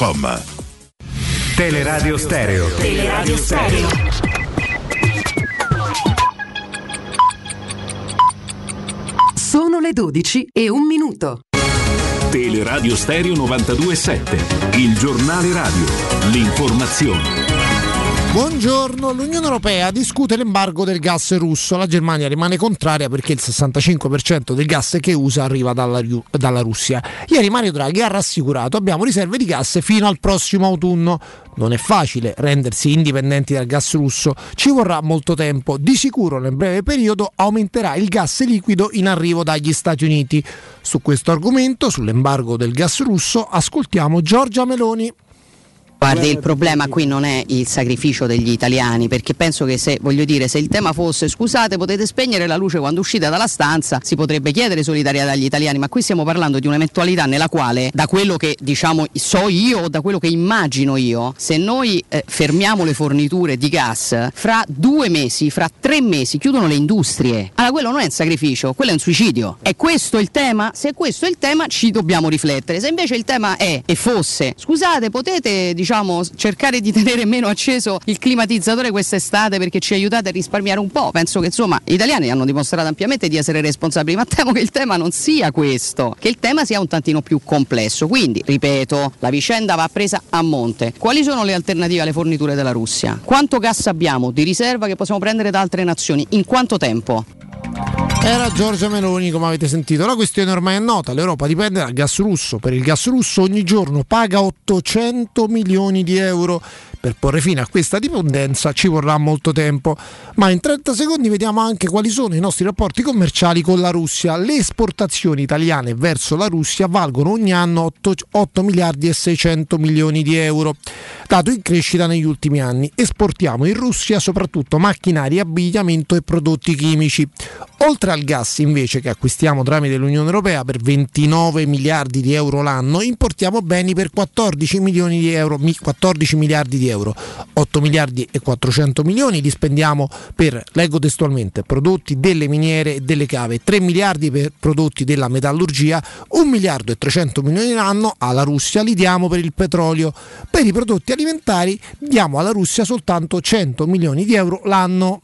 showroomdelmaterasso.com Teleradio Stereo. Teleradio Stereo. Sono le 12 e un minuto. Teleradio Stereo 927, il giornale radio, l'informazione. Buongiorno, l'Unione Europea discute l'embargo del gas russo. La Germania rimane contraria perché il 65% del gas che usa arriva dalla, dalla Russia. Ieri Mario Draghi ha rassicurato abbiamo riserve di gas fino al prossimo autunno. Non è facile rendersi indipendenti dal gas russo, ci vorrà molto tempo. Di sicuro nel breve periodo aumenterà il gas liquido in arrivo dagli Stati Uniti. Su questo argomento, sull'embargo del gas russo, ascoltiamo Giorgia Meloni. Guardi, il problema qui non è il sacrificio degli italiani, perché penso che se, voglio dire, se il tema fosse scusate potete spegnere la luce quando uscite dalla stanza, si potrebbe chiedere solidarietà agli italiani, ma qui stiamo parlando di un'eventualità nella quale, da quello che diciamo so io o da quello che immagino io, se noi eh, fermiamo le forniture di gas, fra due mesi, fra tre mesi chiudono le industrie. Allora quello non è un sacrificio, quello è un suicidio. È questo il tema? Se questo è il tema ci dobbiamo riflettere. Se invece il tema è e fosse, scusate, potete diciamo cercare di tenere meno acceso il climatizzatore quest'estate perché ci aiutate a risparmiare un po'. Penso che insomma gli italiani hanno dimostrato ampiamente di essere responsabili, ma temo che il tema non sia questo, che il tema sia un tantino più complesso. Quindi, ripeto, la vicenda va presa a monte. Quali sono le alternative alle forniture della Russia? Quanto gas abbiamo di riserva che possiamo prendere da altre nazioni? In quanto tempo? Era Giorgia Meloni, come avete sentito. La questione ormai è nota, l'Europa dipende dal gas russo. Per il gas russo ogni giorno paga 800 milioni di euro. Per porre fine a questa dipendenza ci vorrà molto tempo. Ma in 30 secondi vediamo anche quali sono i nostri rapporti commerciali con la Russia. Le esportazioni italiane verso la Russia valgono ogni anno 8, 8 miliardi e 600 milioni di euro, dato in crescita negli ultimi anni. Esportiamo in Russia soprattutto macchinari, abbigliamento e prodotti chimici. Oltre al gas invece che acquistiamo tramite l'Unione Europea per 29 miliardi di euro l'anno, importiamo beni per 14 milioni di euro, 14 miliardi di euro. 8 miliardi e 400 milioni li spendiamo per, leggo testualmente, prodotti delle miniere e delle cave, 3 miliardi per prodotti della metallurgia, 1 miliardo e 300 milioni l'anno alla Russia li diamo per il petrolio. Per i prodotti alimentari diamo alla Russia soltanto 100 milioni di euro l'anno.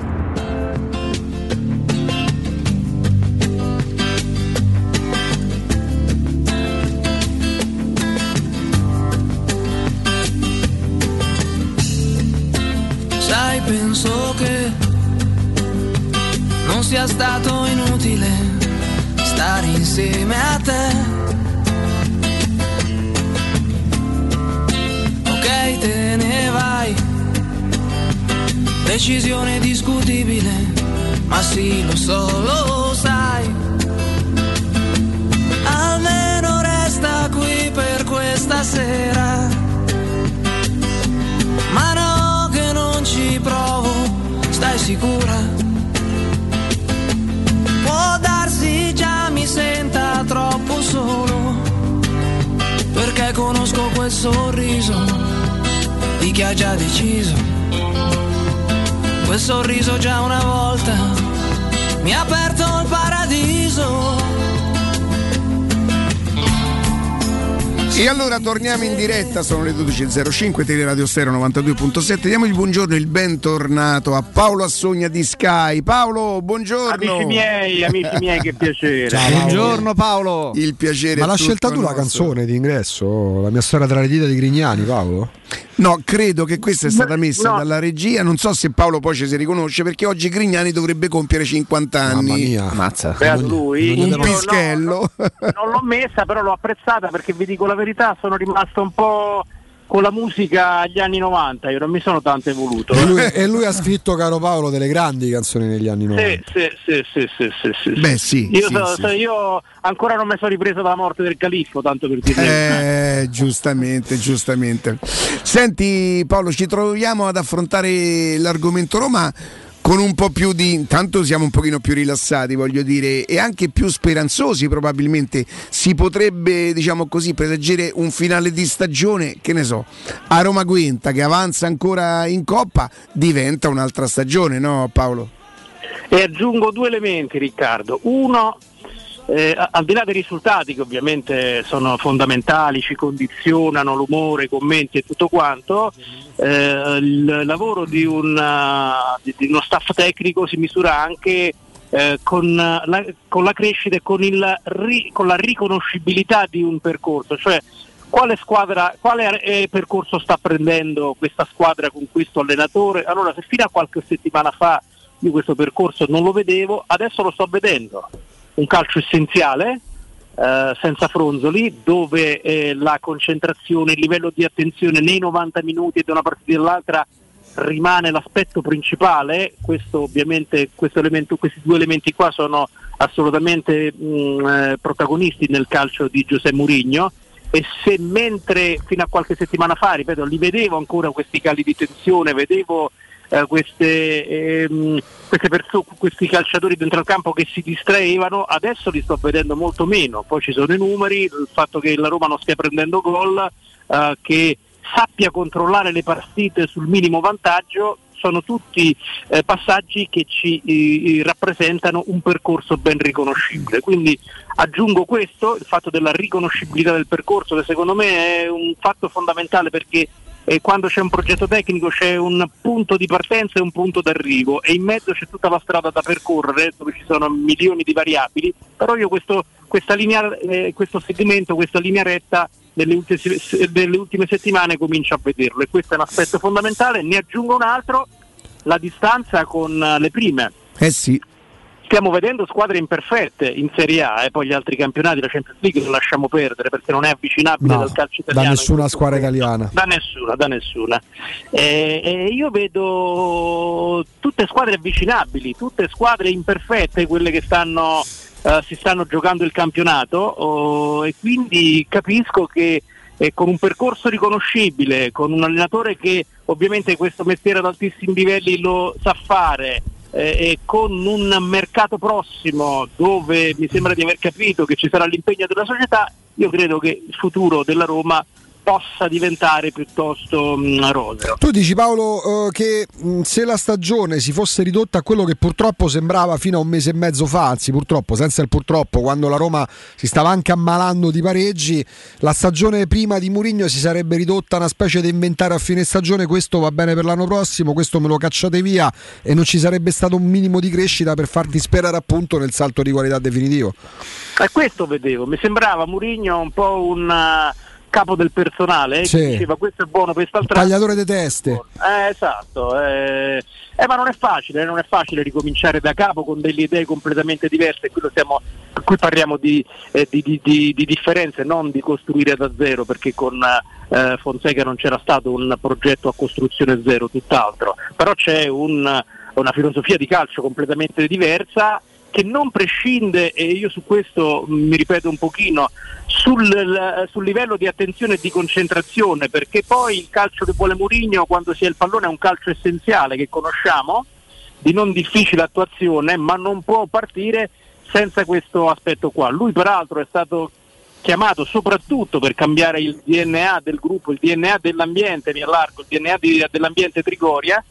Penso che non sia stato inutile stare insieme a te. Ok, te ne vai. Decisione discutibile, ma sì, lo so, lo sai. Almeno resta qui per questa sera. Sicura? Può darsi già mi senta troppo solo, perché conosco quel sorriso di chi ha già deciso. quel sorriso già una volta mi ha aperto il paradiso. E allora torniamo in diretta, sono le 12.05, Teleradio Stereo 92.7. Diamo il buongiorno e il bentornato a Paolo Assogna di Sky. Paolo, buongiorno. Amici miei, amici miei, che piacere. Buongiorno Paolo. Il piacere Ma l'ha scelta tu la nostro. canzone di ingresso? La mia storia tra le dita di Grignani, Paolo? No, credo che questa è stata No, messa no. dalla regia. Non so se Paolo poi ci si riconosce perché oggi Grignani dovrebbe compiere 50 anni. Mamma mia. Mazza. Beato lui. Un Io no, pischello. non l'ho messa, però l'ho apprezzata perché vi dico la verità, sono rimasto un po' con la musica agli anni 90, io non mi sono tanto evoluto. E lui, e lui ha scritto, caro Paolo, delle grandi canzoni negli anni 90. Sì, sì, sì, sì, sì, sì, sì. Beh, sì. Io, sì, so- sì. so- io ancora non mi sono ripreso dalla morte del califfo, tanto per dire. Eh, giustamente, giustamente. Senti Paolo, ci troviamo ad affrontare l'argomento Roma con un po' più di... intanto siamo un pochino più rilassati, voglio dire, e anche più speranzosi probabilmente. Si potrebbe, diciamo così, presagire un finale di stagione, che ne so, a Roma Guenta che avanza ancora in Coppa, diventa un'altra stagione, no Paolo? E aggiungo due elementi, Riccardo. Uno, eh, al di là dei risultati che ovviamente sono fondamentali, ci condizionano l'umore, i commenti e tutto quanto, eh, il lavoro di, un, uh, di- uno staff tecnico si misura anche eh, con, la, con la crescita e con, il con la riconoscibilità di un percorso, cioè quale squadra, quale eh, percorso sta prendendo questa squadra con questo allenatore? Allora, se fino a qualche settimana fa io questo percorso non lo vedevo, adesso lo sto vedendo. Un calcio essenziale, eh, senza fronzoli, dove eh, la concentrazione, il livello di attenzione nei 90 minuti da una partita all'altra rimane l'aspetto principale. Questo ovviamente, questo elemento, questi due elementi qua sono assolutamente mh, eh, protagonisti nel calcio di Giuseppe Mourinho e se mentre fino a qualche settimana fa, ripeto, li vedevo ancora questi cali di tensione, vedevo eh, queste, ehm, queste perso- questi calciatori dentro al campo che si distraevano, adesso li sto vedendo molto meno. Poi ci sono i numeri, il fatto che la Roma non stia prendendo gol, eh, che sappia controllare le partite sul minimo vantaggio, sono tutti eh, passaggi che ci eh, rappresentano un percorso ben riconoscibile. Quindi aggiungo questo, il fatto della riconoscibilità del percorso, che secondo me è un fatto fondamentale perché eh, quando c'è un progetto tecnico c'è un punto di partenza e un punto d'arrivo e in mezzo c'è tutta la strada da percorrere dove ci sono milioni di variabili, però io questo, linea, eh, questo segmento, questa linea retta nelle ultime, nelle ultime settimane comincio a vederlo e questo è un aspetto fondamentale. Ne aggiungo un altro, la distanza con eh, le prime. Eh sì. Stiamo vedendo squadre imperfette in Serie A e poi gli altri campionati, la Champions League, lo lasciamo perdere perché non è avvicinabile No, dal calcio da italiano. nessuna squadra italiana. Da nessuna, da nessuna. E, e io vedo tutte squadre avvicinabili, tutte squadre imperfette, quelle che stanno, eh, si stanno giocando il campionato oh, e quindi capisco che eh, con un percorso riconoscibile, con un allenatore che ovviamente questo mestiere ad altissimi livelli lo sa fare, eh, e con un mercato prossimo dove mi sembra di aver capito che ci sarà l'impegno della società, io credo che il futuro della Roma possa diventare piuttosto mh, roseo. Tu dici Paolo eh, che mh, se la stagione si fosse ridotta a quello che purtroppo sembrava fino a un mese e mezzo fa, anzi purtroppo, senza il purtroppo, quando la Roma si stava anche ammalando di pareggi, la stagione prima di Murigno si sarebbe ridotta a una specie di inventario a fine stagione, questo va bene per l'anno prossimo, questo me lo cacciate via e non ci sarebbe stato un minimo di crescita per farti sperare appunto nel salto di qualità definitivo. E questo vedevo, mi sembrava Murigno un po' un eh, capo del personale eh, Sì. che diceva questo è buono, quest'altro Tagliatore di teste. Eh, esatto, eh, eh, ma non è facile, eh, non è facile ricominciare da capo con delle idee completamente diverse, stiamo- qui parliamo di, eh, di- di- di- di differenze, non di costruire da zero, perché con eh, Fonseca non c'era stato un progetto a costruzione zero, tutt'altro, però c'è un- una filosofia di calcio completamente diversa che non prescinde, e io su questo mh, mi ripeto un pochino, sul, sul livello di attenzione e di concentrazione, perché poi il calcio che vuole Mourinho quando si ha il pallone è un calcio essenziale che conosciamo, di non difficile attuazione, ma non può partire senza questo aspetto qua. Lui peraltro è stato chiamato soprattutto per cambiare il DNA del gruppo, il DNA dell'ambiente, mi allargo, il DNA di- dell'ambiente Trigoria,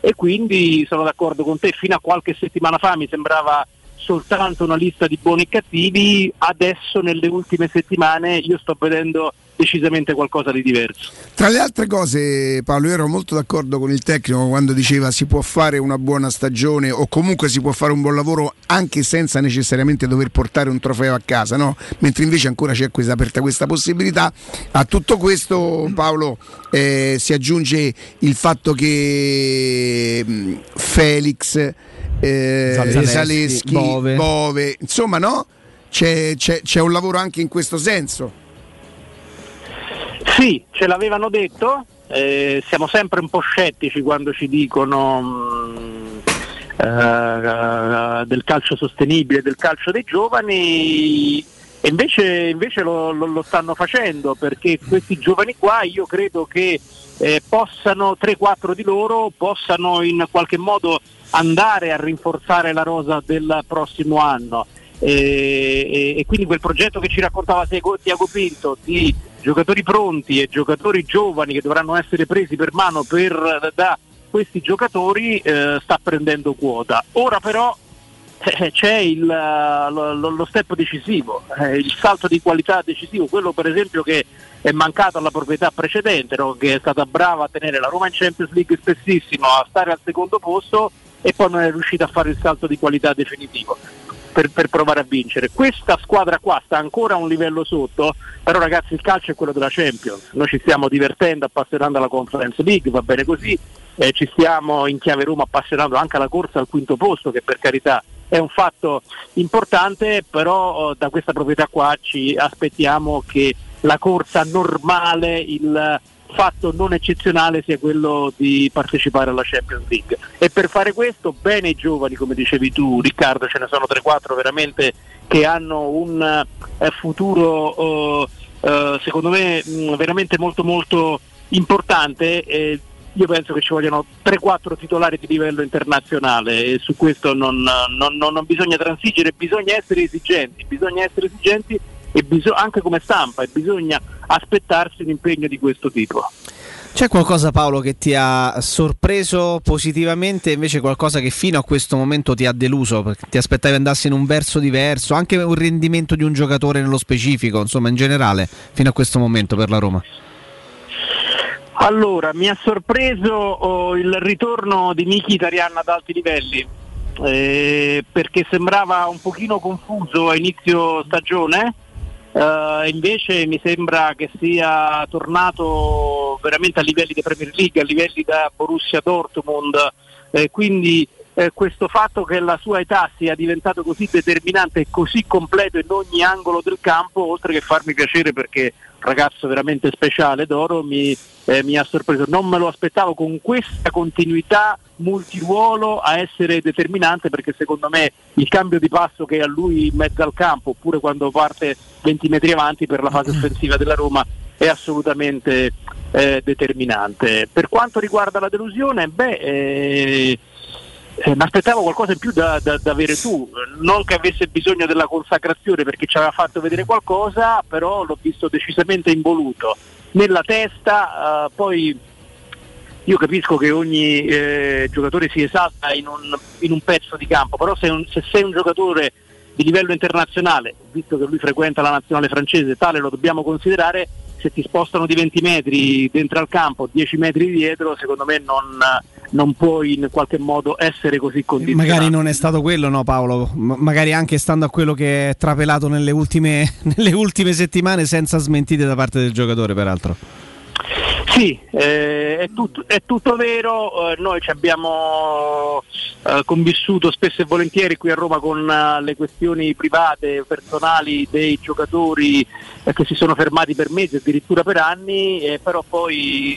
e quindi sono d'accordo con te, fino a qualche settimana fa mi sembrava soltanto una lista di buoni e cattivi, adesso nelle ultime settimane io sto vedendo decisamente qualcosa di diverso. Tra le altre cose, Paolo, io ero molto d'accordo con il tecnico quando diceva si può fare una buona stagione o comunque si può fare un buon lavoro anche senza necessariamente dover portare un trofeo a casa, no? mentre invece ancora c'è questa, aperta questa possibilità. A tutto questo, Paolo, eh, si aggiunge il fatto che mh, Felix, eh, Zaleschi, Zaleschi, Bove. Bove, insomma, no? C'è, c'è- c'è un lavoro anche in questo senso. Sì, ce l'avevano detto, eh, siamo sempre un po' scettici quando ci dicono mh, eh, del calcio sostenibile, del calcio dei giovani e invece, invece lo, lo- lo stanno facendo perché questi giovani qua io credo che eh, possano, 3-4 di loro, possano in qualche modo andare a rinforzare la rosa del prossimo anno. E, e- e quindi quel progetto che ci raccontava Tiago Pinto di giocatori pronti e giocatori giovani che dovranno essere presi per mano per, da questi giocatori eh, sta prendendo quota. Ora però eh, c'è il, eh, lo, lo- step decisivo, eh, il salto di qualità decisivo, quello per esempio che è mancato alla proprietà precedente, no? che è stata brava a tenere la Roma in Champions League spessissimo, a stare al secondo posto e poi non è riuscita a fare il salto di qualità definitivo. Per, per provare a vincere. Questa squadra qua sta ancora a un livello sotto, però ragazzi il calcio è quello della Champions, noi ci stiamo divertendo, appassionando alla Conference League, va bene così, eh, ci stiamo in chiave Roma appassionando anche alla corsa al quinto posto, che per carità è un fatto importante, però eh, da questa proprietà qua ci aspettiamo che la corsa normale, il fatto non eccezionale sia quello di partecipare alla Champions League. E per fare questo, bene i giovani, come dicevi tu Riccardo, ce ne sono 3-4 veramente che hanno un eh, futuro eh, eh, secondo me mh, veramente molto molto importante. e io penso che ci vogliano 3-4 titolari di livello internazionale e su questo non, non- non- non bisogna transigere, bisogna essere esigenti, bisogna essere esigenti e biso- anche come stampa e bisogna aspettarsi un impegno di questo tipo. C'è qualcosa Paolo che ti ha sorpreso positivamente, invece qualcosa che fino a questo momento ti ha deluso, perché ti aspettavi andasse in un verso diverso, anche un rendimento di un giocatore nello specifico, insomma in generale, fino a questo momento per la Roma? Allora, mi ha sorpreso oh, il ritorno di Miki Italian ad alti livelli, eh, perché sembrava un pochino confuso a inizio stagione, eh, invece mi sembra che sia tornato veramente a livelli di Premier League, a livelli da Borussia Dortmund, eh, quindi eh, questo fatto che la sua età sia diventato così determinante e così completo in ogni angolo del campo, oltre che farmi piacere perché ragazzo veramente speciale d'oro mi, eh, mi ha sorpreso, non me lo aspettavo con questa continuità multiruolo a essere determinante perché secondo me il cambio di passo che ha lui in mezzo al campo oppure quando parte 20 metri avanti per la fase offensiva della Roma è assolutamente eh, determinante. Per quanto riguarda la delusione, beh, eh, eh, mi aspettavo qualcosa in più da, da- da avere tu, non che avesse bisogno della consacrazione perché ci aveva fatto vedere qualcosa, però l'ho visto decisamente involuto. Nella testa, eh, poi io capisco che ogni eh, giocatore si esalta in un, in un pezzo di campo, però se, un- se sei un giocatore di livello internazionale, visto che lui frequenta la nazionale francese, tale lo dobbiamo considerare, se ti spostano di 20 metri dentro al campo, 10 metri dietro, secondo me non, non puoi in qualche modo essere così condizionato. Magari non è stato quello, no Paolo? M- magari anche stando a quello che è trapelato nelle ultime, nelle ultime settimane senza smentite da parte del giocatore, peraltro. Sì, eh, è, tutto, è tutto vero, eh, noi ci abbiamo eh, convissuto spesso e volentieri qui a Roma con eh, le questioni private, personali dei giocatori eh, che si sono fermati per mesi, addirittura per anni, eh, però poi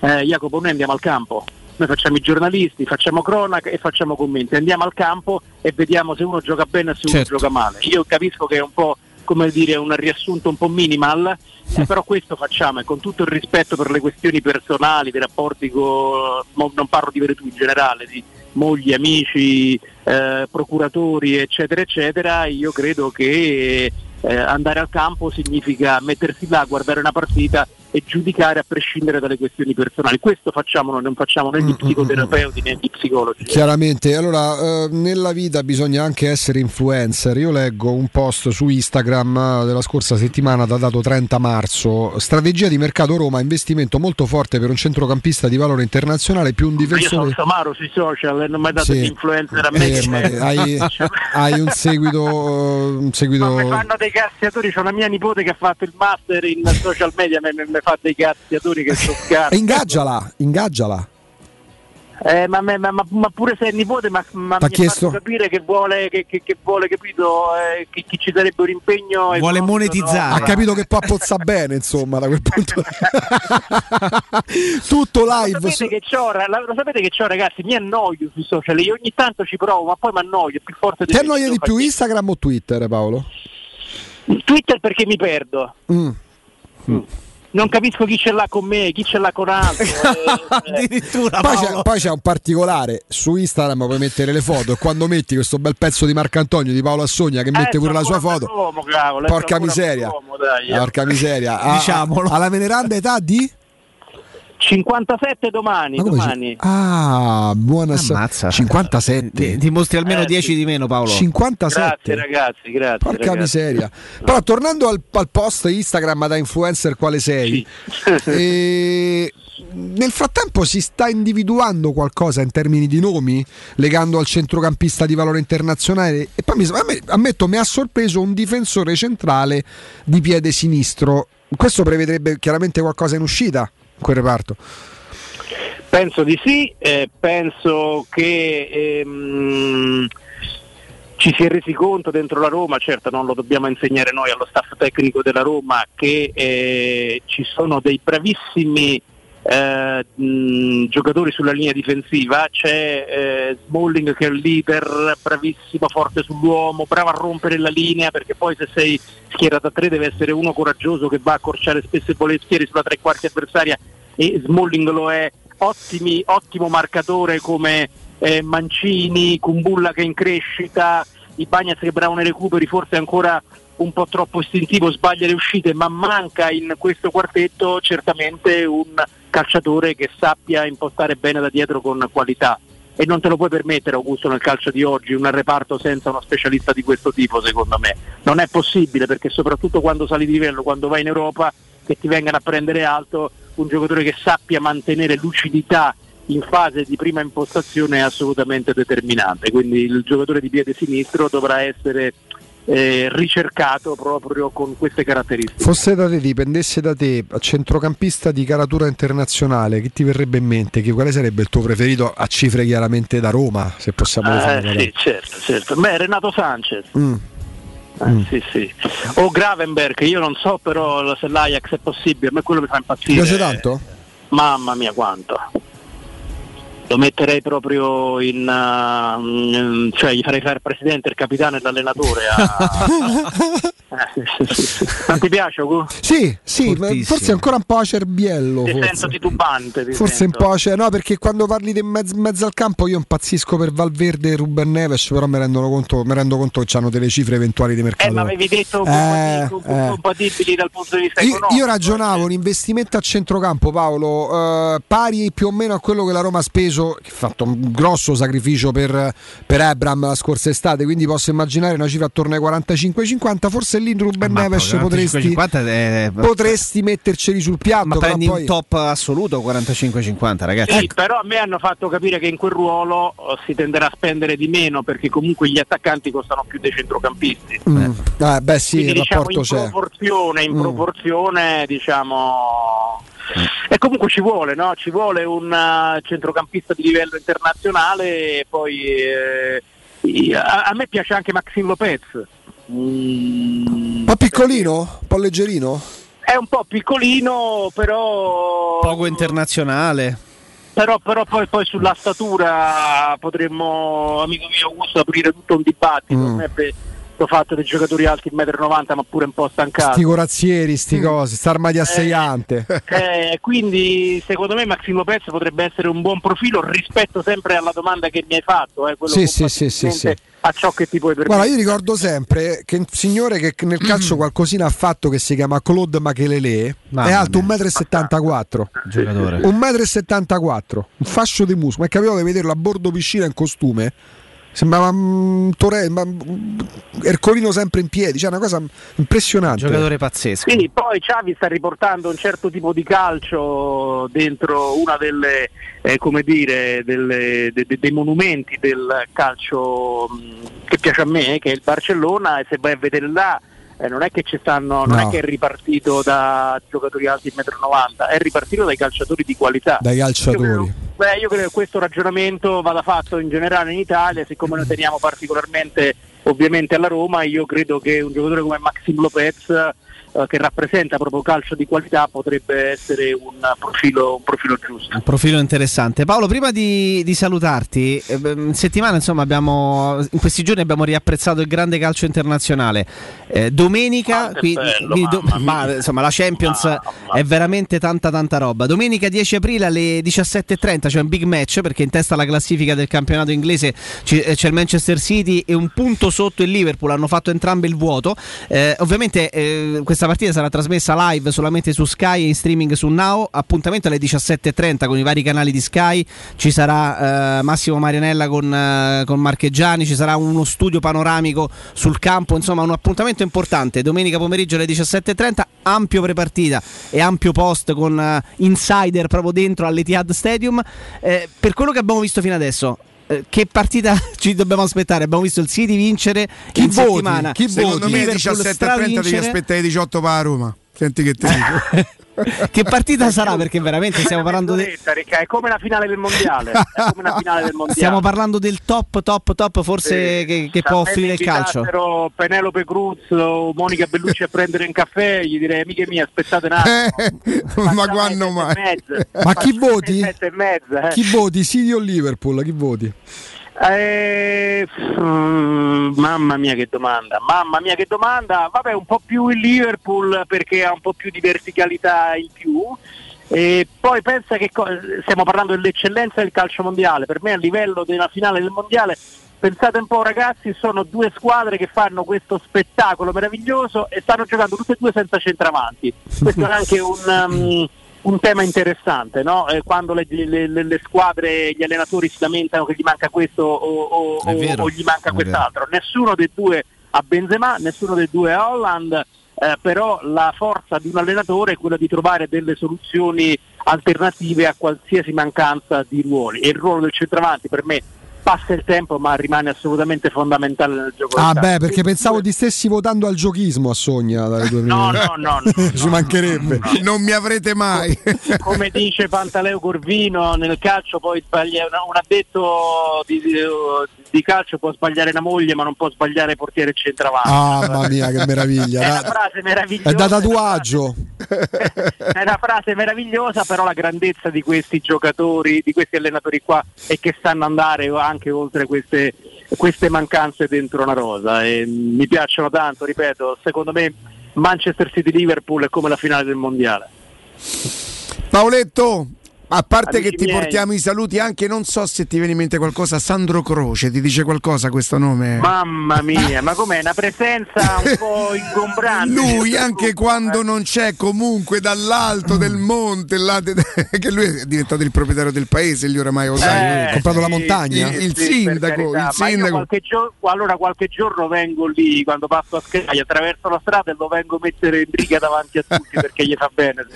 eh, Jacopo noi andiamo al campo. Noi facciamo i giornalisti, facciamo cronaca e facciamo commenti, andiamo al campo e vediamo se uno gioca bene e se uno Certo. gioca male. Io capisco che è un po' come dire un riassunto un po' minimal, eh, però questo facciamo e con tutto il rispetto per le questioni personali, dei rapporti con, non parlo di Veretù in generale, di mogli, amici, eh, procuratori eccetera eccetera, io credo che eh, andare al campo significa mettersi là, guardare una partita e giudicare a prescindere dalle questioni personali. Questo facciamo noi, non facciamo né gli psicoterapeuti né gli psicologi. Chiaramente, allora eh, nella vita bisogna anche essere influencer. Io leggo un post su Instagram eh, della scorsa settimana datato 30 marzo. Strategia di mercato Roma, investimento molto forte per un centrocampista di valore internazionale più un Io sono difensore. Samaro sui social e non mi hai dato Sì. influencer a me. Fermati, hai, hai un seguito, eh, un seguito Ma fanno dei cazziatori, c'è una mia nipote che ha fatto il master in social media, mi fa dei cazziatori che sono scarsi. ingaggiala, ingaggiala. Eh, ma, ma- ma- ma pure se è nipote, ma, ma T'ha mi ha chiesto? fatto capire che vuole, che, che- che vuole capito, eh, che, che ci sarebbe un impegno. economico, no? Ha capito che poi pozza bene, insomma, da quel punto. Tutto Lo live. sapete, che c'ho, lo sapete che c'ho, ragazzi? Mi annoio sui social. Io ogni tanto ci provo, ma poi mi annoio. È più forte di Ti annoia di più Instagram o Twitter, Paolo? Twitter perché mi perdo. Mm. Non capisco chi ce l'ha con me, chi ce l'ha con altro. Addirittura Poi c'è, poi c'è un particolare su Instagram puoi mettere le foto e quando metti questo bel pezzo di Marcantonio di Paolo Assogna che mette pure la sua foto Uomo, cavolo, porca miseria uomo, dai, eh. porca miseria Diciamolo. alla veneranda età di 57 domani, domani. ah buona Ammazza. 57 Dimostri almeno Eh, 10 sì. di meno, Paolo. 57 Grazie ragazzi, grazie. Porca ragazzi. miseria. Però tornando al, al post Instagram da influencer quale sei, e nel frattempo si sta individuando qualcosa in termini di nomi legando al centrocampista di valore internazionale e poi mi, ammetto mi ha sorpreso un difensore centrale di piede sinistro. Questo prevedrebbe chiaramente qualcosa in uscita quel reparto. Penso di sì, eh, penso che ehm, ci si è resi conto dentro la Roma, certo non lo dobbiamo insegnare noi allo staff tecnico della Roma, che eh, ci sono dei bravissimi eh, mh, giocatori sulla linea difensiva, c'è eh, Smalling che è il leader, bravissimo, forte sull'uomo, bravo a rompere la linea perché poi se sei schierato a tre deve essere uno coraggioso che va a accorciare spesso e volentieri sulla tre quarti avversaria e Smalling lo è, ottimi, ottimo marcatore come eh, Mancini, Kumbulla che è in crescita, Ibagnez che bravo nei recuperi, forse ancora un po' troppo istintivo, sbaglia le uscite, ma manca in questo quartetto certamente un calciatore che sappia impostare bene da dietro con qualità. E non te lo puoi permettere, Augusto, nel calcio di oggi, un reparto senza uno specialista di questo tipo, secondo me. Non è possibile perché soprattutto quando sali di livello, quando vai in Europa, che ti vengano a prendere alto, un giocatore che sappia mantenere lucidità in fase di prima impostazione è assolutamente determinante. Quindi il giocatore di piede sinistro dovrà essere eh, ricercato proprio con queste caratteristiche. Fosse da te, dipendesse da te, centrocampista di caratura internazionale, che ti verrebbe in mente? Che, quale sarebbe il tuo preferito a cifre chiaramente da Roma, se possiamo Eh, sì, certo, certo. Beh, Renato Sanchez. Mm. Eh, sì, sì. O Gravenberg, io non so però se l'Ajax è possibile, a me quello mi fa impazzire. piace tanto? Mamma mia quanto. Lo metterei proprio in... uh, cioè gli farei fare il presidente, il capitano e l'allenatore. a- Eh, sì, sì, sì, sì. Non ti piace, Ugo? Sì, sì, forse ancora un po' acerbiello. Ti forse. sento titubante. ti Forse sento. un po', cioè, no, perché quando parli di mezzo, mezzo al campo io impazzisco per Valverde e Ruben Neves, però mi, rendono conto, mi rendo conto che hanno delle cifre eventuali di mercato. Eh, ma avevi detto Eh, compatibili, eh. compatibili dal punto di vista Io, economico. io ragionavo un investimento a centrocampo, Paolo, eh, pari più o meno a quello che la Roma ha speso, che ha fatto un grosso sacrificio per, per Abram la scorsa estate, quindi posso immaginare una cifra attorno ai 45-50, forse lì Ruben Neves potresti, 50 è... potresti metterceli sul piatto. Ma prendi poi- un top assoluto 45-50, ragazzi. Sì, però a me hanno fatto capire che in quel ruolo eh, si tenderà a spendere di meno perché comunque gli attaccanti costano più dei centrocampisti. Mm. Eh, beh sì, Quindi il diciamo rapporto in c'è. proporzione, in Mm. proporzione diciamo e comunque ci vuole, no? Ci vuole un eh, centrocampista di livello internazionale e poi eh, a, a me piace anche Maxim Lopez. Un po' piccolino? Un po' leggerino? È un po' piccolino, però Poco internazionale. però, però poi, poi sulla statura potremmo, amico mio Augusto, aprire tutto un dibattito. Mm. Questo fatto dei giocatori alti 1,90 m ma pure un po' stancati. Sti corazzieri, sti cosi, sta armati a sei ante. Eh, quindi secondo me Maximo Lopez potrebbe essere un buon profilo rispetto sempre alla domanda che mi hai fatto, eh, Sì, sì, sì, sì, sì. a ciò che ti puoi permettere. Guarda, io ricordo sempre che un signore che nel calcio qualcosina ha fatto che si chiama Claude Machelele è alto mia. 1,74 m. Giocatore. 1,74 m, un fascio di muscolo. Mi è capitato di vederlo a bordo piscina in costume. Sembrava un Torre, ma un Ercolino sempre in piedi, cioè una cosa impressionante. Giocatore pazzesco. Sì, poi Xavi sta riportando un certo tipo di calcio dentro una delle, eh, come dire, delle- de- de- dei monumenti del calcio mh, che piace a me, che è il Barcellona, e se vai a vedere là eh, non è che ci stanno, non No. è che è ripartito da giocatori alti 1,90 m, è ripartito dai calciatori di qualità. Dai calciatori. Beh, io credo che questo ragionamento vada fatto in generale in Italia, siccome noi teniamo particolarmente ovviamente alla Roma, io credo che un giocatore come Maxim Lopez eh, che rappresenta proprio calcio di qualità potrebbe essere un profilo, un profilo giusto. Un profilo interessante. Paolo, prima di, di salutarti, eh, in settimana insomma abbiamo, in questi giorni abbiamo riapprezzato il grande calcio internazionale. Eh, domenica, qui- quindi do- ma, insomma, la Champions è veramente tanta tanta roba. Domenica 10 aprile alle 17.30 c'è un big match perché in testa alla classifica del campionato inglese eh, c'è il Manchester City e un punto sotto il Liverpool, hanno fatto entrambi il vuoto. Eh, ovviamente eh, questa partita sarà trasmessa live solamente su Sky e in streaming su Now. Appuntamento alle 17.30 con i vari canali di Sky. Ci sarà eh, Massimo Marianella con, eh, con Marcheggiani, ci sarà uno studio panoramico sul campo. Insomma, un appuntamento importante. Domenica pomeriggio alle 17.30, ampio prepartita e ampio post con eh, insider proprio dentro all'Etihad Stadium. Eh, per quello che abbiamo visto fino adesso. Eh, Che partita ci dobbiamo aspettare? Abbiamo visto il City vincere Chi in voti? settimana. Chi Secondo me Liverpool 17 e 30 devi aspettare i 18 per la Roma. Senti che ti dico. che partita sarà? Perché veramente stiamo parlando di. È come la finale del mondiale. È come la finale del mondiale. Stiamo parlando del top, top, top, forse che, che può Se offrire il calcio. invitassero Penelope Cruz o Monica Bellucci a prendere un caffè, gli direi amiche mie, aspettate un attimo. Ma quando mai? Ma chi voti? Mezza, eh. Chi voti? City o Liverpool? Chi voti? Eh, mm, mamma mia che domanda, mamma mia che domanda. Vabbè, un po' più il Liverpool perché ha un po' più di verticalità in più. E poi pensa che co- stiamo parlando dell'eccellenza del calcio mondiale. Per me a livello della finale del mondiale, pensate un po' ragazzi, sono due squadre che fanno questo spettacolo meraviglioso e stanno giocando tutte e due senza centravanti. Questo è anche un, um, un tema interessante, no? Eh, quando le, le- le- squadre, gli allenatori si lamentano che gli manca questo o, o- vero, o gli manca quest'altro. Nessuno dei due ha Benzema, nessuno dei due ha Holland, eh, però la forza di un allenatore è quella di trovare delle soluzioni alternative a qualsiasi mancanza di ruoli. E il ruolo del centravanti per me passa il tempo ma rimane assolutamente fondamentale nel gioco. Ah, beh, perché pensavo ti stessi votando al giochismo a Sogna No, no, no, no, Ci mancherebbe. Non mi avrete mai. come dice Pantaleo Corvino nel calcio poi sbaglia un addetto di, calcio può sbagliare una moglie ma non può sbagliare portiere e centravanti Ah, mamma mia, che meraviglia. è una frase meravigliosa È da tatuaggio. è una frase meravigliosa però la grandezza di questi giocatori di questi allenatori qua è che sanno andare anche oltre queste, queste mancanze dentro una rosa. E mi piacciono tanto ripeto secondo me Manchester City Liverpool è come la finale del mondiale. Paoletto, a parte Amici che ti miei. portiamo i saluti, anche non so se ti viene in mente qualcosa, Sandro Croce, ti dice qualcosa questo nome? Mamma mia, ma com'è? Una presenza un po' ingombrante. Lui anche quando non c'è comunque dall'alto del monte, là de- che lui è diventato il proprietario del paese, gli oramai lo sai, Eh, ha comprato la sì, montagna. sì, il sì, sindaco, il sindaco. qualche giorno, allora qualche giorno vengo lì, quando passo a Sky, attraverso la strada e lo vengo a mettere in riga davanti a tutti perché gli fa bene.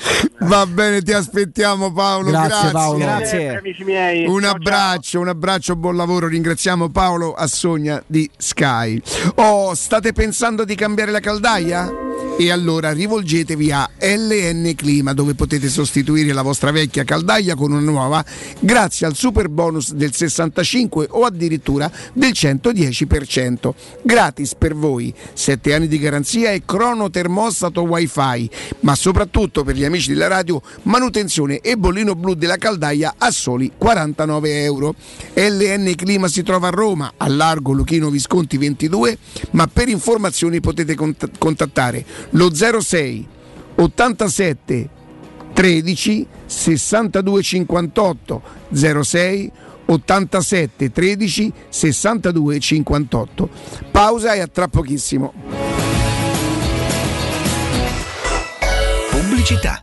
Va bene, ti aspettiamo Paolo. Grazie, Grazie, Paolo. Grazie. Miei. Un Ciao, abbraccio, un abbraccio, buon lavoro. Ringraziamo Paolo Assogna di Sky. Oh, state pensando di cambiare la caldaia? E allora rivolgetevi a LN Clima dove potete sostituire la vostra vecchia caldaia con una nuova grazie al super bonus del 65 o addirittura del 110%. Gratis per voi, 7 anni di garanzia e cronotermostato wifi, ma soprattutto per gli amici della radio manutenzione e bollino blu della caldaia a soli 49 euro. LN Clima si trova a Roma, a largo Luchino Visconti 22, ma per informazioni potete cont- contattare lo 06 87 13 62 58 06 87 13 62 58 pausa e a tra pochissimo. Pubblicità.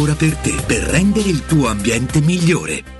per te per rendere il tuo ambiente migliore.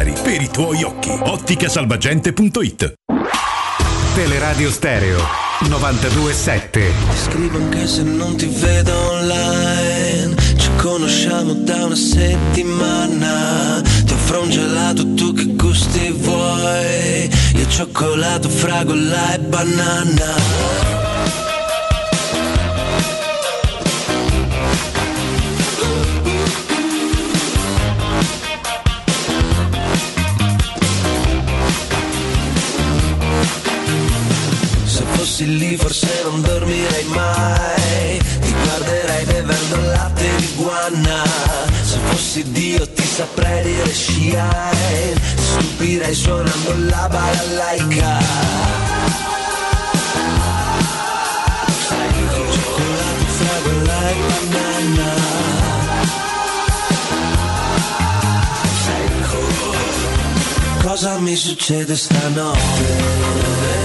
per i tuoi occhi. Otticasalvagente.it Teleradio Stereo 927. Scrivo anche se non ti vedo online. Ci conosciamo da una settimana. Ti offro un gelato, tu che gusti vuoi. Io cioccolato, fragola e banana fossi lì forse non dormirei mai. Ti guarderei bevendo latte di guanna Se fossi Dio ti saprei dire sciai. Ti stupirei suonando la balalaika. Cioccolato, fragola e banana. Cosa mi succede stanotte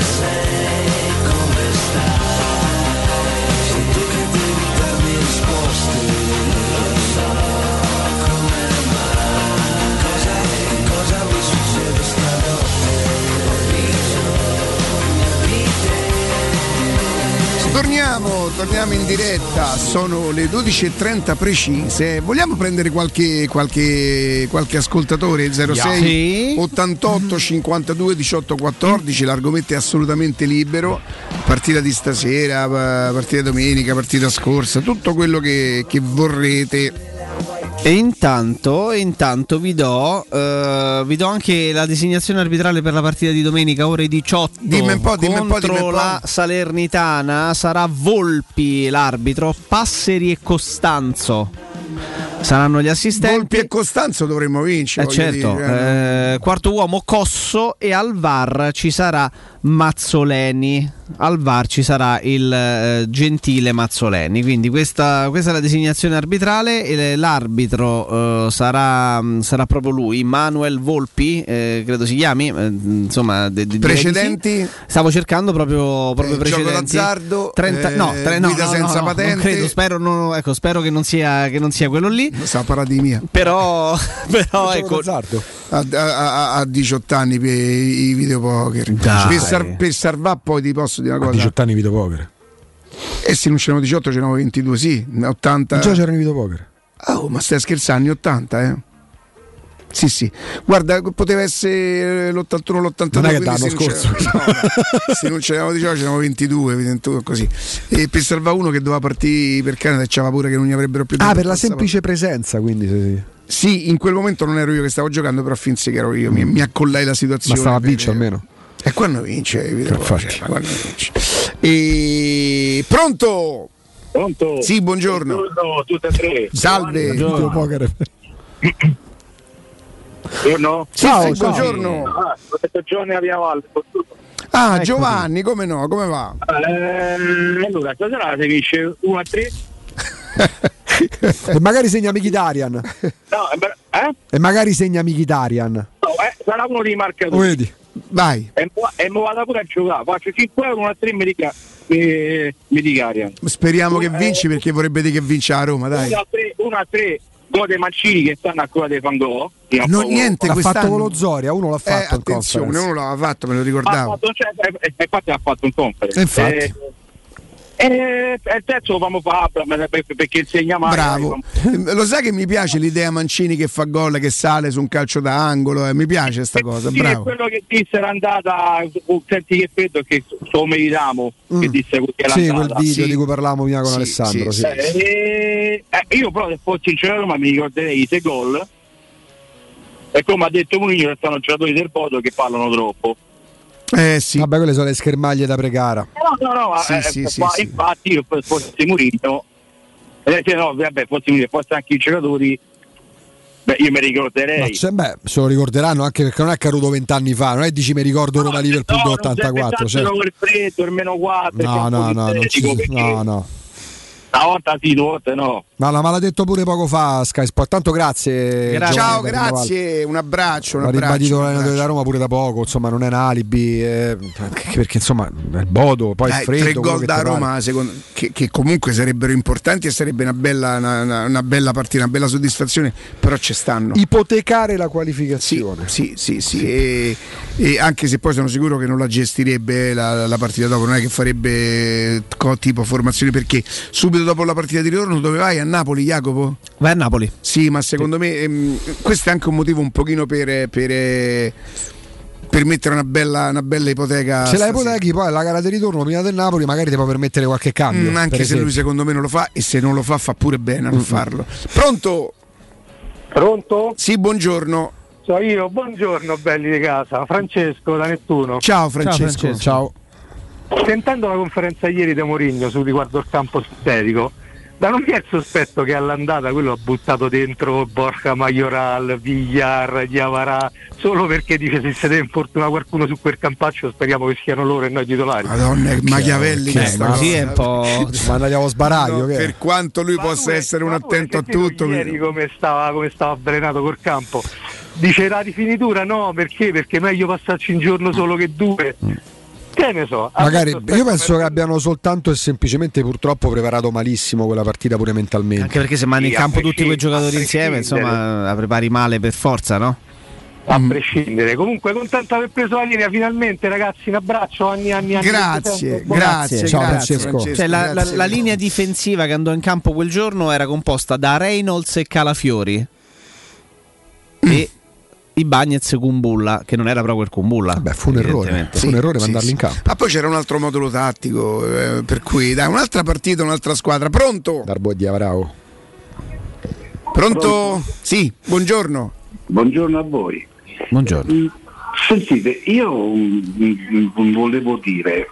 Torniamo, torniamo in diretta, sono le 12.30 precise. Vogliamo prendere qualche, qualche, qualche ascoltatore? 06 Sì. 88 52 18 14, l'argomento è assolutamente libero. Partita di stasera, pa- partita domenica, partita scorsa, tutto quello che, che vorrete. E intanto, intanto vi, do, eh, vi do anche la designazione arbitrale per la partita di domenica ore 18 Dimmi un po', dimmi un po', contro dimmi un po'. la Salernitana sarà Volpi l'arbitro, Passeri e Costanzo saranno gli assistenti. Volpi e Costanzo dovremmo vincere. Eh certo, dire, eh, eh, quarto uomo Cosso e al VAR ci sarà Mazzoleni. Al VAR ci sarà il eh, gentile Mazzoleni. Quindi questa, questa è la designazione arbitrale. e L'arbitro eh, sarà, sarà proprio lui, Manuel Volpi, eh, credo si chiami. insomma, de- de- di sì. Precedenti? Stavo cercando proprio, proprio Eh, gioco precedenti. d'azzardo, 30 no, tre- no, guida no, senza no, patente. non credo, spero, non- ecco, spero che non sia, che non sia quello lì. Sta paradimia. Però, però ecco, A, a- a- a 18 anni per i videopoker. Per, sar- per salvare poi ti posso dire una A cosa. 18 anni videopoker. E se non c'erano 18 c'erano 22, sì. 80. Già c'erano i videopoker. Oh, ma stai scherzando, anni 80, eh? Sì, sì. Guarda, poteva essere l'81 l'82. Non è che l'anno se non scorso. c'era- no, no. se non c'eravamo 18, c'erano 22, 21, così. E per salvare uno che doveva partire per Canada c'aveva pure che non gli avrebbero più Ah, per la semplice presenza, quindi. sì, sì. Sì, in quel momento non ero io che stavo giocando, però finse che ero io, mi, mi accollai la situazione. Ma stava a vincere almeno. E quando vince, video, Infatti. cioè, quando vince. E... Pronto? Pronto? Sì, buongiorno. Buongiorno, tutte e tre. Salve. Videopoker. Buongiorno? Sì, sì, buongiorno. Ah, Giovanni a Via Valle. Ah, Giovanni, come no? Come va? Eh, allora, stasera si finisce 1 a 3. e magari segna Mkhitaryan. No, eh, eh? E magari segna Mkhitaryan. No, eh, sarà uno dei marcatori. vedi? Vai. E mo- e mo vado pure a giocare. Faccio 5 euro, 1 a 3 mi dica. Mi, mi dica Arian. Speriamo che Eh, vinci perché vorrebbe dire che vince a Roma, dai. 1 a 3, 1 a 3 gol dei Mancini che stanno a quella dei Fangò. No, niente, L'ha quest'anno. fatto con lo Zoria, uno l'ha Eh, fatto in attenzione, conference. uno l'aveva fatto, me lo Ha ricordavo. fatto, cioè, e, e infatti ha fatto un conference. E. Eh, il terzo lo famo fare perché insegna mai. Bravo. Eh, Lo sai che mi piace l'idea Mancini che fa gol, che sale su un calcio da angolo, eh, mi piace sta cosa, Sì, è bravo. quello che disse era andata senti che freddo che lo meritiamo che disse che era Mm. Sì, andata quel video di cui parlavamo prima con Alessandro. sì. Eh, eh, io però se fossi in cielo ma mi ricorderei i sei gol e come ha detto Mourinho sono giocatori del Bodo che parlano troppo Eh sì. Vabbè, quelle sono le schermaglie da pregara. no no no Sì, eh, sì, eh, sì, infatti io fossi Mourinho eh, no vabbè fossi Mourinho fossi anche i giocatori Beh, io mi ricorderei. Ma c'è- beh, se lo ricorderanno anche perché non è caduto vent'anni fa, non è dici mi ricordo Roma Liverpool No, non serve 84. tanto certo. il freddo, il meno 4. No, no, no, non ci- no, no. Una volta sì, due volte no. Ma la- ma l'ha detto pure poco fa Sky Sport. Tanto grazie. Giovanni Ciao, grazie, un abbraccio. Un abbraccio, ribadito l'allenatore da Roma pure da poco, insomma non è un alibi, eh, perché insomma è il Bodo, poi Dai, il freddo. tre gol da. Roma secondo- che, che comunque sarebbero importanti e sarebbe una bella, una, una- una bella partita, una bella soddisfazione, però ci stanno. Ipotecare la qualificazione. Sì, sì, sì. E, e anche se poi sono sicuro che non la gestirebbe la, la partita dopo, non è che farebbe tipo formazione perché subito dopo la partita di ritorno dove vai? A Napoli, Jacopo? Vai a Napoli. Sì, ma secondo me ehm, questo è anche un motivo un pochino per, per, eh, per mettere una bella, una bella ipoteca. Se la ipotechi poi alla gara di ritorno prima del Napoli magari ti può permettere qualche cambio. Mm, anche se lui esempio. secondo me non lo fa e se non lo fa fa pure bene a non Mm. farlo. Pronto? Pronto? Sì, buongiorno. Sono io, buongiorno belli di casa, Francesco da Nettuno. Ciao Francesco. Ciao. Sentendo la conferenza ieri di Mourinho su riguardo il campo sintetico, da non vi è il sospetto che all'andata quello ha buttato dentro Borja Majoral, Villar, Diavara, solo perché dice se si deve infortunare qualcuno su quel campaccio speriamo che siano loro e noi titolari. Madonna, è Machiavelli Che- questa ma cosa. sì, è un po'- Ma andiamo sbaraglio. No, che per quanto lui possa essere un attento a tutto. Ieri come stava, come stava avvelenato col campo. Dice la rifinitura no, perché? Perché è meglio passarci un giorno solo che due. Che ne so. Magari io penso che abbiano soltanto e semplicemente purtroppo preparato malissimo quella partita pure mentalmente. Anche perché se mandi in campo tutti quei giocatori insieme, insomma, la prepari male per forza, no? a prescindere. Comunque contento di aver preso la linea finalmente ragazzi, un abbraccio anni anni anni. Grazie, grazie, Ciao, grazie, Francesco. Cioè, la, la- grazie. la linea difensiva che andò in campo quel giorno era composta da Reynolds e Calafiori e i Bagnets Kumbulla, che non era proprio il Kumbulla. Beh, fu un errore, fu un errore sì, mandarli sì. in campo. Ma poi c'era un altro modulo tattico, eh, per cui dai, un'altra partita, un'altra squadra. Pronto? Darbo e Diavarao. Pronto? Sì, buongiorno. Buongiorno a voi. Buongiorno. Mm, Sentite, io mm, mm, volevo dire,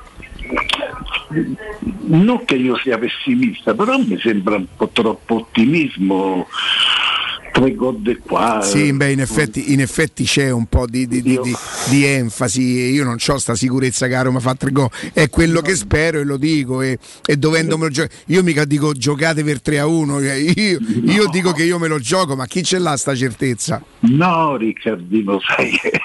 non che io sia pessimista, però mi sembra un po' troppo ottimismo. Tre gol qua. Sì, beh, in effetti, in effetti c'è un po' di, di- di- di- enfasi. Io non ho sta sicurezza che a Roma fa tre gol. È quello che spero e lo dico. E, e dovendomelo giocare. Io mica dico giocate per 3 a 1. Io, io dico che io me lo gioco, ma chi ce l'ha sta certezza? No, Riccardino, sai che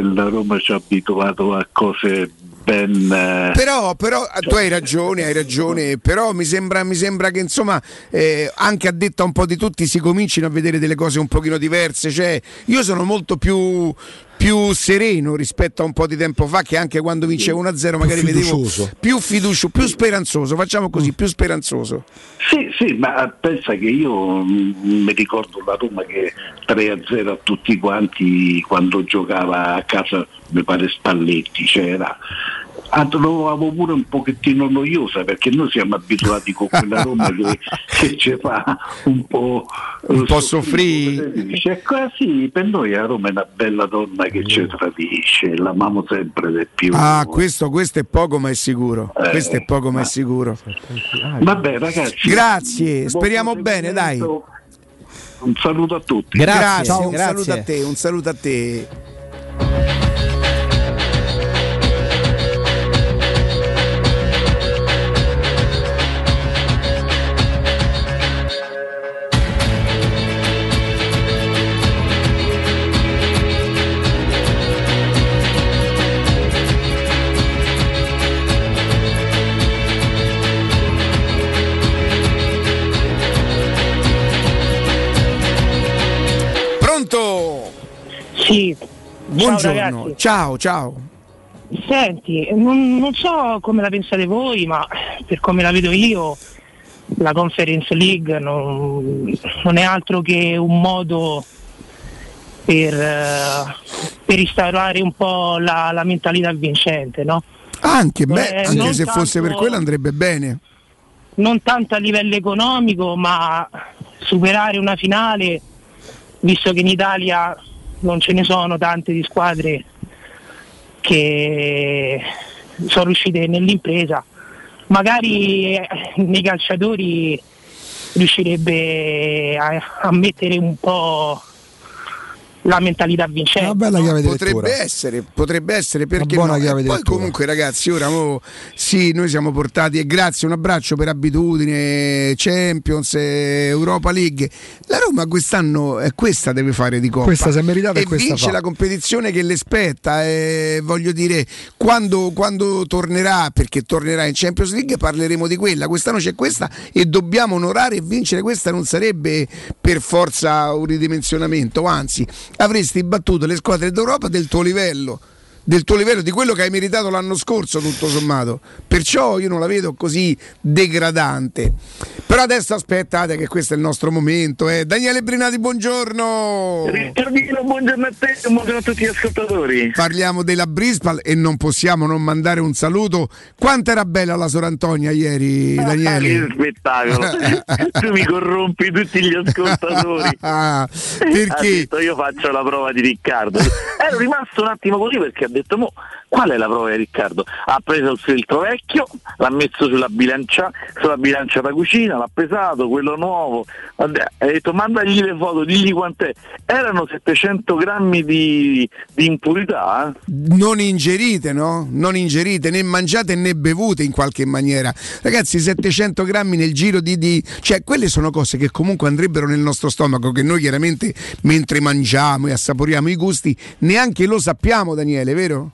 la Roma ci ha abituato a cose ben... eh, Però, però eh, tu hai ragione, hai ragione, però mi sembra, mi sembra che insomma eh, anche a detta un po' di tutti si comincino a vedere delle cose un pochino diverse. Cioè, io sono molto più, più sereno rispetto a un po' di tempo fa che anche quando vincevo 1-0 magari vedevo fiducioso. più fiducioso, più speranzoso, facciamo così, più speranzoso. Sì, sì, ma pensa che io mm, mi ricordo la Roma che 3-0 a tutti quanti quando giocava a casa, mi pare Spalletti c'era. Ah, trovavo pure un pochettino noiosa perché noi siamo abituati con quella Roma che, che ci fa un po', Un po' soffrire. Dice, quasi per noi a Roma è una bella donna che ci tradisce, l'amiamo sempre di più. Ah, questo, questo è poco ma è sicuro. Eh, Questo è poco ma è sicuro. Vabbè ragazzi. Grazie, speriamo bene, dai. Un saluto a tutti. Grazie, Ciao, un grazie. saluto a te, un saluto a te. Sì. Buongiorno. ragazzi. Ciao, ciao. Senti, non, non so come la pensate voi, ma per come la vedo io, la Conference League non, non è altro che un modo per, eh, per instaurare un po' la, la mentalità vincente, no? Anche, beh, Eh, anche se fosse per tanto- quello andrebbe bene. non tanto a livello economico, ma superare una finale, visto che in Italia non ce ne sono tante di squadre che sono riuscite nell'impresa. Magari eh, nei calciatori riuscirebbe a, a mettere un po' la mentalità vincente. potrebbe essere, potrebbe essere perché buona no? chiave E di poi lettura. comunque ragazzi, ora mo, sì, noi siamo portati e grazie, un abbraccio per abitudine, Champions, eh, Europa League. La Roma quest'anno è questa deve fare di coppa. Questa si è meritata e e questa vince fa. la competizione che le spetta e voglio dire quando, quando tornerà, perché tornerà in Champions League parleremo di quella, quest'anno c'è questa e dobbiamo onorare e vincere questa non sarebbe per forza un ridimensionamento, anzi avresti battuto le squadre d'Europa del tuo livello. Del tuo livello, di quello che hai meritato l'anno scorso, tutto sommato. Perciò io non la vedo così degradante. Però adesso aspettate che questo è il nostro momento. Eh. Daniele Brinati, buongiorno. Riccardino, buongiorno a te buongiorno a tutti gli ascoltatori. Parliamo della Brispal e non possiamo non mandare un saluto. Quanto era bella la Sor Antonia ieri, Ah, che Daniele? spettacolo! tu mi corrompi tutti gli ascoltatori. Ah, perché? detto, io faccio la prova di Riccardo. Ero rimasto un attimo così perché ha detto: Mo, qual è la prova di Riccardo? Ha preso il filtro vecchio, l'ha messo sulla bilancia, sulla bilancia da cucina, l'ha pesato, quello nuovo. Ha detto: mandagli le foto, digli quant'è. Erano 700 grammi di, di impurità. eh? Non ingerite, no? Non ingerite, né mangiate né bevute in qualche maniera. Ragazzi, 700 grammi nel giro di, di- Cioè, quelle sono cose che comunque andrebbero nel nostro stomaco, che noi chiaramente mentre mangiamo e assaporiamo i gusti, neanche lo sappiamo, Daniele, vero?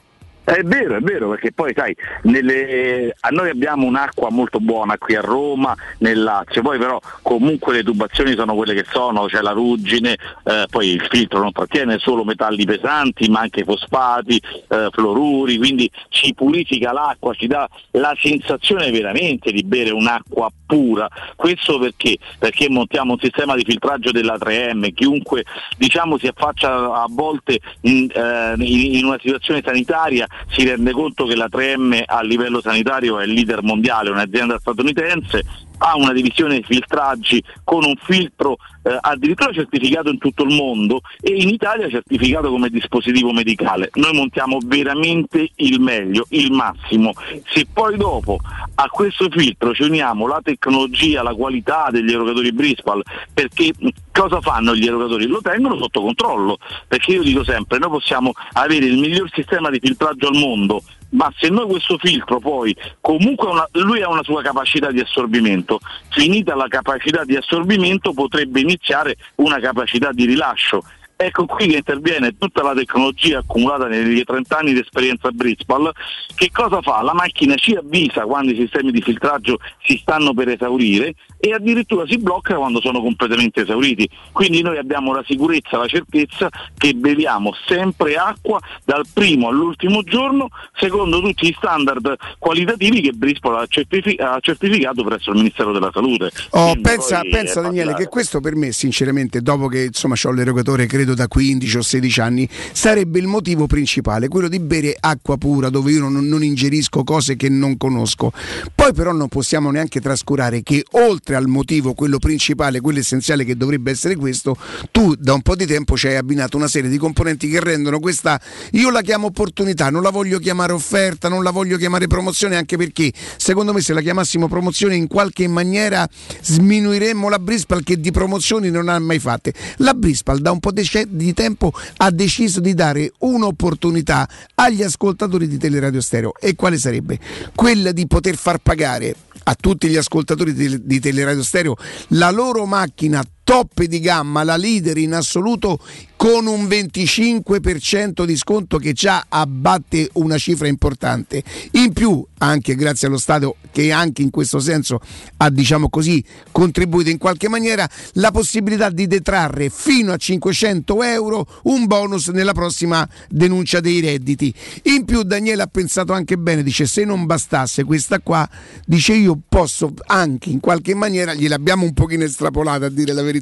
È vero, è vero, perché poi sai, nelle- noi abbiamo un'acqua molto buona qui a Roma, nel Lazio, poi però comunque le tubazioni sono quelle che sono, c'è la ruggine, eh, poi il filtro non trattiene solo metalli pesanti, ma anche fosfati, eh, fluoruri, quindi ci purifica l'acqua, ci dà la sensazione veramente di bere un'acqua pura. Questo perché? Perché montiamo un sistema di filtraggio della 3M, chiunque diciamo si affaccia a volte in, eh, in una situazione sanitaria si rende conto che la 3M a livello sanitario è il leader mondiale, un'azienda statunitense, ha una divisione di filtraggi con un filtro eh, addirittura certificato in tutto il mondo e in Italia certificato come dispositivo medicale. Noi montiamo veramente il meglio, il massimo. Se poi dopo a questo filtro ci uniamo la tecnologia, la qualità degli erogatori Brispal, perché cosa fanno gli erogatori? Lo tengono sotto controllo, perché io dico sempre, noi possiamo avere il miglior sistema di filtraggio al mondo, ma se noi questo filtro poi comunque una- lui ha una sua capacità di assorbimento, finita la capacità di assorbimento potrebbe iniziare una capacità di rilascio. Ecco qui che interviene tutta la tecnologia accumulata negli 30 anni di esperienza Brispal. Che cosa fa? La macchina ci avvisa quando i sistemi di filtraggio si stanno per esaurire e addirittura si blocca quando sono completamente esauriti. Quindi noi abbiamo la sicurezza, la certezza che beviamo sempre acqua dal primo all'ultimo giorno secondo tutti gli standard qualitativi che Brispal ha, certifi- ha certificato presso il Ministero della Salute. Oh, pensa, pensa Daniele che questo per me sinceramente dopo che insomma ho l'erogatore credo da 15 o 16 anni sarebbe il motivo principale quello di bere acqua pura dove io non, non ingerisco cose che non conosco poi però non possiamo neanche trascurare che oltre al motivo quello principale quello essenziale che dovrebbe essere questo tu da un po' di tempo ci hai abbinato una serie di componenti che rendono questa io la chiamo opportunità non la voglio chiamare offerta non la voglio chiamare promozione anche perché secondo me se la chiamassimo promozione in qualche maniera sminuiremmo la Brispal che di promozioni non ha mai fatte. La Brispal da un po' de- di tempo ha deciso di dare un'opportunità agli ascoltatori di Teleradio Stereo e quale sarebbe? Quella di poter far pagare a tutti gli ascoltatori di, di Teleradio Stereo la loro macchina top di gamma, la leader in assoluto con un 25% di sconto che già abbatte una cifra importante. In più, anche grazie allo Stato che anche in questo senso ha diciamo così contribuito in qualche maniera, la possibilità di detrarre fino a 500 euro un bonus nella prossima denuncia dei redditi. In più Daniele ha pensato anche bene, dice se non bastasse questa qua, dice io posso anche in qualche maniera, gliel'abbiamo un pochino estrapolata a dire la verità,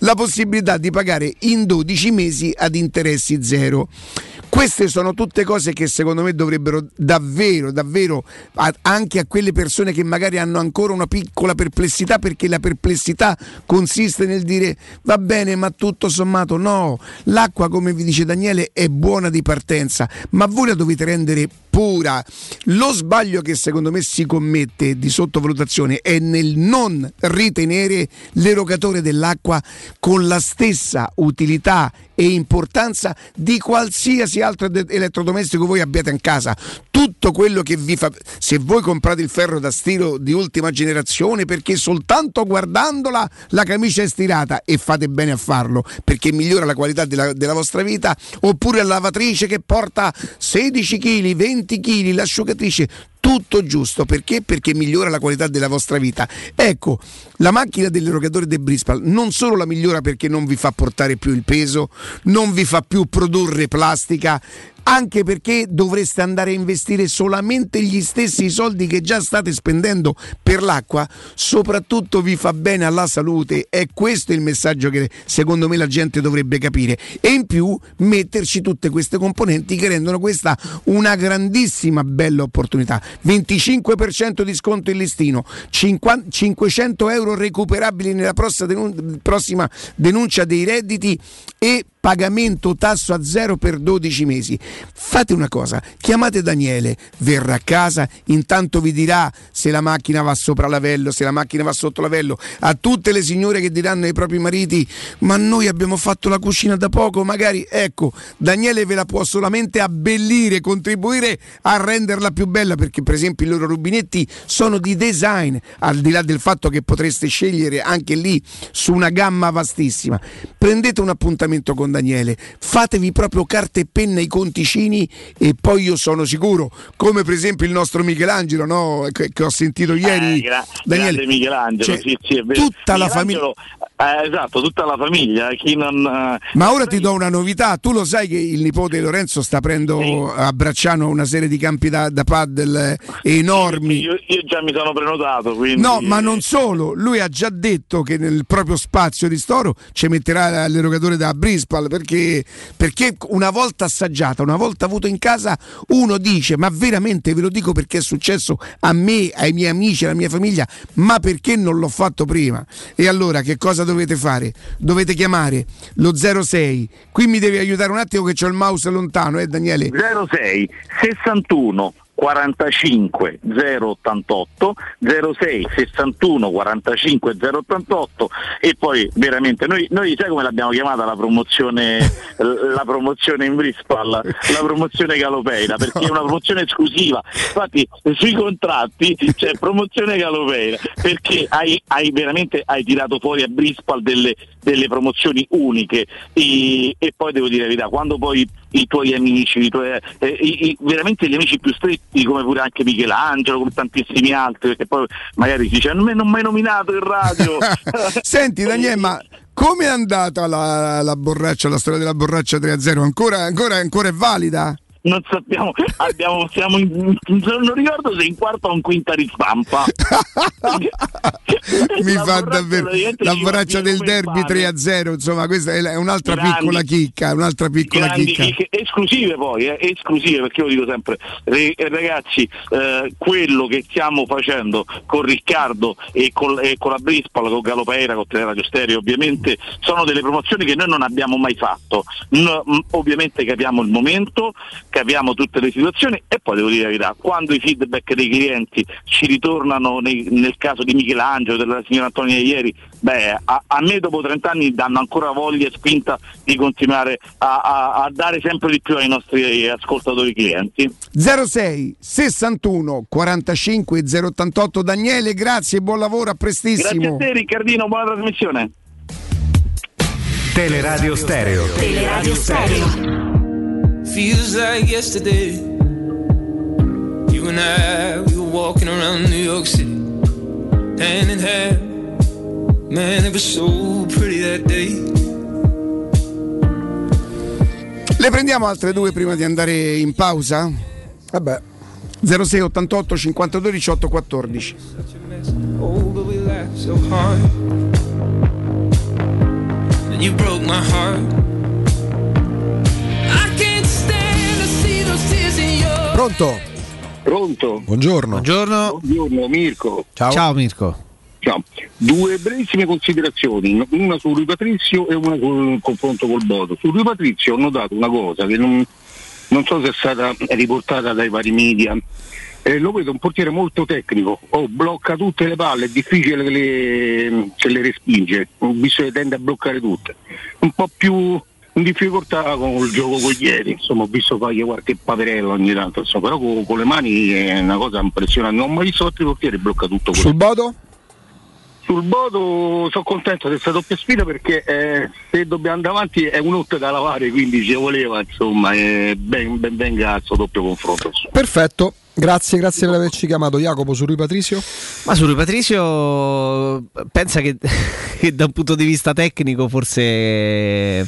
la possibilità di pagare in 12 mesi ad interessi zero. Queste sono tutte cose che secondo me dovrebbero davvero, davvero, anche a quelle persone che magari hanno ancora una piccola perplessità, perché la perplessità consiste nel dire va bene, ma tutto sommato no, l'acqua come vi dice Daniele è buona di partenza, ma voi la dovete rendere pura. Lo sbaglio che secondo me si commette di sottovalutazione è nel non ritenere l'erogatore dell'acqua con la stessa utilità e importanza di qualsiasi altro elettrodomestico voi abbiate in casa. Tutto quello che vi fa. Se voi comprate il ferro da stiro di ultima generazione perché soltanto guardandola la camicia è stirata e fate bene a farlo perché migliora la qualità della, della vostra vita, oppure la lavatrice che porta 16 kg, 20 kg, l'asciugatrice tutto giusto perché? Perché migliora la qualità della vostra vita. Ecco, la macchina dell'erogatore De Brispal non solo la migliora perché non vi fa portare più il peso, non vi fa più produrre plastica, anche perché dovreste andare a investire solamente gli stessi soldi che già state spendendo per l'acqua, soprattutto vi fa bene alla salute, è questo il messaggio che secondo me la gente dovrebbe capire e in più metterci tutte queste componenti che rendono questa una grandissima bella opportunità. 25% di sconto in listino, 50 500 euro recuperabili nella prossima denun- prossima denuncia dei redditi e pagamento tasso a zero per 12 mesi. Fate una cosa, chiamate Daniele, verrà a casa, intanto vi dirà se la macchina va sopra lavello, se la macchina va sotto lavello, a tutte le signore che diranno ai propri mariti "Ma noi abbiamo fatto la cucina da poco, magari ecco, Daniele ve la può solamente abbellire, contribuire a renderla più bella perché per esempio i loro rubinetti sono di design, al di là del fatto che potreste scegliere anche lì su una gamma vastissima. Prendete un appuntamento con Daniele, fatevi proprio carta e penna i conticini e poi io sono sicuro, come per esempio il nostro Michelangelo, no? che, che ho sentito ieri. Eh, gra- Daniele, Michelangelo, cioè, sì, sì, tutta la Michelangelo, eh, esatto, tutta la famiglia. Chi non, eh, Ma ora ti do una novità, tu lo sai che il nipote Lorenzo sta aprendo a Bracciano una serie di campi da, da paddle enormi. io, io già mi sono prenotato, quindi... No, ma non solo, lui ha già detto che nel proprio spazio di Storo ci metterà l'erogatore da Brispal perché, perché una volta assaggiata, una volta avuto in casa, uno dice, ma veramente ve lo dico perché è successo a me, ai miei amici, alla mia famiglia, ma perché non l'ho fatto prima? E allora che cosa dovete fare? Dovete chiamare lo 06, qui mi devi aiutare un attimo che ho il mouse lontano, eh Daniele? 06 61 45 088 06 61 45 088 e poi veramente noi, noi sai come l'abbiamo chiamata la promozione la promozione in Brispal? La promozione Galopeira perché è una promozione esclusiva. Infatti sui contratti c'è promozione Galopeira perché hai, hai veramente hai tirato fuori a Brispal delle, delle promozioni uniche e, e poi devo dire la verità quando poi i tuoi amici, i tuoi, eh, i- i- veramente gli amici più stretti come pure anche Michelangelo, come tantissimi altri, perché poi magari si dice non mi hai mai nominato in radio. Senti Daniele, ma come è andata la, la borraccia, la storia della borraccia 3-0? Ancora, ancora, ancora è valida? Non sappiamo, abbiamo, siamo in, non ricordo se in quarta o in quinta di stampa. Mi fa davvero la del derby pane. 3-0, insomma questa è un'altra Grandi. piccola chicca, un'altra piccola chicca. chicche, esclusive poi, eh, esclusive perché io dico sempre, re- ragazzi, eh, quello che stiamo facendo con Riccardo e con, e con la Brispal, con Galopeira, con Teleradio Stereo, ovviamente sono delle promozioni che noi non abbiamo mai fatto. No, ovviamente capiamo il momento, capiamo tutte le situazioni e poi devo dire la verità, quando i feedback dei clienti ci ritornano nei- nel caso di Michelangelo, della signora Antonia ieri, beh, a, a me dopo 30 anni danno ancora voglia e spinta di continuare a, a- a dare sempre di più ai nostri ascoltatori clienti. 06 61 45 088 Daniele, grazie, buon lavoro, a Grazie a prestissimo. te Riccardino, buona trasmissione. Teleradio Stereo. Teleradio Stereo. Feels like yesterday. You and I, we were walking around New York City, hand in hand. Man, it was so pretty that day. Le prendiamo altre due prima di andare in pausa? Vabbè. 06 88 52 18 14. Oh, but we laughed so hard. And you broke my heart. Pronto? Pronto? Buongiorno. Buongiorno. Buongiorno Mirko. Ciao. Mirko. Ciao. Due brevissime considerazioni, una su Rui Patrizio e una sul confronto col Bodo. Su Rui Patrizio ho notato una cosa che non, non so se è stata riportata dai vari media. Eh, lo vedo un portiere molto tecnico, oh, blocca tutte le palle, è difficile che le, che le respinge, visto che tende a bloccare tutte. Un po' più in difficoltà con il gioco con ieri, insomma ho visto fargli qualche paperello ogni tanto, insomma, però con, con le mani è una cosa impressionante, non ho mai visto altri portieri blocca tutto quello. Sul Bodo? Sul Bodo sono contento di questa doppia sfida perché eh, se dobbiamo andare avanti è un'otte da lavare, quindi ci voleva, insomma, eh, ben, ben venga questo doppio confronto. insomma. Perfetto. Grazie, grazie per averci chiamato. Jacopo su Rui Patrizio. Ma su Rui Patrizio pensa che, che da un punto di vista tecnico forse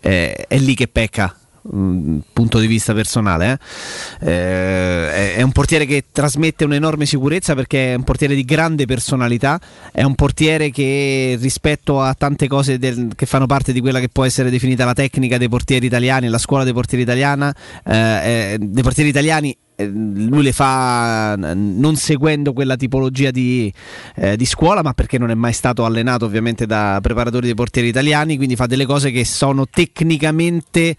eh, è lì che pecca. mm, punto di vista personale eh. Eh, è, un portiere che trasmette un'enorme sicurezza perché è un portiere di grande personalità è un portiere che rispetto a tante cose del- che fanno parte di quella che può essere definita la tecnica dei portieri italiani la scuola dei portieri italiana eh, eh, dei portieri italiani lui le fa eh, non seguendo quella tipologia di, eh, di scuola, ma perché non è mai stato allenato ovviamente da preparatori dei portieri italiani, quindi fa delle cose che sono tecnicamente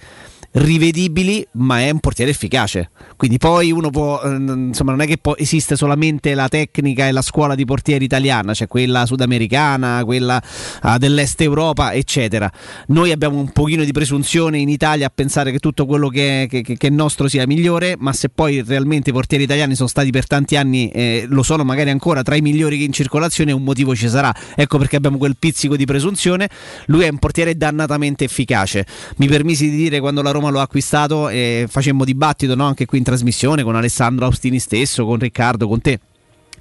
rivedibili, ma è un portiere efficace. Quindi poi uno può, eh, insomma, non è che può- esiste solamente la tecnica e la scuola di portieri italiana, c'è quella sudamericana, quella ah, dell'est Europa, eccetera. Noi abbiamo un pochino di presunzione in Italia a pensare che tutto quello che è, che- che è nostro sia migliore, ma se poi realmente i portieri italiani sono stati per tanti anni, eh, lo sono magari ancora tra i migliori in circolazione, un motivo ci sarà. Ecco perché abbiamo quel pizzico di presunzione. Lui è un portiere dannatamente efficace. Mi permisi di dire quando la Roma lo ha acquistato, eh, facemmo dibattito no? anche qui in trasmissione con Alessandro Austini stesso, con Riccardo, con te.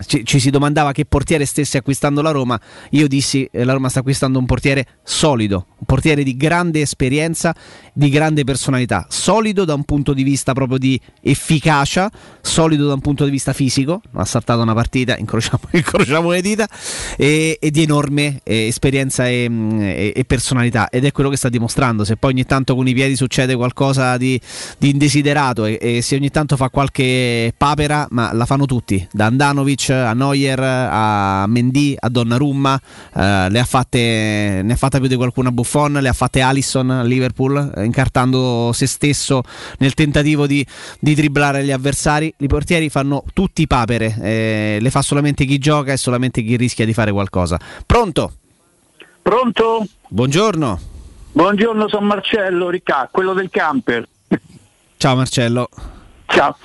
Ci, ci si domandava che portiere stesse acquistando la Roma. Io dissi: eh, la Roma sta acquistando un portiere solido, un portiere di grande esperienza, di grande personalità. Solido da un punto di vista proprio di efficacia, solido da un punto di vista fisico. Ha saltato una partita, incrociamo, incrociamo le dita, e, e di enorme eh, esperienza e, mm, e- e personalità. Ed è quello che sta dimostrando. Se poi ogni tanto con i piedi succede qualcosa di, di indesiderato e se ogni tanto fa qualche papera, ma la fanno tutti, da Andanovic a Neuer a Mendy a Donnarumma, eh, ha fatte, ne ha fatta più di qualcuno a Buffon, le ha fatte Alisson a Liverpool, eh, incartando se stesso nel tentativo di, di dribblare gli avversari. I portieri fanno tutti papere, eh, le fa solamente chi gioca e solamente chi rischia di fare qualcosa. Pronto? Pronto? Buongiorno. Buongiorno, sono Marcello Ricca, quello del camper. Ciao Marcello. Ciao.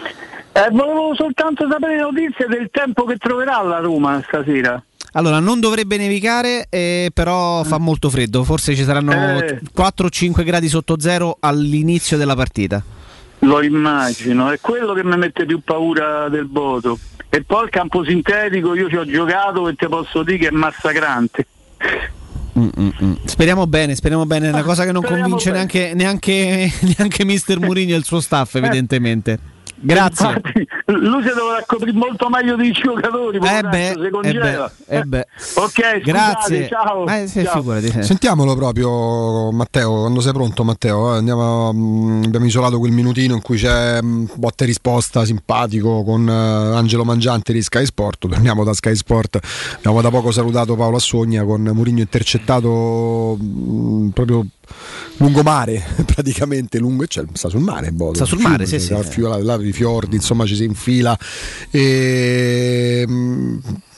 Eh, volevo soltanto sapere notizie del tempo che troverà la Roma stasera. Allora, non dovrebbe nevicare, eh, però fa molto freddo. Forse ci saranno Eh. 4 o 5 gradi sotto zero all'inizio della partita. Lo immagino, è quello che mi mette più paura del voto. E poi il campo sintetico io ci ho giocato e ti posso dire che è massacrante. Mm, mm, mm. Speriamo bene, speriamo bene. È una cosa che non convince neanche, neanche, neanche Mister Mourinho e il suo staff, evidentemente. Grazie. Infatti, lui si dovrà coprire molto meglio dei giocatori, poveraccio, beh, si eh beh, eh beh. Ok, scusate, Grazie. ciao. Eh, sì, ciao. figurati, eh. Sentiamolo proprio, Matteo, quando sei pronto, Matteo. eh, andiamo, mm, abbiamo isolato quel minutino in cui c'è mm, botta e risposta simpatico con eh, Angelo Mangiante di Sky Sport. Torniamo da Sky Sport. Abbiamo da poco salutato Paolo Assogna con Murigno intercettato mm, proprio lungomare, praticamente lungo, cioè, sta sul mare. Bodo, Sta sul il mare, fiume, sì, sì. fio- là- là i fiordi, insomma, ci si infila. E, mm,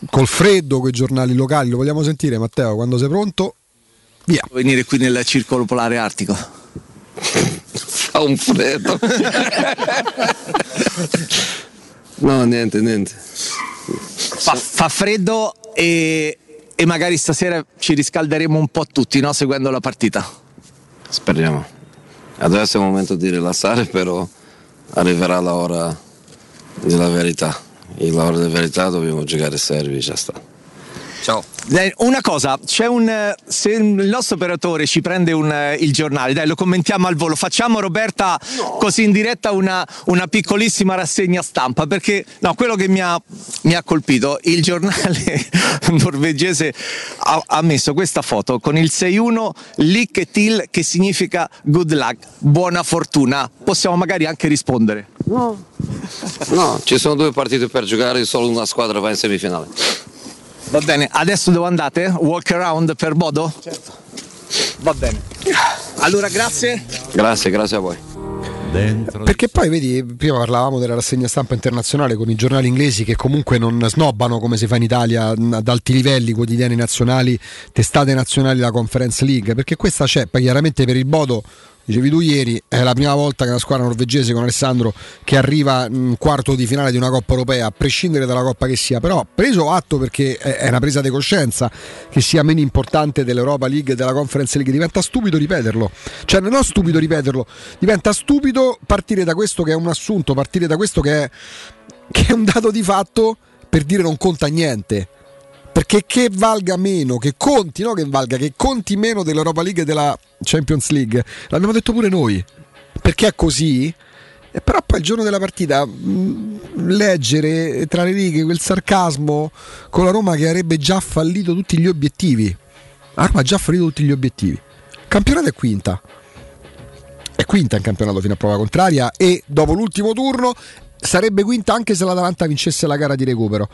col freddo, con i giornali locali, lo vogliamo sentire, Matteo, quando sei pronto? Via. Venire qui nel circolo polare artico. Fa un freddo. no, niente, niente. Fa, fa freddo e, e magari stasera ci riscalderemo un po' tutti, no? Seguendo la partita. Speriamo. Adesso è il momento di rilassare, però arriverà l'ora della verità. E l'ora della verità dobbiamo giocare servi, già sta. Ciao. Una cosa, c'è un. eh, Se il nostro operatore ci prende un, eh, il giornale, dai, lo commentiamo al volo. Facciamo Roberta così in diretta una, una piccolissima rassegna stampa. Perché no, quello che mi ha, mi ha colpito, il giornale norvegese ha, ha messo questa foto con il 6-1 Lykke til, che significa good luck, buona fortuna. Possiamo magari anche rispondere. No. No, ci sono due partite per giocare, solo una squadra va in semifinale. Va bene, adesso dove andate? Walk around per Bodo? Certo. Va bene. Allora, grazie. Grazie, grazie a voi. dentro. Perché poi vedi, prima parlavamo della rassegna stampa internazionale con i giornali inglesi che comunque non snobbano come si fa in Italia ad alti livelli, quotidiani nazionali, testate nazionali la Conference League, perché questa c'è, poi chiaramente per il Bodo Dicevi tu ieri, è la prima volta che una squadra norvegese con Alessandro che arriva in quarto di finale di una Coppa Europea, a prescindere dalla Coppa che sia, però preso atto perché è una presa di coscienza che sia meno importante dell'Europa League e della Conference League, diventa stupido ripeterlo. Cioè non è stupido ripeterlo, diventa stupido partire da questo che è un assunto, partire da questo che è, che è un dato di fatto per dire non conta niente perché che valga meno, che conti, no che valga, che conti meno dell'Europa League e della Champions League, l'abbiamo detto pure noi, perché è così. E però poi il giorno della partita mh, leggere tra le righe quel sarcasmo con la Roma che avrebbe già fallito tutti gli obiettivi. La Roma ha già fallito tutti gli obiettivi. Campionato è quinta. È quinta in campionato fino a prova contraria e dopo l'ultimo turno sarebbe quinta anche se l'Atalanta vincesse la gara di recupero.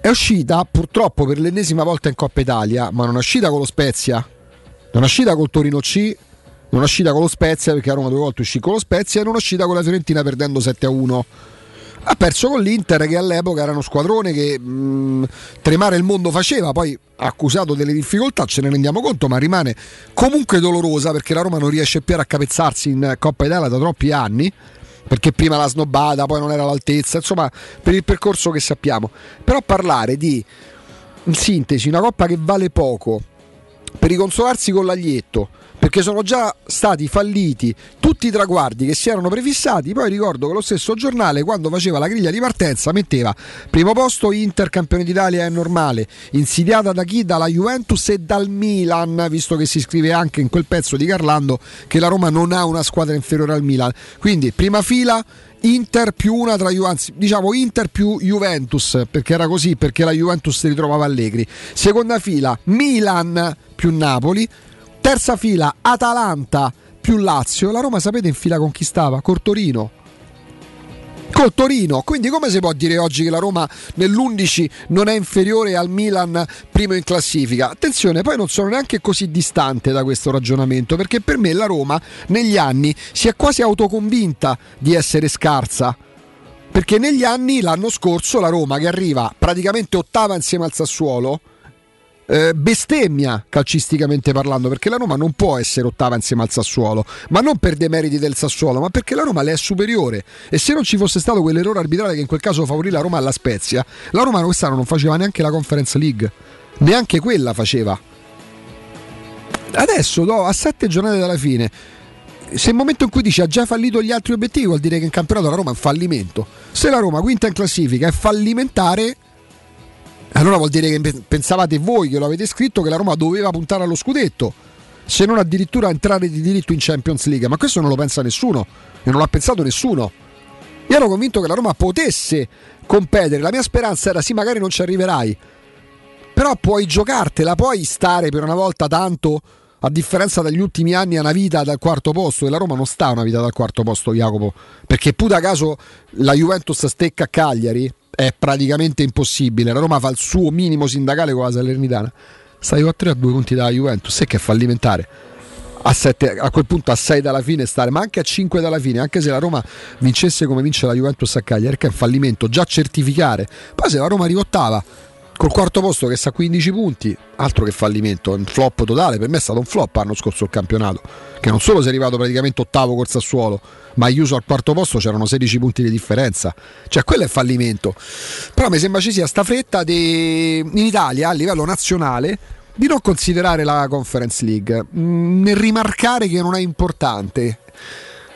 È uscita purtroppo per l'ennesima volta in Coppa Italia, ma non è uscita con lo Spezia, non è uscita col Torino C, non è uscita con lo Spezia perché Roma due volte uscì con lo Spezia e non è uscita con la Fiorentina perdendo 7-1. Ha perso con l'Inter che all'epoca era uno squadrone che mh, tremare il mondo faceva, poi accusato delle difficoltà, ce ne rendiamo conto, ma rimane comunque dolorosa perché la Roma non riesce più a raccapezzarsi in Coppa Italia da troppi anni perché prima la snobbata, poi non era all'altezza, insomma, per il percorso che sappiamo. Però parlare di, in sintesi, una coppa che vale poco, per riconsolarsi con l'aglietto, perché sono già stati falliti tutti i traguardi che si erano prefissati. Poi ricordo che lo stesso giornale, quando faceva la griglia di partenza, metteva primo posto Inter campione d'Italia è normale, insidiata da chi? Dalla Juventus e dal Milan, visto che si scrive anche in quel pezzo di Carlando che la Roma non ha una squadra inferiore al Milan. Quindi, prima fila. Inter più una tra Juventus, diciamo Inter più Juventus, perché era così, perché la Juventus si ritrovava Allegri. Seconda fila Milan più Napoli, Terza fila Atalanta più Lazio. La Roma sapete in fila con chi stava? Col Torino. Col Torino, quindi come si può dire oggi che la Roma nell'11 non è inferiore al Milan primo in classifica? Attenzione, poi non sono neanche così distante da questo ragionamento, perché per me la Roma negli anni si è quasi autoconvinta di essere scarsa. Perché negli anni, l'anno scorso, la Roma che arriva praticamente ottava insieme al Sassuolo, eh, bestemmia calcisticamente parlando perché la Roma non può essere ottava insieme al Sassuolo ma non per demeriti del Sassuolo ma perché la Roma le è superiore. E se non ci fosse stato quell'errore arbitrale che in quel caso favorì la Roma alla Spezia la Roma quest'anno non faceva neanche la Conference League. Neanche quella faceva. Adesso no, a sette giornate dalla fine se il momento in cui dice ha già fallito gli altri obiettivi vuol dire che in campionato la Roma è un fallimento. Se la Roma quinta in classifica è fallimentare allora vuol dire che pensavate voi che lo avete scritto che la Roma doveva puntare allo scudetto, se non addirittura entrare di diritto in Champions League, ma questo non lo pensa nessuno e non l'ha pensato nessuno. Io ero convinto che la Roma potesse competere, la mia speranza era sì, magari non ci arriverai, però puoi giocartela, puoi stare per una volta tanto, a differenza degli ultimi anni, a una vita dal quarto posto, e la Roma non sta a una vita dal quarto posto, Jacopo, perché puta caso la Juventus stecca a Cagliari, è praticamente impossibile. La Roma fa il suo minimo sindacale con la Salernitana. Stai a 3 a 2 punti dalla Juventus, e che è fallimentare. A, 7, a, quel punto a 6 dalla fine stare, ma anche a 5 dalla fine, anche se la Roma vincesse come vince la Juventus a Cagliari, che è un fallimento, già certificare. Poi se la Roma rivottava col quarto posto che sta a 15 punti, altro che fallimento, un flop totale, per me è stato un flop l'anno scorso il campionato, che non solo si è arrivato praticamente ottavo col Sassuolo, ma chiuso al quarto posto c'erano 16 punti di differenza, cioè quello è fallimento. Però mi sembra ci sia sta fretta de... in Italia a livello nazionale di non considerare la Conference League, mm, nel rimarcare che non è importante.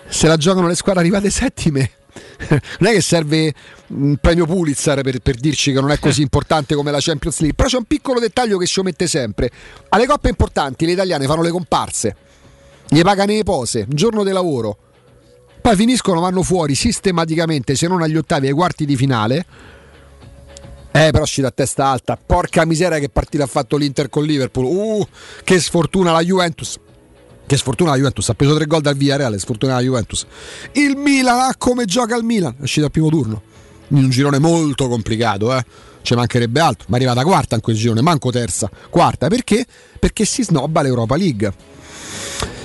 Se la giocano le squadre arrivate settime, non è che serve un premio Pulitzer per, per, dirci che non è così importante come la Champions League, però c'è un piccolo dettaglio che si omette sempre. Alle coppe importanti le italiane fanno le comparse, gli pagano le pose, giorno di lavoro, poi finiscono, vanno fuori sistematicamente, se non agli ottavi, ai quarti di finale. Eh, però ci da testa alta. Porca miseria che partita ha fatto l'Inter con Liverpool. Uh, che sfortuna la Juventus. Che sfortuna la Juventus, ha preso tre gol dal Villarreal, sfortuna la Juventus. Il Milan, ah, come gioca il Milan? È uscito al primo turno. In un girone molto complicato, eh. Ci mancherebbe altro, ma è arrivata quarta in quel girone, manco terza. Quarta, perché? Perché si snobba l'Europa League.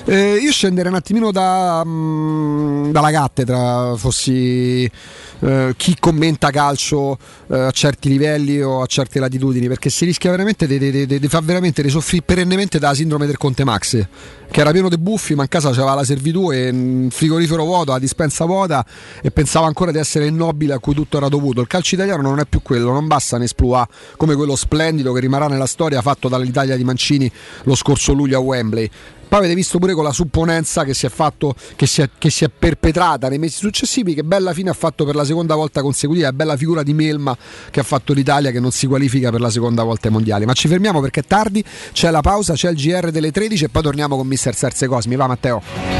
Eh, io scenderei un attimino da, mm, dalla cattedra, fossi eh, chi commenta calcio eh, a certi livelli o a certe latitudini, perché si rischia veramente di, di, di, di far veramente risoffrire perennemente dalla sindrome del Conte Max, che era pieno di buffi, ma in casa c'aveva la servitù e un frigorifero vuoto, la dispensa vuota e pensava ancora di essere il nobile a cui tutto era dovuto. Il calcio italiano non è più quello, non basta un esploit come quello splendido che rimarrà nella storia fatto dall'Italia di Mancini lo scorso luglio a Wembley. Poi avete visto pure con la supponenza che si è, fatto, che si è, che si è perpetrata nei mesi successivi, che bella fine ha fatto per la seconda volta consecutiva, bella figura di Melma che ha fatto l'Italia che non si qualifica per la seconda volta ai mondiali. Ma ci fermiamo perché è tardi, c'è la pausa, c'è il GR delle 13 e poi torniamo con Mister Serse Cosmi. Va Matteo.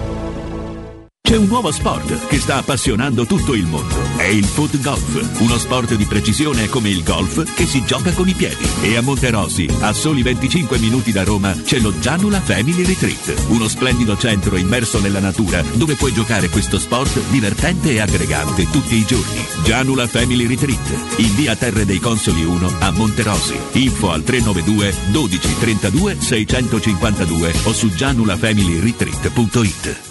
C'è un nuovo sport che sta appassionando tutto il mondo. È il foot golf, uno sport di precisione come il golf che si gioca con i piedi. E a Monterosi, a soli 25 minuti da Roma, c'è lo Gianula Family Retreat, uno splendido centro immerso nella natura dove puoi giocare questo sport divertente e aggregante tutti i giorni. Gianula Family Retreat, in via Terre dei Consoli 1 a Monterosi. Info al 392 12 32 652 o su gianulafamilyretreat.it.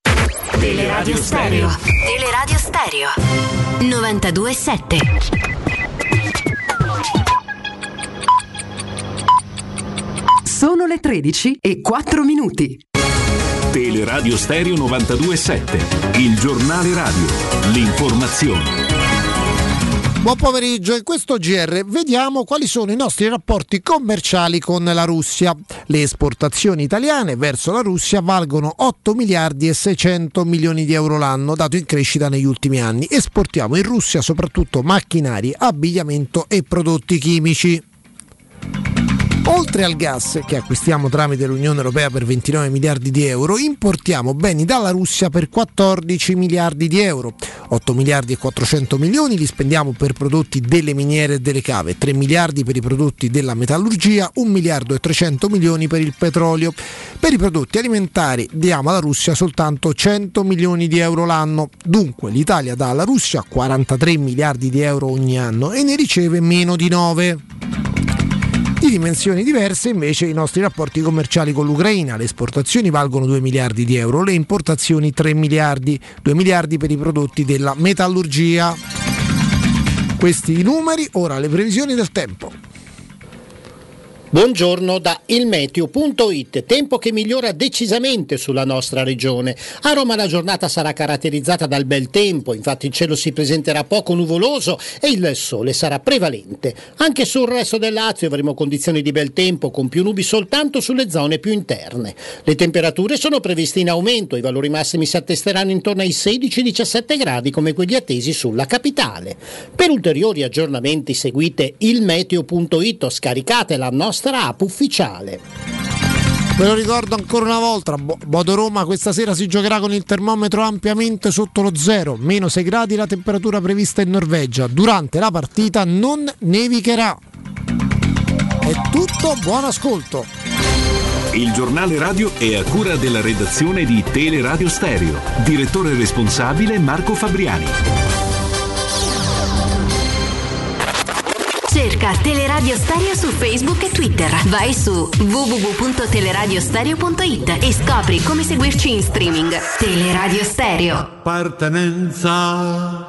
Teleradio Stereo. Teleradio Stereo. 92.7. Sono le 13 e 4 minuti. Teleradio Stereo 92.7, il giornale radio, l'informazione. Buon pomeriggio, in questo GR vediamo quali sono i nostri rapporti commerciali con la Russia. Le esportazioni italiane verso la Russia valgono 8 miliardi e 600 milioni di euro l'anno, dato in crescita negli ultimi anni. Esportiamo in Russia soprattutto macchinari, abbigliamento e prodotti chimici. Oltre al gas che acquistiamo tramite l'Unione Europea per 29 miliardi di euro, importiamo beni dalla Russia per 14 miliardi di euro. 8 miliardi e 400 milioni li spendiamo per prodotti delle miniere e delle cave, 3 miliardi per i prodotti della metallurgia, 1 miliardo e 300 milioni per il petrolio. Per i prodotti alimentari diamo alla Russia soltanto 100 milioni di euro l'anno. Dunque l'Italia dà alla Russia 43 miliardi di euro ogni anno e ne riceve meno di 9. Di dimensioni diverse invece i nostri rapporti commerciali con l'Ucraina, le esportazioni valgono 2 miliardi di euro, le importazioni 3 miliardi, 2 miliardi per i prodotti della metallurgia. Questi i numeri, ora le previsioni del tempo. Buongiorno da ilmeteo.it, tempo che migliora decisamente sulla nostra regione. A Roma la giornata sarà caratterizzata dal bel tempo, infatti il cielo si presenterà poco nuvoloso e il sole sarà prevalente. Anche sul resto del Lazio avremo condizioni di bel tempo con più nubi soltanto sulle zone più interne. Le temperature sono previste in aumento, i valori massimi si attesteranno intorno ai 16-17 gradi come quelli attesi sulla capitale. Per ulteriori aggiornamenti seguite ilmeteo.it o scaricate la nostra app ufficiale. Ve lo ricordo ancora una volta, Bo- Bodo Roma questa sera si giocherà con il termometro ampiamente sotto lo zero, meno 6 gradi la temperatura prevista in Norvegia. Durante la partita non nevicherà. È tutto, buon ascolto. Il giornale radio è a cura della redazione di Teleradio Stereo. Direttore responsabile Marco Fabriani. Cerca Teleradio Stereo su Facebook e Twitter. Vai su www.teleradiostereo.it e scopri come seguirci in streaming. Teleradio Stereo. Appartenenza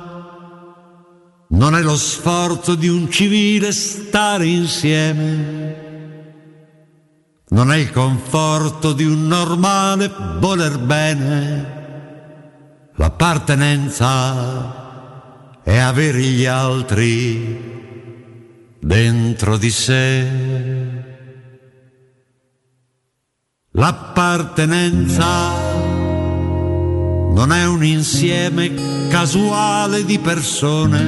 non è lo sforzo di un civile stare insieme, non è il conforto di un normale voler bene. L'appartenenza è avere gli altri dentro di sé. L'appartenenza non è un insieme casuale di persone,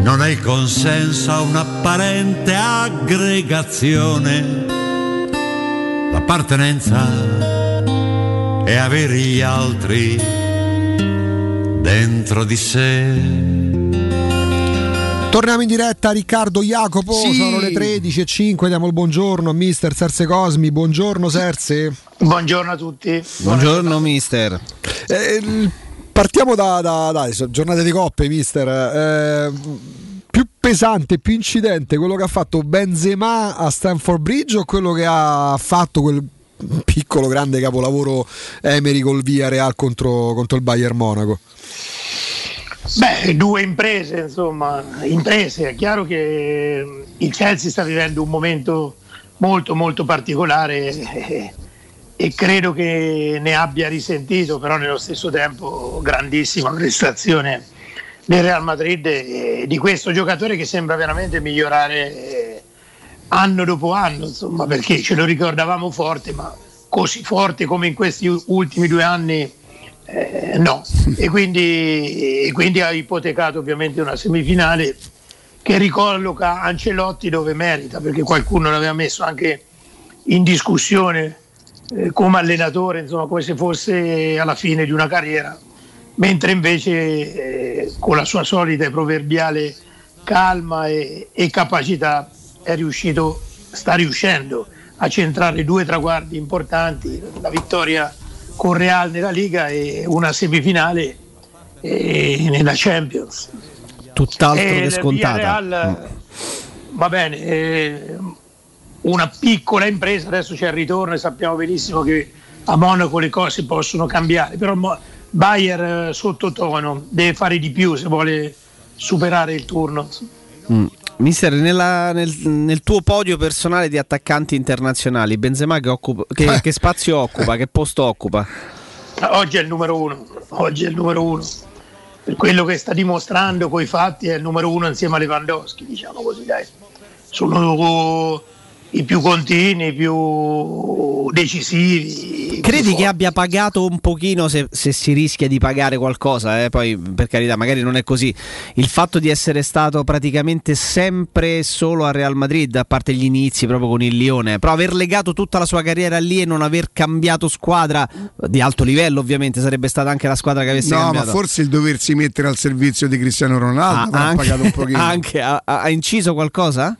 non è il consenso a un'apparente aggregazione. L'appartenenza è avere gli altri dentro di sé. Torniamo in diretta Riccardo Jacopo, Sì. sono le 13 e 5, diamo il buongiorno a mister Serse Cosmi, buongiorno Serse. Buongiorno a tutti. Buongiorno mister. Eh, partiamo da, da- dai, so- giornate di coppe mister. Eh, più pesante, più incidente quello che ha fatto Benzema a Stanford Bridge o quello che ha fatto quel piccolo grande capolavoro Emery col Villarreal contro, contro il Bayern Monaco? Beh, due imprese, insomma, imprese. È chiaro che il Chelsea sta vivendo un momento molto molto particolare e, credo che ne abbia risentito, però nello stesso tempo grandissima prestazione del Real Madrid e di questo giocatore che sembra veramente migliorare eh, anno dopo anno, insomma, perché ce lo ricordavamo forte, ma così forte come in questi ultimi due anni eh, no. E quindi, e quindi ha ipotecato ovviamente una semifinale che ricolloca Ancelotti dove merita, perché qualcuno l'aveva messo anche in discussione eh, come allenatore, insomma, come se fosse alla fine di una carriera, mentre invece eh, con la sua solita e proverbiale calma e, e capacità riuscito, sta riuscendo a centrare due traguardi importanti, la vittoria con Real nella Liga e una semifinale eh, nella Champions. Tutt'altro E che scontata. Villarreal, va bene, eh, una piccola impresa, adesso c'è il ritorno e sappiamo benissimo che a Monaco le cose possono cambiare, però Bayer eh, sottotono deve fare di più se vuole superare il turno. Mm. Mister, nella- nel, nel tuo podio personale di attaccanti internazionali, Benzema che, occupa- che- che spazio occupa, che posto occupa? Oggi è il numero uno, oggi è il numero uno. Per quello che sta dimostrando coi fatti è il numero uno insieme a Lewandowski, diciamo così, dai. Sono i più continui, i più decisivi. Credi che abbia pagato un pochino, se, se si rischia di pagare qualcosa, eh? poi per carità magari non è così, il fatto di essere stato praticamente sempre solo a Real Madrid, a parte gli inizi proprio con il Lione, però aver legato tutta la sua carriera lì e non aver cambiato squadra di alto livello ovviamente sarebbe stata anche la squadra che avesse No, ma cambiato. forse il doversi mettere al servizio di Cristiano Ronaldo Ah, anche, pagato un pochino. anche- ha, ha- ha inciso qualcosa?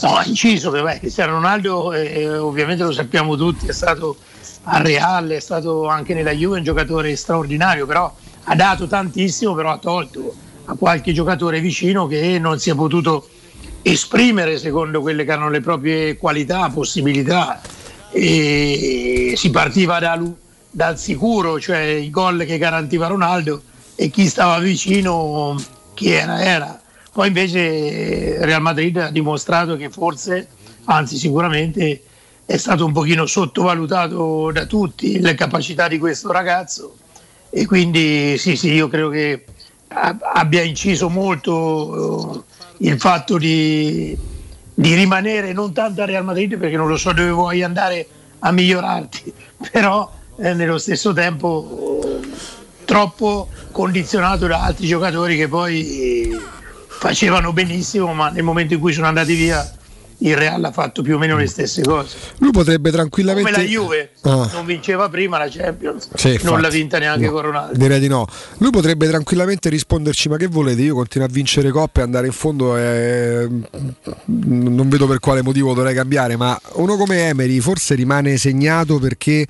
No, ha inciso beh, Cristiano Ronaldo eh, ovviamente lo sappiamo tutti, è stato a Real, è stato anche nella Juve un giocatore straordinario, però ha dato tantissimo, però ha tolto a qualche giocatore vicino che non si è potuto esprimere secondo quelle che erano le proprie qualità, possibilità. E si partiva dal, dal sicuro, cioè i gol che garantiva Ronaldo e chi stava vicino, chi era, era. Poi invece eh, Real Madrid ha dimostrato che forse, anzi sicuramente, è stato un pochino sottovalutato da tutti le capacità di questo ragazzo. E quindi sì, sì, io credo che abbia inciso molto eh, il fatto di, di rimanere non tanto a Real Madrid perché non lo so dove vuoi andare a migliorarti, però eh, nello stesso tempo eh, troppo condizionato da altri giocatori che poi facevano benissimo, ma nel momento in cui sono andati via il Real ha fatto più o meno le stesse cose. Lui potrebbe tranquillamente. Come la Juve Ah. non vinceva prima la Champions, Sì, non l'ha vinta neanche No, con Ronaldo. Direi di no. Lui potrebbe tranquillamente risponderci: Ma che volete? Io continuo a vincere coppe e andare in fondo. E... Non vedo per quale motivo dovrei cambiare. Ma uno come Emery forse rimane segnato perché.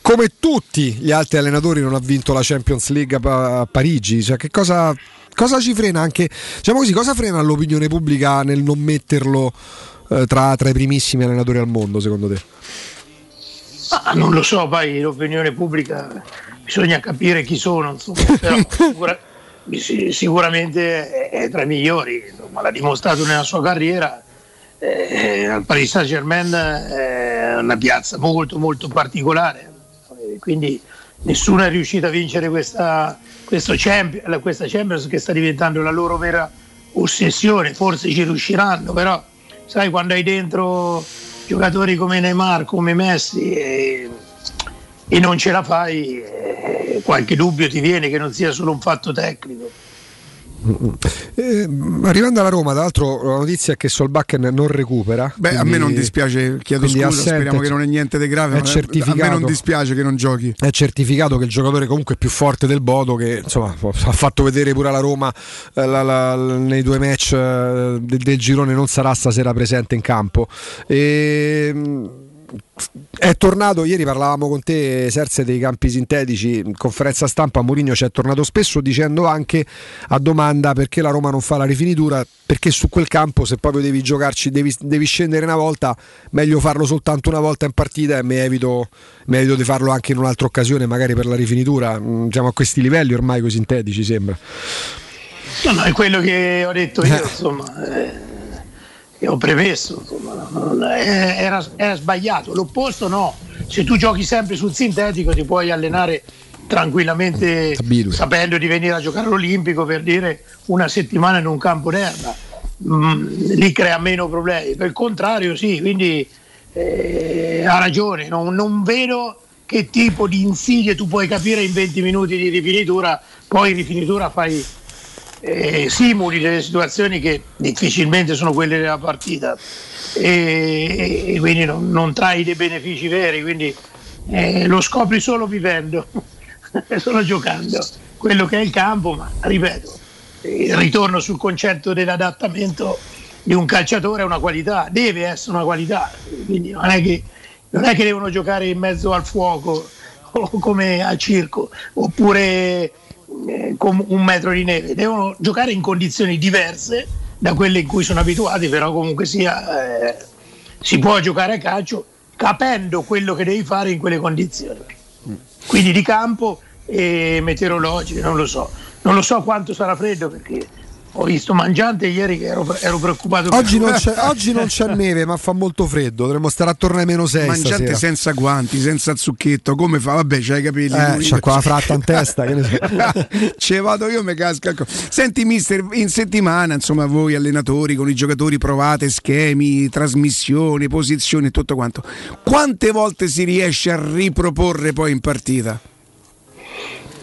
Come tutti gli altri allenatori non ha vinto la Champions League a Parigi, cioè che cosa, cosa ci frena anche, diciamo così, cosa frena l'opinione pubblica nel non metterlo eh, tra, tra i primissimi allenatori al mondo secondo te? Ah, non lo so, poi l'opinione pubblica bisogna capire chi sono, insomma, però sicura- sicuramente è, tra i migliori, insomma, l'ha dimostrato nella sua carriera. Eh, al Paris Saint Germain è una piazza molto molto particolare, Eh, quindi nessuno è riuscito a vincere questa, questo Champions, questa Champions che sta diventando la loro vera ossessione, forse ci riusciranno, però sai quando hai dentro giocatori come Neymar, come Messi e, e non ce la fai, eh, qualche dubbio ti viene che non sia solo un fatto tecnico. Eh, arrivando alla Roma, tra l'altro, la notizia è che Solbakken non recupera. Beh, a quindi- me non dispiace, chiedo scusa, assente, speriamo che non è niente di grave. È. A me non dispiace che non giochi. È certificato che il giocatore comunque più forte del Bodo, che insomma ha fatto vedere pure alla Roma eh, la- la- nei due match eh, del, del girone, non sarà stasera presente in campo. E, è tornato, ieri parlavamo con te Serse dei campi sintetici, in conferenza stampa Mourinho ci è tornato spesso dicendo anche a domanda perché la Roma non fa la rifinitura, perché su quel campo se proprio devi giocarci, devi, devi scendere una volta, meglio farlo soltanto una volta in partita e mi evito, mi evito di farlo anche in un'altra occasione, magari per la rifinitura, Mm, siamo a questi livelli ormai con i sintetici sembra. No, no, è quello che ho detto io, insomma, eh, che ho premesso, insomma, era, era sbagliato, l'opposto no, se tu giochi sempre sul sintetico ti puoi allenare tranquillamente sapendo di venire a giocare all'Olimpico per dire una settimana in un campo d'erba. Mm, lì crea meno problemi. Per il contrario, sì, quindi eh, ha ragione, non, non vedo che tipo di insidie tu puoi capire in 20 minuti di rifinitura, poi in rifinitura fai eh, simuli delle situazioni che difficilmente sono quelle della partita. E, e quindi non, non, trai dei benefici veri, quindi eh, lo scopri solo vivendo, solo giocando, quello che è il campo, ma ripeto, il ritorno sul concetto dell'adattamento di un calciatore è una qualità, deve essere una qualità, quindi non è che non è che devono giocare in mezzo al fuoco o come al circo oppure eh, con un metro di neve, devono giocare in condizioni diverse da quelle in cui sono abituati, però comunque sia eh, si può giocare a calcio capendo quello che devi fare in quelle condizioni. Quindi di campo e meteorologiche, non lo so. Non lo so quanto sarà freddo perché ho visto Mangiante ieri che ero, ero preoccupato. Oggi non, oggi non, c'è, neve, ma fa molto freddo. Dovremmo stare attorno ai meno 6. Mangiante stasera. senza guanti, senza zucchetto. Come fa? Vabbè, c'hai i capelli. Eh, c'ha qua la fratta in testa. Che ne so. Ce vado io, mi casca. Senti, mister, in settimana, insomma, voi allenatori con i giocatori provate schemi, trasmissioni, posizioni e tutto quanto. Quante volte si riesce a riproporre poi in partita?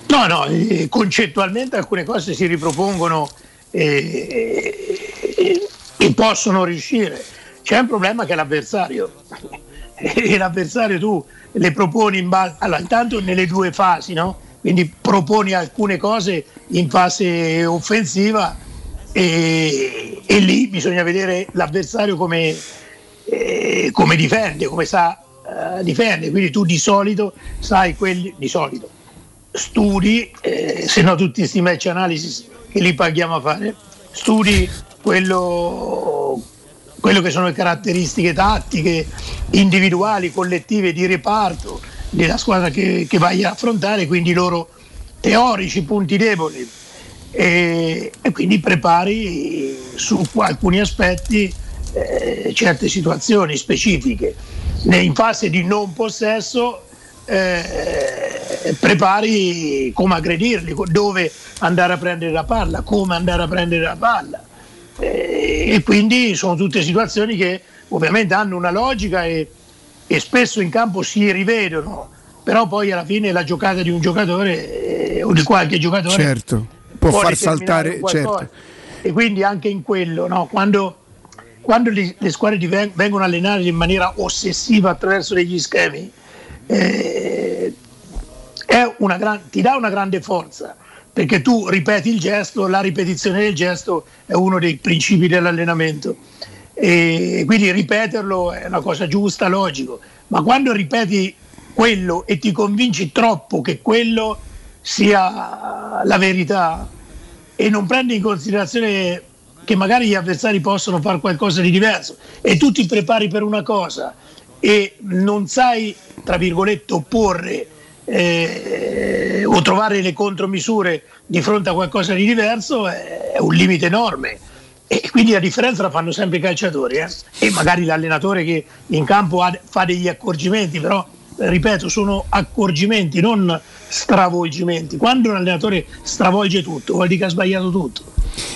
No, no, eh, concettualmente alcune cose si ripropongono e, e, possono riuscire. C'è un problema che è l'avversario. E l'avversario tu le proponi in base. Allora, intanto nelle due fasi, no? Quindi proponi alcune cose in fase offensiva e, e lì bisogna vedere l'avversario come, eh, come difende, come sa difendere. Quindi tu di solito sai quelli di solito studi, eh, se no tutti questi match analysis che li paghiamo a fare, studi quello, quello che sono le caratteristiche tattiche, individuali, collettive, di reparto della squadra che, che vai a affrontare, quindi i loro teorici punti deboli e, e quindi prepari su alcuni aspetti eh, certe situazioni specifiche. In fase di non possesso eh, prepari come aggredirli, dove andare a prendere la palla, come andare a prendere la palla. Eh, e quindi sono tutte situazioni che ovviamente hanno una logica e, e, spesso in campo si rivedono, però poi alla fine la giocata di un giocatore eh, o di qualche giocatore certo. può, può far saltare. Certo. E quindi anche in quello, no? quando, quando le, le squadre vengono allenate in maniera ossessiva attraverso degli schemi, eh, gran, ti dà una grande forza perché tu ripeti il gesto, la ripetizione del gesto è uno dei principi dell'allenamento. E quindi ripeterlo è una cosa giusta, logico, ma quando ripeti quello e ti convinci troppo che quello sia la verità e non prendi in considerazione che magari gli avversari possono fare qualcosa di diverso e tu ti prepari per una cosa e non sai, tra virgolette, opporre eh, o trovare le contromisure di fronte a qualcosa di diverso è un limite enorme. E quindi la differenza la fanno sempre i calciatori eh? e magari l'allenatore che in campo ha, fa degli accorgimenti, però ripeto, sono accorgimenti, non stravolgimenti. Quando un allenatore stravolge tutto, vuol dire che ha sbagliato tutto.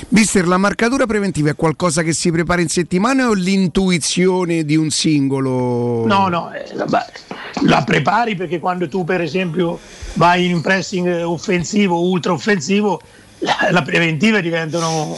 Mister, la marcatura preventiva è qualcosa che si prepara in settimana o l'intuizione di un singolo? No, no, eh, la, la prepari perché quando tu per esempio vai in pressing offensivo, ultra offensivo, la, la preventiva diventano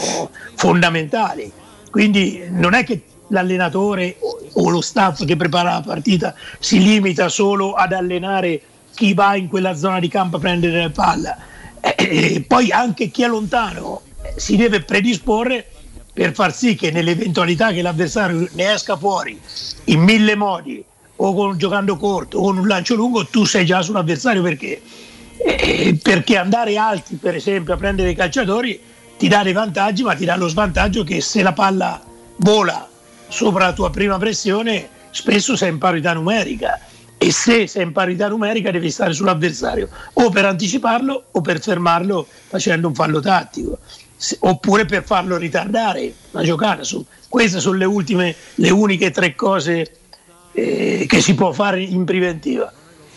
fondamentali. Quindi non è che l'allenatore o lo staff che prepara la partita si limita solo ad allenare chi va in quella zona di campo a prendere la palla. E eh, eh, poi anche chi è lontano si deve predisporre per far sì che nell'eventualità che l'avversario ne esca fuori in mille modi o con, giocando corto o con un lancio lungo tu sei già sull'avversario perché, eh, perché andare alti per esempio a prendere i calciatori ti dà dei vantaggi ma ti dà lo svantaggio che se la palla vola sopra la tua prima pressione spesso sei in parità numerica e se sei in parità numerica devi stare sull'avversario o per anticiparlo o per fermarlo facendo un fallo tattico oppure per farlo ritardare la giocata. Su, queste sono le ultime, le uniche tre cose eh, che si può fare in preventiva.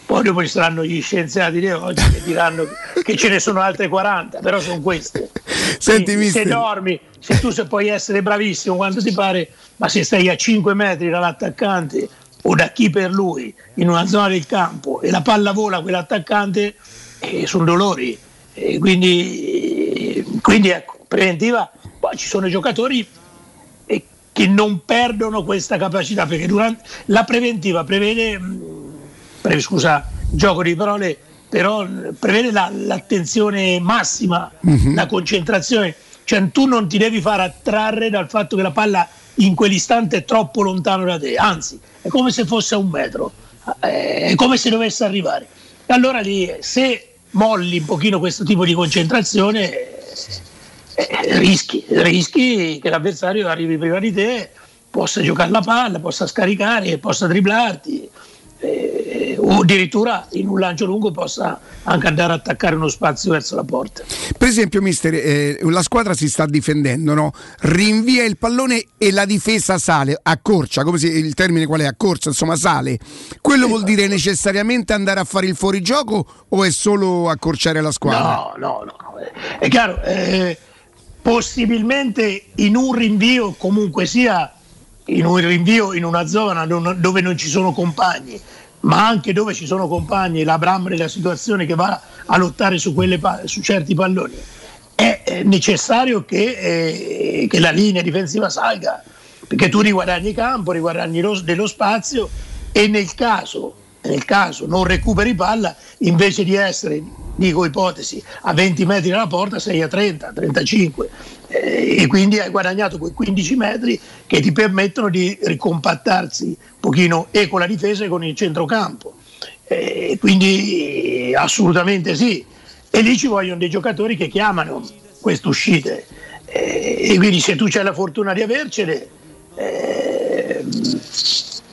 Poi dopo ci saranno gli scienziati di oggi che diranno che ce ne sono altre 40, però sono queste. Senti, Quindi, se dormi, se tu se puoi essere bravissimo quando ti pare, ma se stai a 5 metri dall'attaccante o da chi per lui in una zona del campo e la palla vola quell'attaccante, eh, sono dolori. E quindi, quindi ecco, preventiva, poi ci sono giocatori eh, che non perdono questa capacità perché durante la preventiva prevede, mh, pre- scusa, gioco di parole, però mh, prevede la- l'attenzione massima, Mhm. la concentrazione, cioè tu non ti devi far attrarre dal fatto che la palla in quell'istante è troppo lontano da te, anzi è come se fosse a un metro, eh, è come se dovesse arrivare. Allora lì se molli un pochino questo tipo di concentrazione eh, rischi, rischi che l'avversario arrivi prima di te, possa giocare la palla, possa scaricare, possa dribblarti eh, o addirittura in un lancio lungo possa anche andare a attaccare uno spazio verso la porta. Per esempio, mister, eh, la squadra si sta difendendo, no? rinvia il pallone e la difesa sale, accorcia, come se il termine qual è? Accorcia, insomma, sale. Quello vuol dire necessariamente andare a fare il fuorigioco o è solo accorciare la squadra? No, no, no. È chiaro, eh, possibilmente in un rinvio, comunque sia in un rinvio in una zona dove non ci sono compagni, ma anche dove ci sono compagni, la Bram della situazione che va a lottare su, quelle su certi palloni, è necessario che, eh, che la linea difensiva salga, perché tu riguadagni campo, riguadagni lo- dello spazio e nel caso, nel caso non recuperi palla, invece di essere, dico ipotesi, a 20 metri dalla porta sei a 30, 35 eh, e quindi hai guadagnato quei 15 metri che ti permettono di ricompattarsi un pochino e con la difesa e con il centrocampo. Eh, quindi assolutamente sì. E lì ci vogliono dei giocatori che chiamano queste uscite. E quindi se tu hai la fortuna di avercele, eh,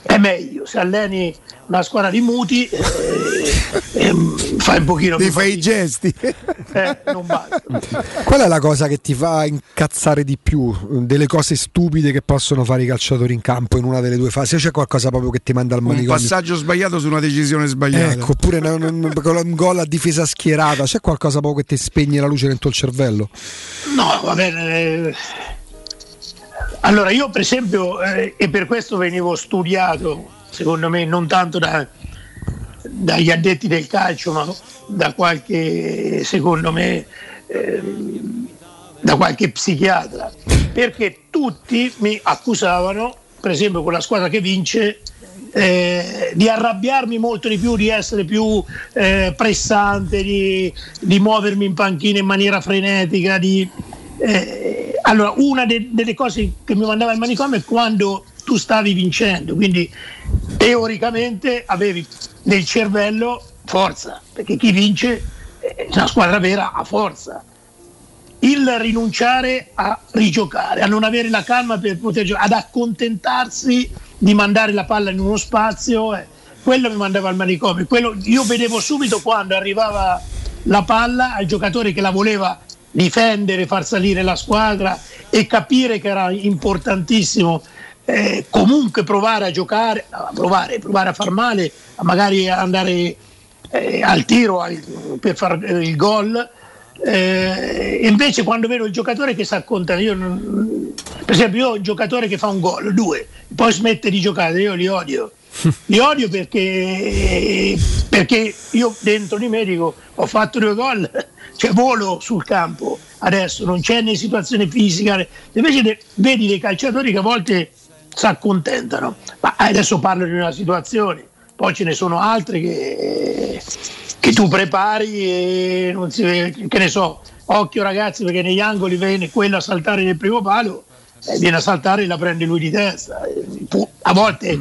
è meglio. Se alleni una squadra di muti, eh, eh, fai un pochino Ti più fai i gesti. eh, non basta. Qual è la cosa che ti fa incazzare di più? Delle cose stupide che possono fare i calciatori in campo in una delle due fasi? O c'è qualcosa proprio che ti manda al Un manicomio? passaggio sbagliato su una decisione sbagliata. Ecco, oppure un, un- un gol a difesa schierata, c'è qualcosa proprio che ti spegne la luce nel tuo cervello? No, va bene. Eh. Allora, io per esempio, eh, e per questo venivo studiato, secondo me, non tanto da- dagli addetti del calcio, ma da qualche, secondo me, ehm, da qualche psichiatra, perché tutti mi accusavano, per esempio con la squadra che vince, eh, di arrabbiarmi molto di più, di essere più eh, pressante, di, di muovermi in panchina in maniera frenetica. Di, eh, allora, una de- delle cose che mi mandava il manicomio è quando tu stavi vincendo, quindi teoricamente avevi nel cervello forza, perché chi vince, eh, una squadra vera ha forza il rinunciare a rigiocare, a non avere la calma per poter giocare, ad accontentarsi di mandare la palla in uno spazio, eh, quello mi mandava al manicomio. Quello, io vedevo subito quando arrivava la palla al giocatore che la voleva difendere, far salire la squadra e capire che era importantissimo eh, comunque provare a giocare, a provare, provare a far male, a magari andare eh, al tiro al- per fare il gol. Eh, invece quando vedo il giocatore che si accontenta, io non- per esempio io ho un giocatore che fa un gol, due, poi smette di giocare, io li odio. Li odio perché, perché io dentro di me dico ho fatto due gol, cioè volo sul campo. Adesso, non c'è né situazione fisica, invece de- vedi dei calciatori che a volte si accontentano, ma adesso parlo di una situazione, poi ce ne sono altre che, che tu prepari e non si vede, che ne so, occhio ragazzi perché negli angoli viene quello a saltare nel primo palo, eh, viene a saltare e la prende lui di testa, Eh, a volte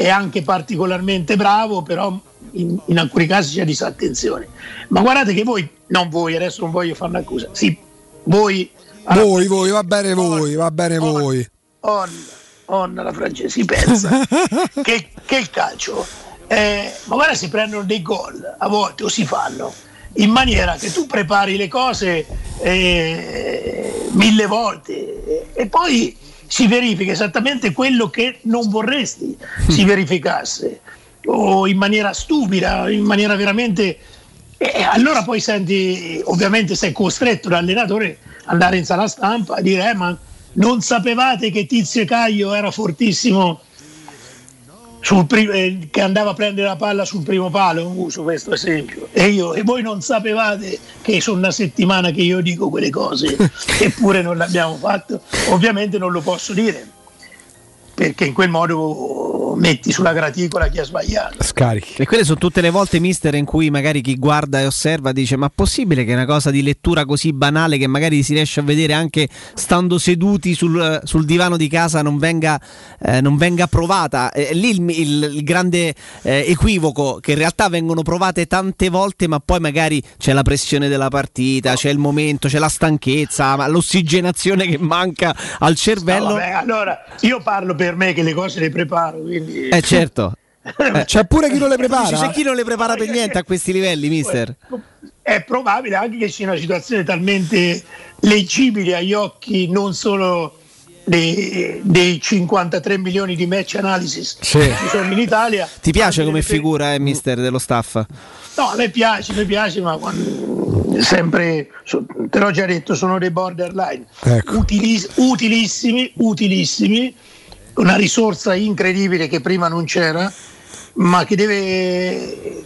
è anche particolarmente bravo, però in, in alcuni casi c'è disattenzione. Ma guardate che voi, non voi, adesso non voglio fare un'accusa, sì, voi, Voi, voi, va bene voi, va bene voi. on, on la francese, pensa che, che il calcio, eh, ma guarda si prendono dei gol a volte o si fanno in maniera che tu prepari le cose eh, mille volte e poi si verifica esattamente quello che non vorresti si verificasse o in maniera stupida, in maniera veramente... E allora poi senti, ovviamente sei costretto l'allenatore ad andare in sala stampa e dire eh, ma non sapevate che Tizio Caio era fortissimo sul prim- eh, che andava a prendere la palla sul primo palo, uso questo esempio, e, io, e voi non sapevate che sono una settimana che io dico quelle cose, eppure non l'abbiamo fatto, ovviamente non lo posso dire, perché in quel modo metti sulla graticola chi ha sbagliato. Scarichi. E quelle sono tutte le volte, mister, in cui magari chi guarda e osserva dice: Ma possibile che una cosa di lettura così banale che magari si riesce a vedere anche stando seduti sul, sul divano di casa non venga, eh, non venga provata? Eh, lì il, il- il grande eh, equivoco che in realtà vengono provate tante volte, ma poi magari c'è la pressione della partita, c'è il momento, c'è la stanchezza, ma l'ossigenazione che manca al No, cervello. vabbè, allora io parlo per me che le cose le preparo, quindi Eh certo. C'è pure chi non le prepara. C'è chi non le prepara per niente a questi livelli, mister. è probabile anche che sia una situazione talmente leggibile agli occhi non solo dei, dei 53 milioni di match analysis Sì. che ci sono in Italia. Ti piace come figura, eh, mister, dello staff? No, a me piace, mi piace, ma quando- sempre, te l'ho già detto, sono dei borderline. Ecco. Utilis- utilissimi, utilissimi, una risorsa incredibile che prima non c'era, ma che deve,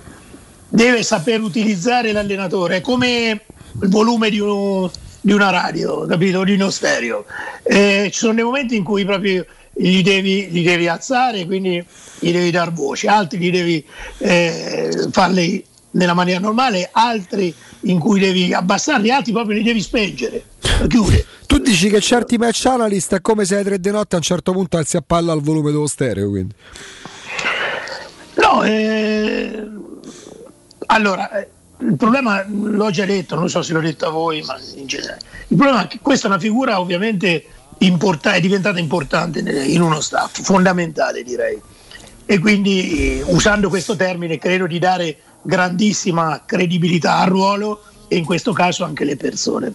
deve saper utilizzare l'allenatore. È come il volume di, uno- di una radio, capito? Di uno stereo. Eh, ci sono dei momenti in cui proprio gli devi, gli devi alzare, quindi gli devi dar voce, altri gli devi eh, farli nella maniera normale, altri in cui devi abbassarli, altri proprio li devi spengere. Chiude. Tu dici che certi match analyst è come se alle tre di notte a un certo punto alzi a palla al volume dello stereo. Quindi. No, eh, allora, eh, il problema, l'ho già detto, non so se l'ho detto a voi, ma in generale, il problema è che questa è una figura ovviamente importa- è diventata importante in uno staff, fondamentale direi. E quindi eh, usando questo termine credo di dare grandissima credibilità al ruolo e in questo caso anche le persone.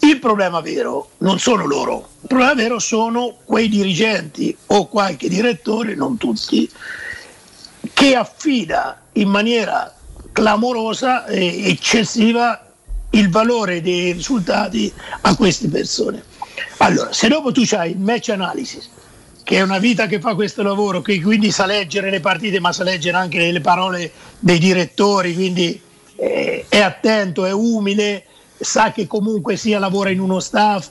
Il problema vero non sono loro, il problema vero sono quei dirigenti o qualche direttore, non tutti, che affida in maniera clamorosa e eccessiva il valore dei risultati a queste persone. Allora, se dopo tu hai il match analysis, che è una vita che fa questo lavoro, che quindi sa leggere le partite, ma sa leggere anche le parole dei direttori, quindi eh, è attento, è umile, sa che comunque sia lavora in uno staff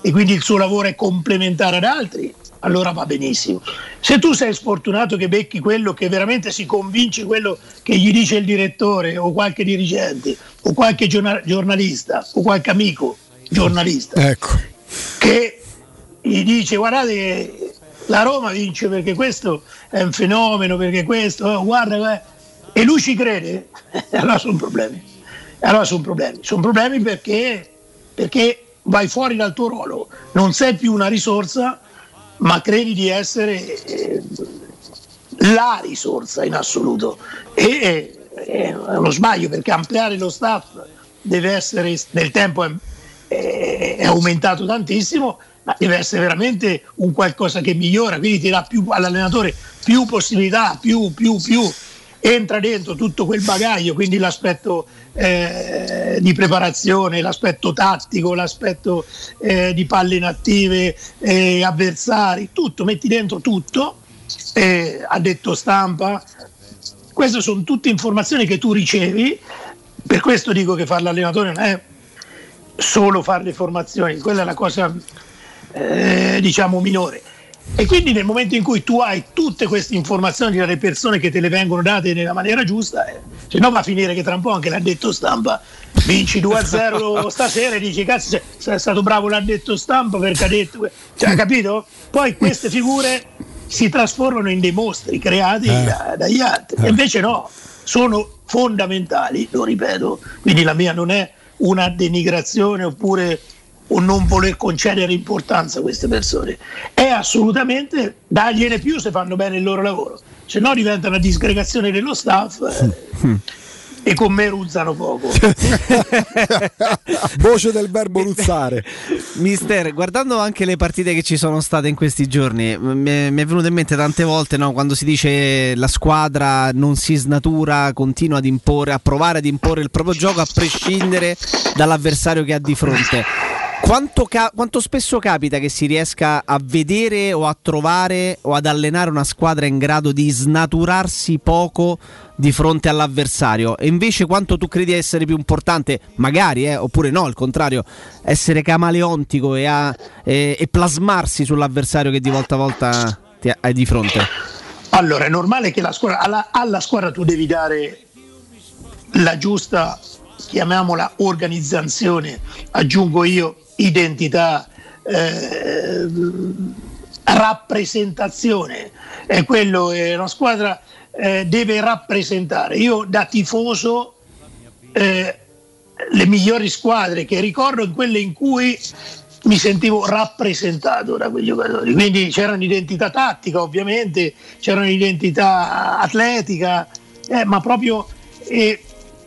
e quindi il suo lavoro è complementare ad altri, allora va benissimo. Se tu sei sfortunato che becchi quello che veramente si convince quello che gli dice il direttore o qualche dirigente o qualche giorna- giornalista o qualche amico giornalista Ecco. che gli dice guardate la Roma vince perché questo è un fenomeno, perché questo, eh, guarda, eh", e lui ci crede, allora sono problemi. Allora sono problemi, sono problemi perché, perché vai fuori dal tuo ruolo, non sei più una risorsa, ma credi di essere eh, la risorsa in assoluto. E è uno sbaglio perché ampliare lo staff deve essere nel tempo è- è aumentato tantissimo, ma deve essere veramente un qualcosa che migliora, quindi ti dà più all'allenatore più possibilità, più, più, più. Entra dentro tutto quel bagaglio, quindi l'aspetto eh, di preparazione, l'aspetto tattico, l'aspetto eh, di palle inattive, eh, avversari, tutto, metti dentro tutto, eh, ha detto stampa. Queste sono tutte informazioni che tu ricevi, per questo dico che fare l'allenatore non è solo fare le formazioni, quella è la cosa eh, diciamo minore. E quindi nel momento in cui tu hai tutte queste informazioni dalle persone che te le vengono date nella maniera giusta, eh, se no va a finire che tra un po' anche l'ha detto stampa, vinci 2-0 stasera e dici cazzo sei, sei stato bravo l'ha detto stampa perché ha detto... que-". Cioè, capito? Poi queste figure si trasformano in dei mostri creati da- dagli altri. E invece no, sono fondamentali, lo ripeto, quindi la mia non è una denigrazione oppure un non voler concedere importanza a queste persone, è assolutamente dargliene più se fanno bene il loro lavoro, se no diventa una disgregazione dello staff. eh. e con me ruzzano poco. Voce del verbo ruzzare. Mister, guardando anche le partite che ci sono state in questi giorni, m- mi è mi è venuto in mente tante volte no, quando si dice la squadra non si snatura, continua ad imporre, a provare ad imporre il proprio gioco a prescindere dall'avversario che ha di fronte. Quanto, ca- quanto spesso capita che si riesca a vedere o a trovare o ad allenare una squadra in grado di snaturarsi poco di fronte all'avversario? E invece quanto tu credi essere più importante, magari, eh, oppure no, al contrario, essere camaleontico e, a- e- e plasmarsi sull'avversario che di volta a volta ti hai di fronte? Allora, è normale che squadra, alla, alla squadra tu devi dare la giusta, chiamiamola organizzazione, aggiungo io, identità, eh, rappresentazione. È quello che una squadra eh, deve rappresentare. Io da tifoso eh, le migliori squadre che ricordo in quelle in cui mi sentivo rappresentato da quei giocatori. Quindi c'era un'identità tattica, ovviamente, c'era un'identità atletica, eh, ma proprio eh,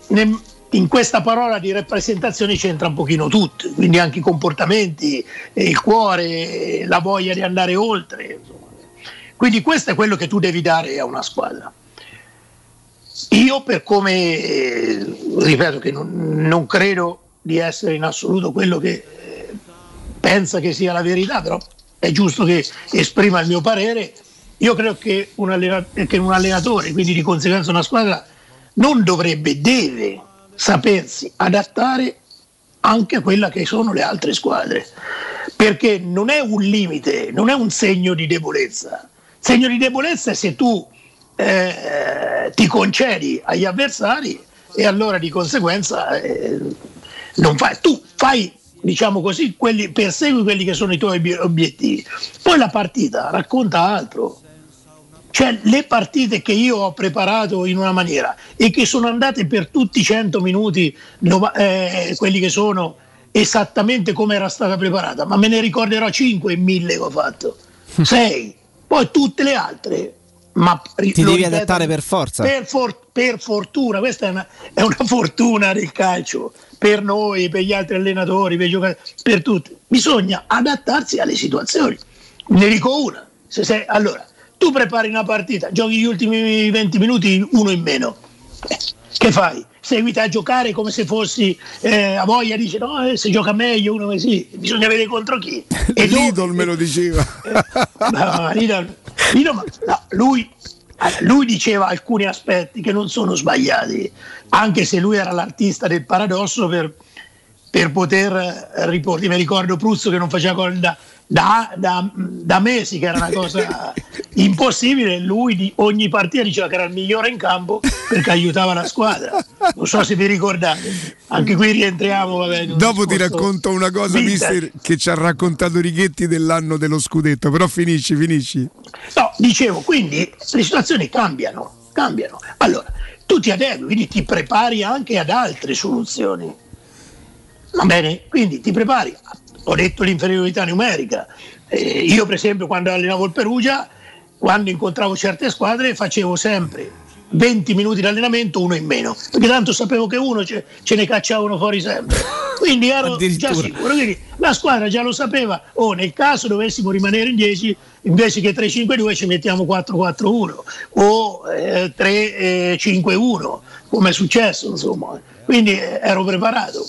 ne- in questa parola di rappresentazione c'entra un pochino tutto, quindi anche i comportamenti, eh, il cuore, la voglia di andare oltre. insomma. Quindi questo è quello che tu devi dare a una squadra. Io per come, eh, ripeto che non, non credo di essere in assoluto quello che eh, pensa che sia la verità, però è giusto che esprima il mio parere. Io credo che un, allena- che un allenatore, quindi di conseguenza una squadra, non dovrebbe, deve sapersi adattare anche a quella che sono le altre squadre, perché non è un limite, non è un segno di debolezza. Segno di debolezza è se tu eh, ti concedi agli avversari e allora di conseguenza eh, non fai, tu fai diciamo così, quelli, persegui quelli che sono i tuoi obi- obiettivi. Poi la partita racconta altro. Cioè le partite che io ho preparato in una maniera e che sono andate per tutti i 100 minuti, eh, quelli che sono esattamente come era stata preparata, ma me ne ricorderò 5 e 1000 che ho fatto, 6, poi tutte le altre. Ma Ti devi ripeto, adattare per forza. Per, for- per fortuna, questa è una, è una fortuna del calcio, per noi, per gli altri allenatori, per i giocatori, per tutti. Bisogna adattarsi alle situazioni. Ne dico una. Se sei- allora, tu prepari una partita, giochi gli ultimi 20 minuti, uno in meno. Eh, che fai? Seguiti a giocare come se fossi eh, a voglia, dice no, eh, se gioca meglio, uno sì, bisogna vedere contro chi. E Lidl me lo diceva. No, Lidl- Lidl, no, lui, allora, lui diceva alcuni aspetti che non sono sbagliati, anche se lui era l'artista del paradosso per, per poter eh, riportare. Mi ricordo Pruzzo che non faceva gol da, da- da- da mesi, che era una cosa impossibile. Lui di ogni partita diceva che era il migliore in campo perché aiutava la squadra. Non so se vi ricordate, anche qui rientriamo. Vabbè, Dopo ti racconto una cosa, vintage. mister, che ci ha raccontato Righetti dell'anno dello scudetto, però finisci, finisci. No, dicevo, quindi le situazioni cambiano, cambiano. Allora, tu ti adegui, quindi ti prepari anche ad altre soluzioni. Va bene? Quindi ti prepari. Ho detto l'inferiorità numerica. Eh, io, per esempio, quando allenavo il Perugia, quando incontravo certe squadre, facevo sempre 20 minuti di allenamento, uno in meno, perché tanto sapevo che uno ce, ce ne cacciavano fuori sempre. Quindi ero già sicuro. Quindi la squadra già lo sapeva, o nel caso dovessimo rimanere in 10, invece che 3-5-2 ci mettiamo 4-4-1 o eh, 3-5-1, come è successo, insomma. Quindi eh, ero preparato.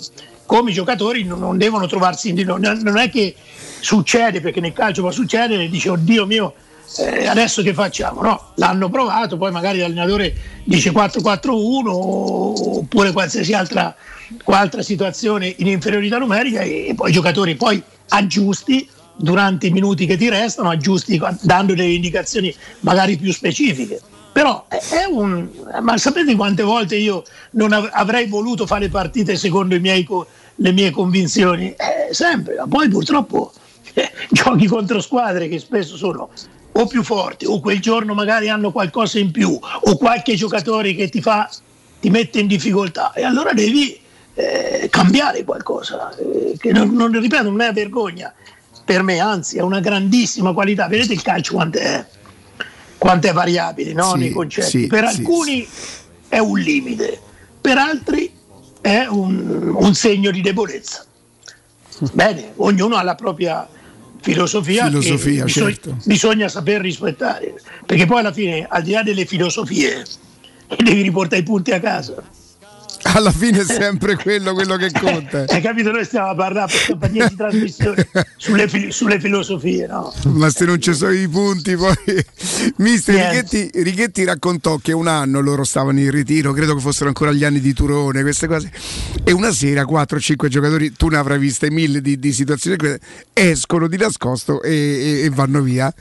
Come i giocatori non, devono trovarsi in non, non è che succede perché nel calcio può succedere dice oddio mio eh, adesso che facciamo? No, l'hanno provato, poi magari l'allenatore dice 4-4-1 oppure qualsiasi altra, altra situazione in inferiorità numerica e, e poi i giocatori poi aggiusti durante i minuti che ti restano, aggiusti dando delle indicazioni magari più specifiche. Però è un. Ma sapete quante volte io non av- avrei voluto fare partite secondo i miei co- le mie convinzioni? Eh, sempre, ma poi purtroppo eh, giochi contro squadre che spesso sono o più forti o quel giorno magari hanno qualcosa in più o qualche giocatore che ti fa ti mette in difficoltà e allora devi eh, cambiare qualcosa eh, che non, non ripeto non è vergogna per me anzi è una grandissima qualità vedete il calcio quant'è quanto è variabile no? Sì, nei concetti sì, per sì, alcuni è un limite per altri è un, un segno di debolezza. Bene, ognuno ha la propria filosofia, Filosofia, che bisogna, certo. bisogna saper rispettare, perché poi alla fine, al di là delle filosofie, devi riportare i punti a casa. Alla fine è sempre quello, quello che conta. Hai capito? Noi stiamo a parlare per compagnia di trasmissione sulle, fil- sulle filosofie, no? Ma se non ci sono i punti, poi. Mister. Righetti, Righetti raccontò che un anno loro stavano in ritiro, credo che fossero ancora gli anni di Turone, queste cose. E una sera 4-5 giocatori, tu ne avrai viste mille di, di situazioni, escono di nascosto e, e- e vanno via.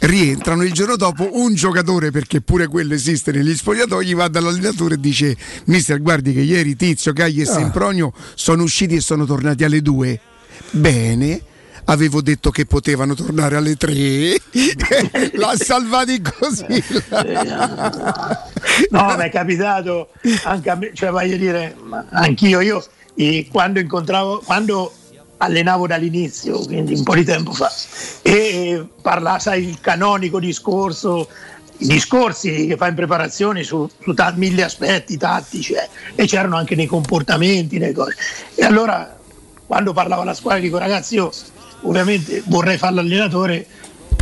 Rientrano il giorno dopo un giocatore, perché pure quello esiste negli spogliatoi, va dall'allenatore e dice: Mister, guardi che ieri Tizio, Cagli e Ah. Sempronio sono usciti e sono tornati alle due. Bene, avevo detto che potevano tornare alle tre. L'ha salvati così. No, mi è capitato anche a me, cioè voglio dire, anch'io, io eh, quando incontravo, quando allenavo dall'inizio, quindi un po' di tempo fa, e parlava, sai, il canonico discorso, i discorsi che fa in preparazione su, su ta- mille aspetti tattici, eh, e c'erano anche nei comportamenti, nelle cose. E allora, quando parlavo alla squadra, dico ragazzi, io ovviamente vorrei fare l'allenatore,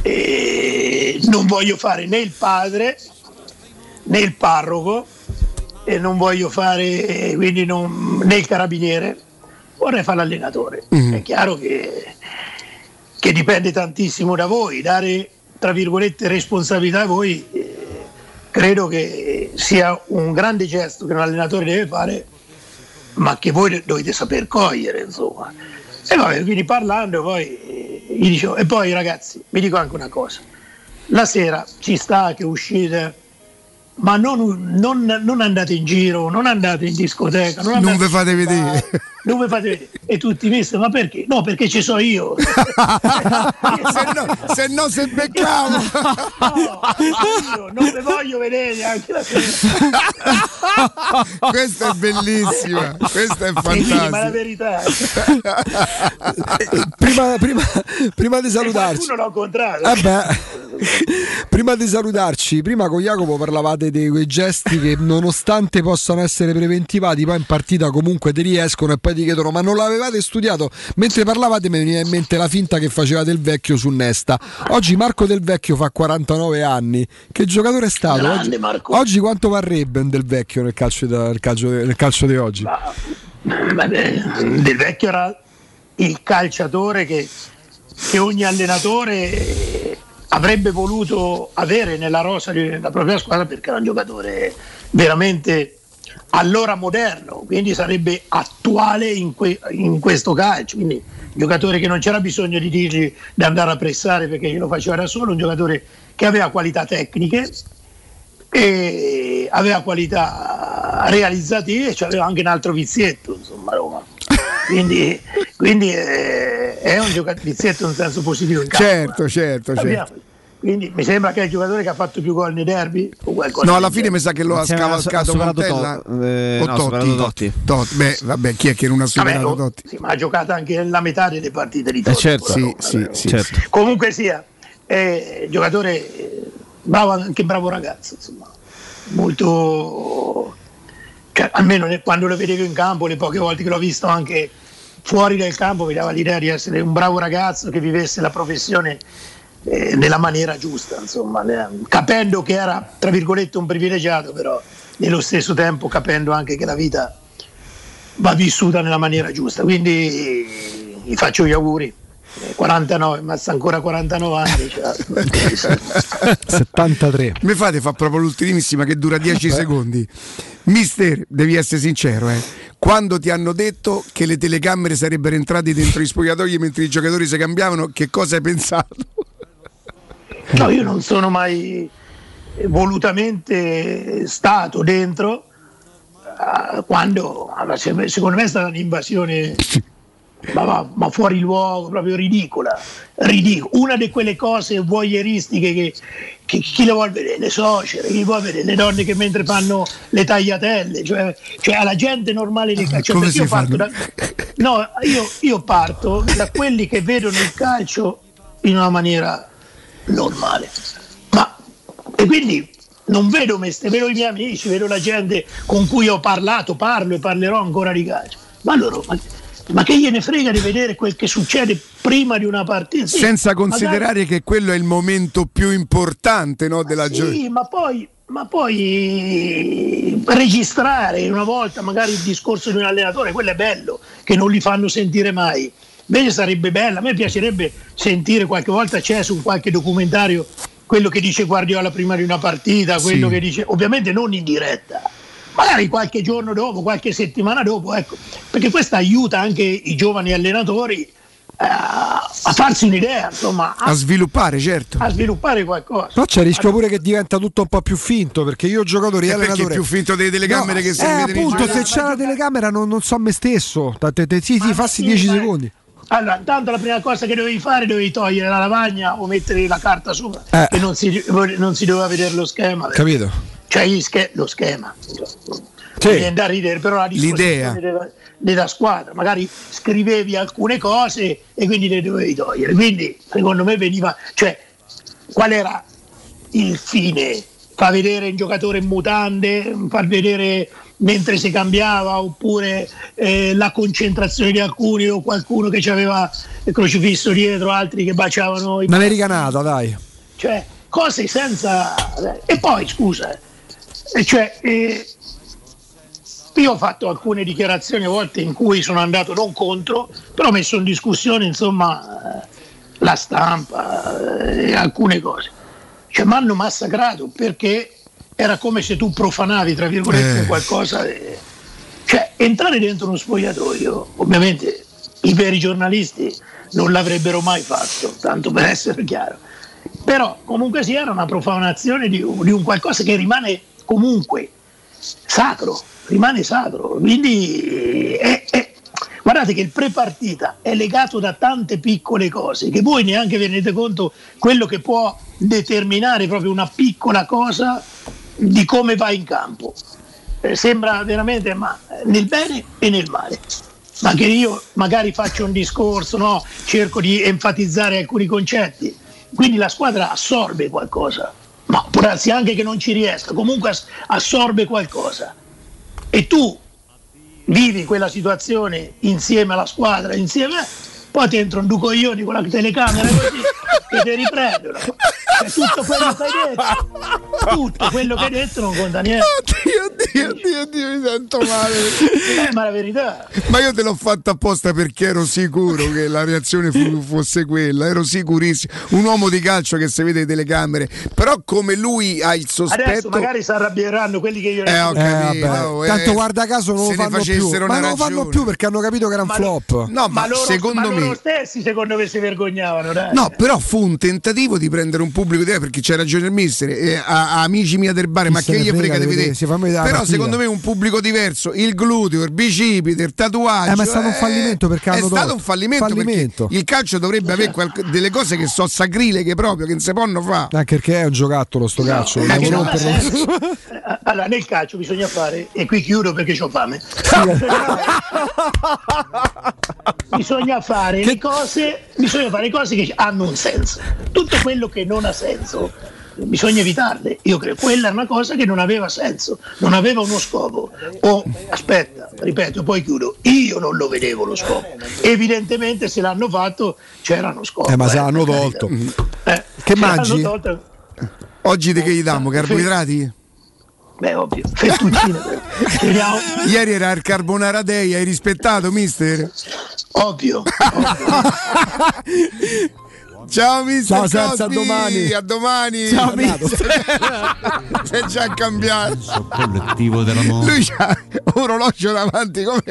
e non voglio fare né il padre né il parroco e non voglio fare quindi non- né il carabiniere, vorrei fare l'allenatore. È chiaro che, che dipende tantissimo da voi, dare tra virgolette responsabilità a voi eh, credo che sia un grande gesto che un allenatore deve fare, ma che voi dovete saper cogliere, insomma. E vabbè, quindi parlando poi eh, gli dicevo, e poi ragazzi, vi dico anche una cosa, la sera ci sta che uscite ma non, non- non andate in giro, non andate in discoteca, non, Non vi fate vedere. Vi fate vedere. E tutti mi ma perché? No, perché ci so io. se, no, se no se beccavo. io non vi voglio vedere anche la sera. Questa è bellissima, questa è quindi, ma la fantastica. verità prima, prima- prima di salutarci. qualcuno l'ho incontrato. Eh beh, prima di salutarci, prima con Jacopo parlavate di quei gesti che nonostante possano essere preventivati, poi in partita comunque ti riescono e poi ti chiedono ma non l'avevate studiato? Mentre parlavate mi veniva in mente la finta che faceva Del Vecchio su Nesta. Oggi Marco Del Vecchio fa 49 anni. Che giocatore è stato? Grande Oggi, Marco. oggi quanto varrebbe un Del Vecchio nel calcio, nel calcio- nel calcio di oggi? Vabbè, Del Vecchio era il calciatore che, che ogni allenatore eh, avrebbe voluto avere nella rosa della propria squadra perché era un giocatore veramente allora moderno, quindi sarebbe attuale in, que- in questo calcio. Quindi giocatore che non c'era bisogno di dirgli di andare a pressare perché glielo faceva da solo, un giocatore che aveva qualità tecniche e aveva qualità realizzative e aveva anche un altro vizietto, insomma, Roma. Quindi, quindi eh, è un giocatore vizietto in senso positivo in campo. Certo, certo, Abbiamo- certo. Quindi mi sembra che è il giocatore che ha fatto più gol nei derby o qualcosa No, alla fine mi sa che lo ha scavalcato Montella Tot- eh, o no, superato Totti. Totti. Beh, vabbè, chi è che non ha Vabbè, superato oh, Totti? sì, ma ha giocato anche la metà delle partite di Eh, Totti. certo. con la Sì, Roma, sì, sì. Certo. Comunque sia, è giocatore eh, bravo, anche bravo ragazzo, insomma, molto... cioè, almeno quando lo vedevo in campo, le poche volte che l'ho visto anche fuori dal campo, mi dava l'idea di essere un bravo ragazzo che vivesse la professione eh, nella maniera giusta, insomma, ne- capendo che era, tra virgolette, un privilegiato, però nello stesso tempo capendo anche che la vita va vissuta nella maniera giusta. Quindi gli faccio gli auguri. Eh, 49, ma sta ancora 49 anni. cioè, 73. Mi fate fa proprio l'ultimissima che dura 10 secondi. Mister, devi essere sincero, eh. Quando ti hanno detto che le telecamere sarebbero entrate dentro gli spogliatoi mentre i giocatori si cambiavano, che cosa hai pensato? No, io non sono mai volutamente stato dentro eh, quando secondo me è stata un'invasione ma, ma- fuori luogo, proprio ridicola, ridicola. Una di quelle cose voyeuristiche che, che chi le vuole vedere, le suocere, chi vuole vedere le donne che mentre fanno le tagliatelle, cioè, cioè alla gente normale del calcio. Si io parto da- no, io, io parto da quelli che vedono il calcio in una maniera normale. Ma e quindi non vedo me, vedo i miei amici, vedo la gente con cui ho parlato, parlo e parlerò ancora di calcio. Ma loro, ma, ma che gliene frega di vedere quel che succede prima di una partita? Sì, Senza magari- considerare che quello è il momento più importante no, della giornata. Sì, ma poi, ma poi registrare una volta magari il discorso di un allenatore, quello è bello, che non li fanno sentire mai. Invece sarebbe bello, a me piacerebbe sentire qualche volta c'è su qualche documentario quello che dice Guardiola prima di una partita, quello Sì. che dice, ovviamente non in diretta, magari qualche giorno dopo, qualche settimana dopo, ecco, perché questo aiuta anche i giovani allenatori eh, a farsi un'idea, insomma, A a, sviluppare, certo. a sviluppare qualcosa. Però c'è il rischio pure che diventa tutto un po' più finto perché io giocatori e E perché allenatore è più finto delle telecamere che si eh, vedono in appunto se c'è la telecamera non, non so me stesso Te- te- te- sì sì fassi sì, 10 ma- secondi Allora, intanto la prima cosa che dovevi fare dovevi togliere la lavagna o mettere la carta sopra Eh. e non si, non si doveva vedere lo schema. capito Cioè sche- lo schema. Sì. Viene da ridere, però la L'idea. della, della squadra. Magari scrivevi alcune cose e quindi le dovevi togliere. Quindi secondo me veniva... Cioè, qual era il fine? Far vedere il giocatore in mutande, far vedere mentre si cambiava oppure eh, la concentrazione di alcuni o qualcuno che aveva il crocifisso dietro, altri che baciavano i un'americanata dai. Cioè cose senza e poi scusa eh, cioè, eh, io ho fatto alcune dichiarazioni a volte in cui sono andato non contro però ho messo in discussione insomma eh, la stampa eh, e alcune cose. Cioè mi hanno massacrato perché era come se tu profanavi tra virgolette Eh. qualcosa eh, cioè entrare dentro uno spogliatoio ovviamente i veri giornalisti non l'avrebbero mai fatto tanto per essere chiaro però comunque sia era una profanazione di, un- di un qualcosa che rimane comunque sacro, rimane sacro. Quindi è- è- guardate che il pre-partita è legato da tante piccole cose che voi neanche vi rendete conto quello che può determinare proprio una piccola cosa di come va in campo. Eh, sembra veramente ma nel bene e nel male. Ma che io magari faccio un discorso, no? cerco di enfatizzare alcuni concetti, quindi la squadra assorbe qualcosa, ma può darsi anche che non ci riesca, comunque ass- assorbe qualcosa. E tu vivi quella situazione insieme alla squadra, insieme a poi ti entra un ducoglioni con la telecamera così che ti riprendono. Cioè, tutto quello che hai detto, tutto quello che hai detto non conta niente. Oddio, oddio, oddio, mi sento male. Eh, ma la verità. Ma io te l'ho fatto apposta perché ero sicuro che la reazione fu- fosse quella, ero sicurissimo. Un uomo di calcio che si vede le telecamere, però come lui ha il Adesso sospetto... magari si arrabbieranno quelli che io Eh, ho capito, vabbè. oh, eh, tanto guarda caso non lo fanno più facessero ma non lo fanno più perché hanno capito che era un flop No, ma, loro, secondo ma me... loro stessi secondo me si vergognavano, dai. No, però fu un tentativo di prendere un pubblico di perché c'è ragione il mister, eh, a, a amici miei del bar, ma che gli frega di vedere? vedere, Però secondo me un pubblico diverso, il gluteo, il bicipite, il tatuaggio. Eh, ma è stato un fallimento perché È hanno stato tolto. un fallimento, Fallimento. perché il calcio dovrebbe avere qualche- delle cose che sono sacrileghe proprio, che non si possono fare. anche perché è un giocattolo sto calcio romperlo. senso. Eh, Allora, nel calcio bisogna fare, e qui chiudo perché ho fame. bisogna fare le cose, bisogna fare cose che hanno un senso. Tutto quello che non ha senso bisogna evitarle. Io credo quella è una cosa che non aveva senso, non aveva uno scopo. O aspetta, ripeto, poi chiudo. Io non lo vedevo lo scopo. Evidentemente se l'hanno fatto c'era uno scopo. eh ma se eh, l'hanno tolto carità. Eh, Che se l'hanno mangi? tolto- Oggi di che gli diamo? Carboidrati? Beh, ovvio, fettuccine. Ieri era il Carbonara Day, hai rispettato, mister? Ovvio. Ciao mister Ciao, Senza, a domani. a domani Ciao, si è già cambiato collettivo dell'amore. lui ha un orologio davanti come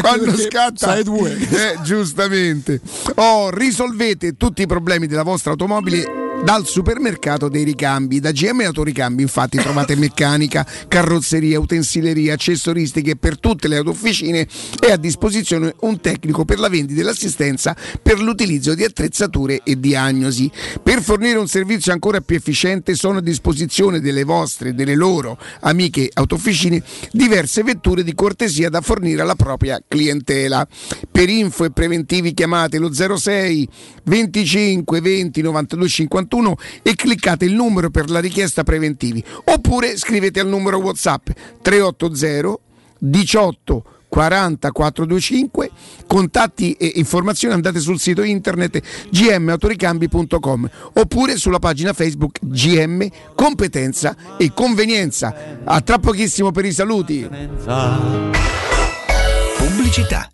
quando perché scatta sai due. Eh, giustamente oh, risolvete tutti i problemi della vostra automobile dal supermercato dei ricambi da GM Autoricambi infatti trovate meccanica, carrozzeria, utensileria, accessoristiche per tutte le autofficine e a disposizione un tecnico per la vendita e l'assistenza per l'utilizzo di attrezzature e diagnosi. Per fornire un servizio ancora più efficiente sono a disposizione delle vostre e delle loro amiche autofficine diverse vetture di cortesia da fornire alla propria clientela. Per info e preventivi chiamate lo 06 25 20 92 58 61 e cliccate il numero per la richiesta preventivi oppure scrivete al numero WhatsApp 380 18 40 425 contatti e informazioni andate sul sito internet gmautoricambi.com oppure sulla pagina Facebook GM Competenza e Convenienza. A tra pochissimo per i saluti. Pubblicità.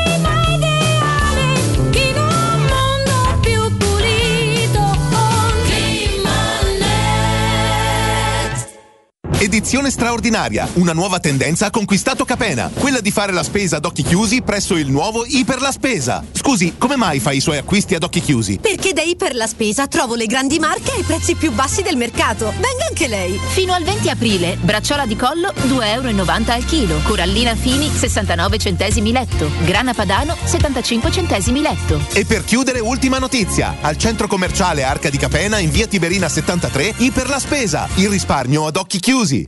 Edizione straordinaria, una nuova tendenza ha conquistato Capena, quella di fare la spesa ad occhi chiusi presso il nuovo Iper la Spesa. Scusi, come mai fa i suoi acquisti ad occhi chiusi? Perché da Iper la Spesa trovo le grandi marche ai prezzi più bassi del mercato. Venga anche lei. Fino al 20 aprile, bracciola di collo 2,90 euro al chilo, corallina fini 69 centesimi letto, grana padano 75 centesimi letto. E per chiudere, ultima notizia. Al centro commerciale Arca di Capena, in via Tiberina 73, Iper la Spesa. Il risparmio ad occhi chiusi. easy.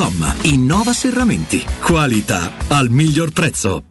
Innova Serramenti. Qualità al miglior prezzo.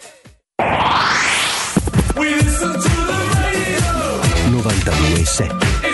92.7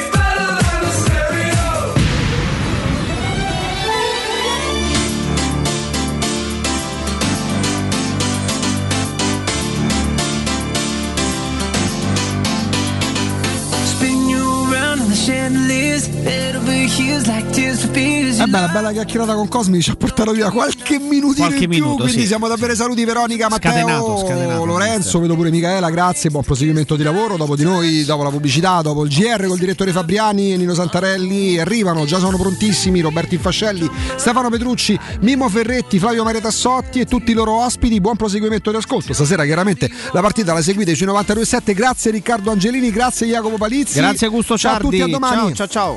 Eh beh, la bella chiacchierata con Cosmi ci ha portato via qualche minutino Qualche in più, minuto, quindi sì. siamo davvero saluti Veronica, Matteo, Scatenato, scatenato, Lorenzo, vedo pure Michaela, grazie, buon proseguimento di lavoro, dopo di noi, dopo la pubblicità, dopo il GR col direttore Fabriani e Nino Santarelli, arrivano, già sono prontissimi Roberto Infascelli, Stefano Petrucci, Mimmo Ferretti, Flavio Maria Tassotti e tutti i loro ospiti, buon proseguimento di ascolto, stasera chiaramente la partita la seguite sui 92.7, grazie Riccardo Angelini, grazie Jacopo Palizzi, Grazie Augusto ciao a tutti, Ciardi. a domani. Ciao, ciao, ciao.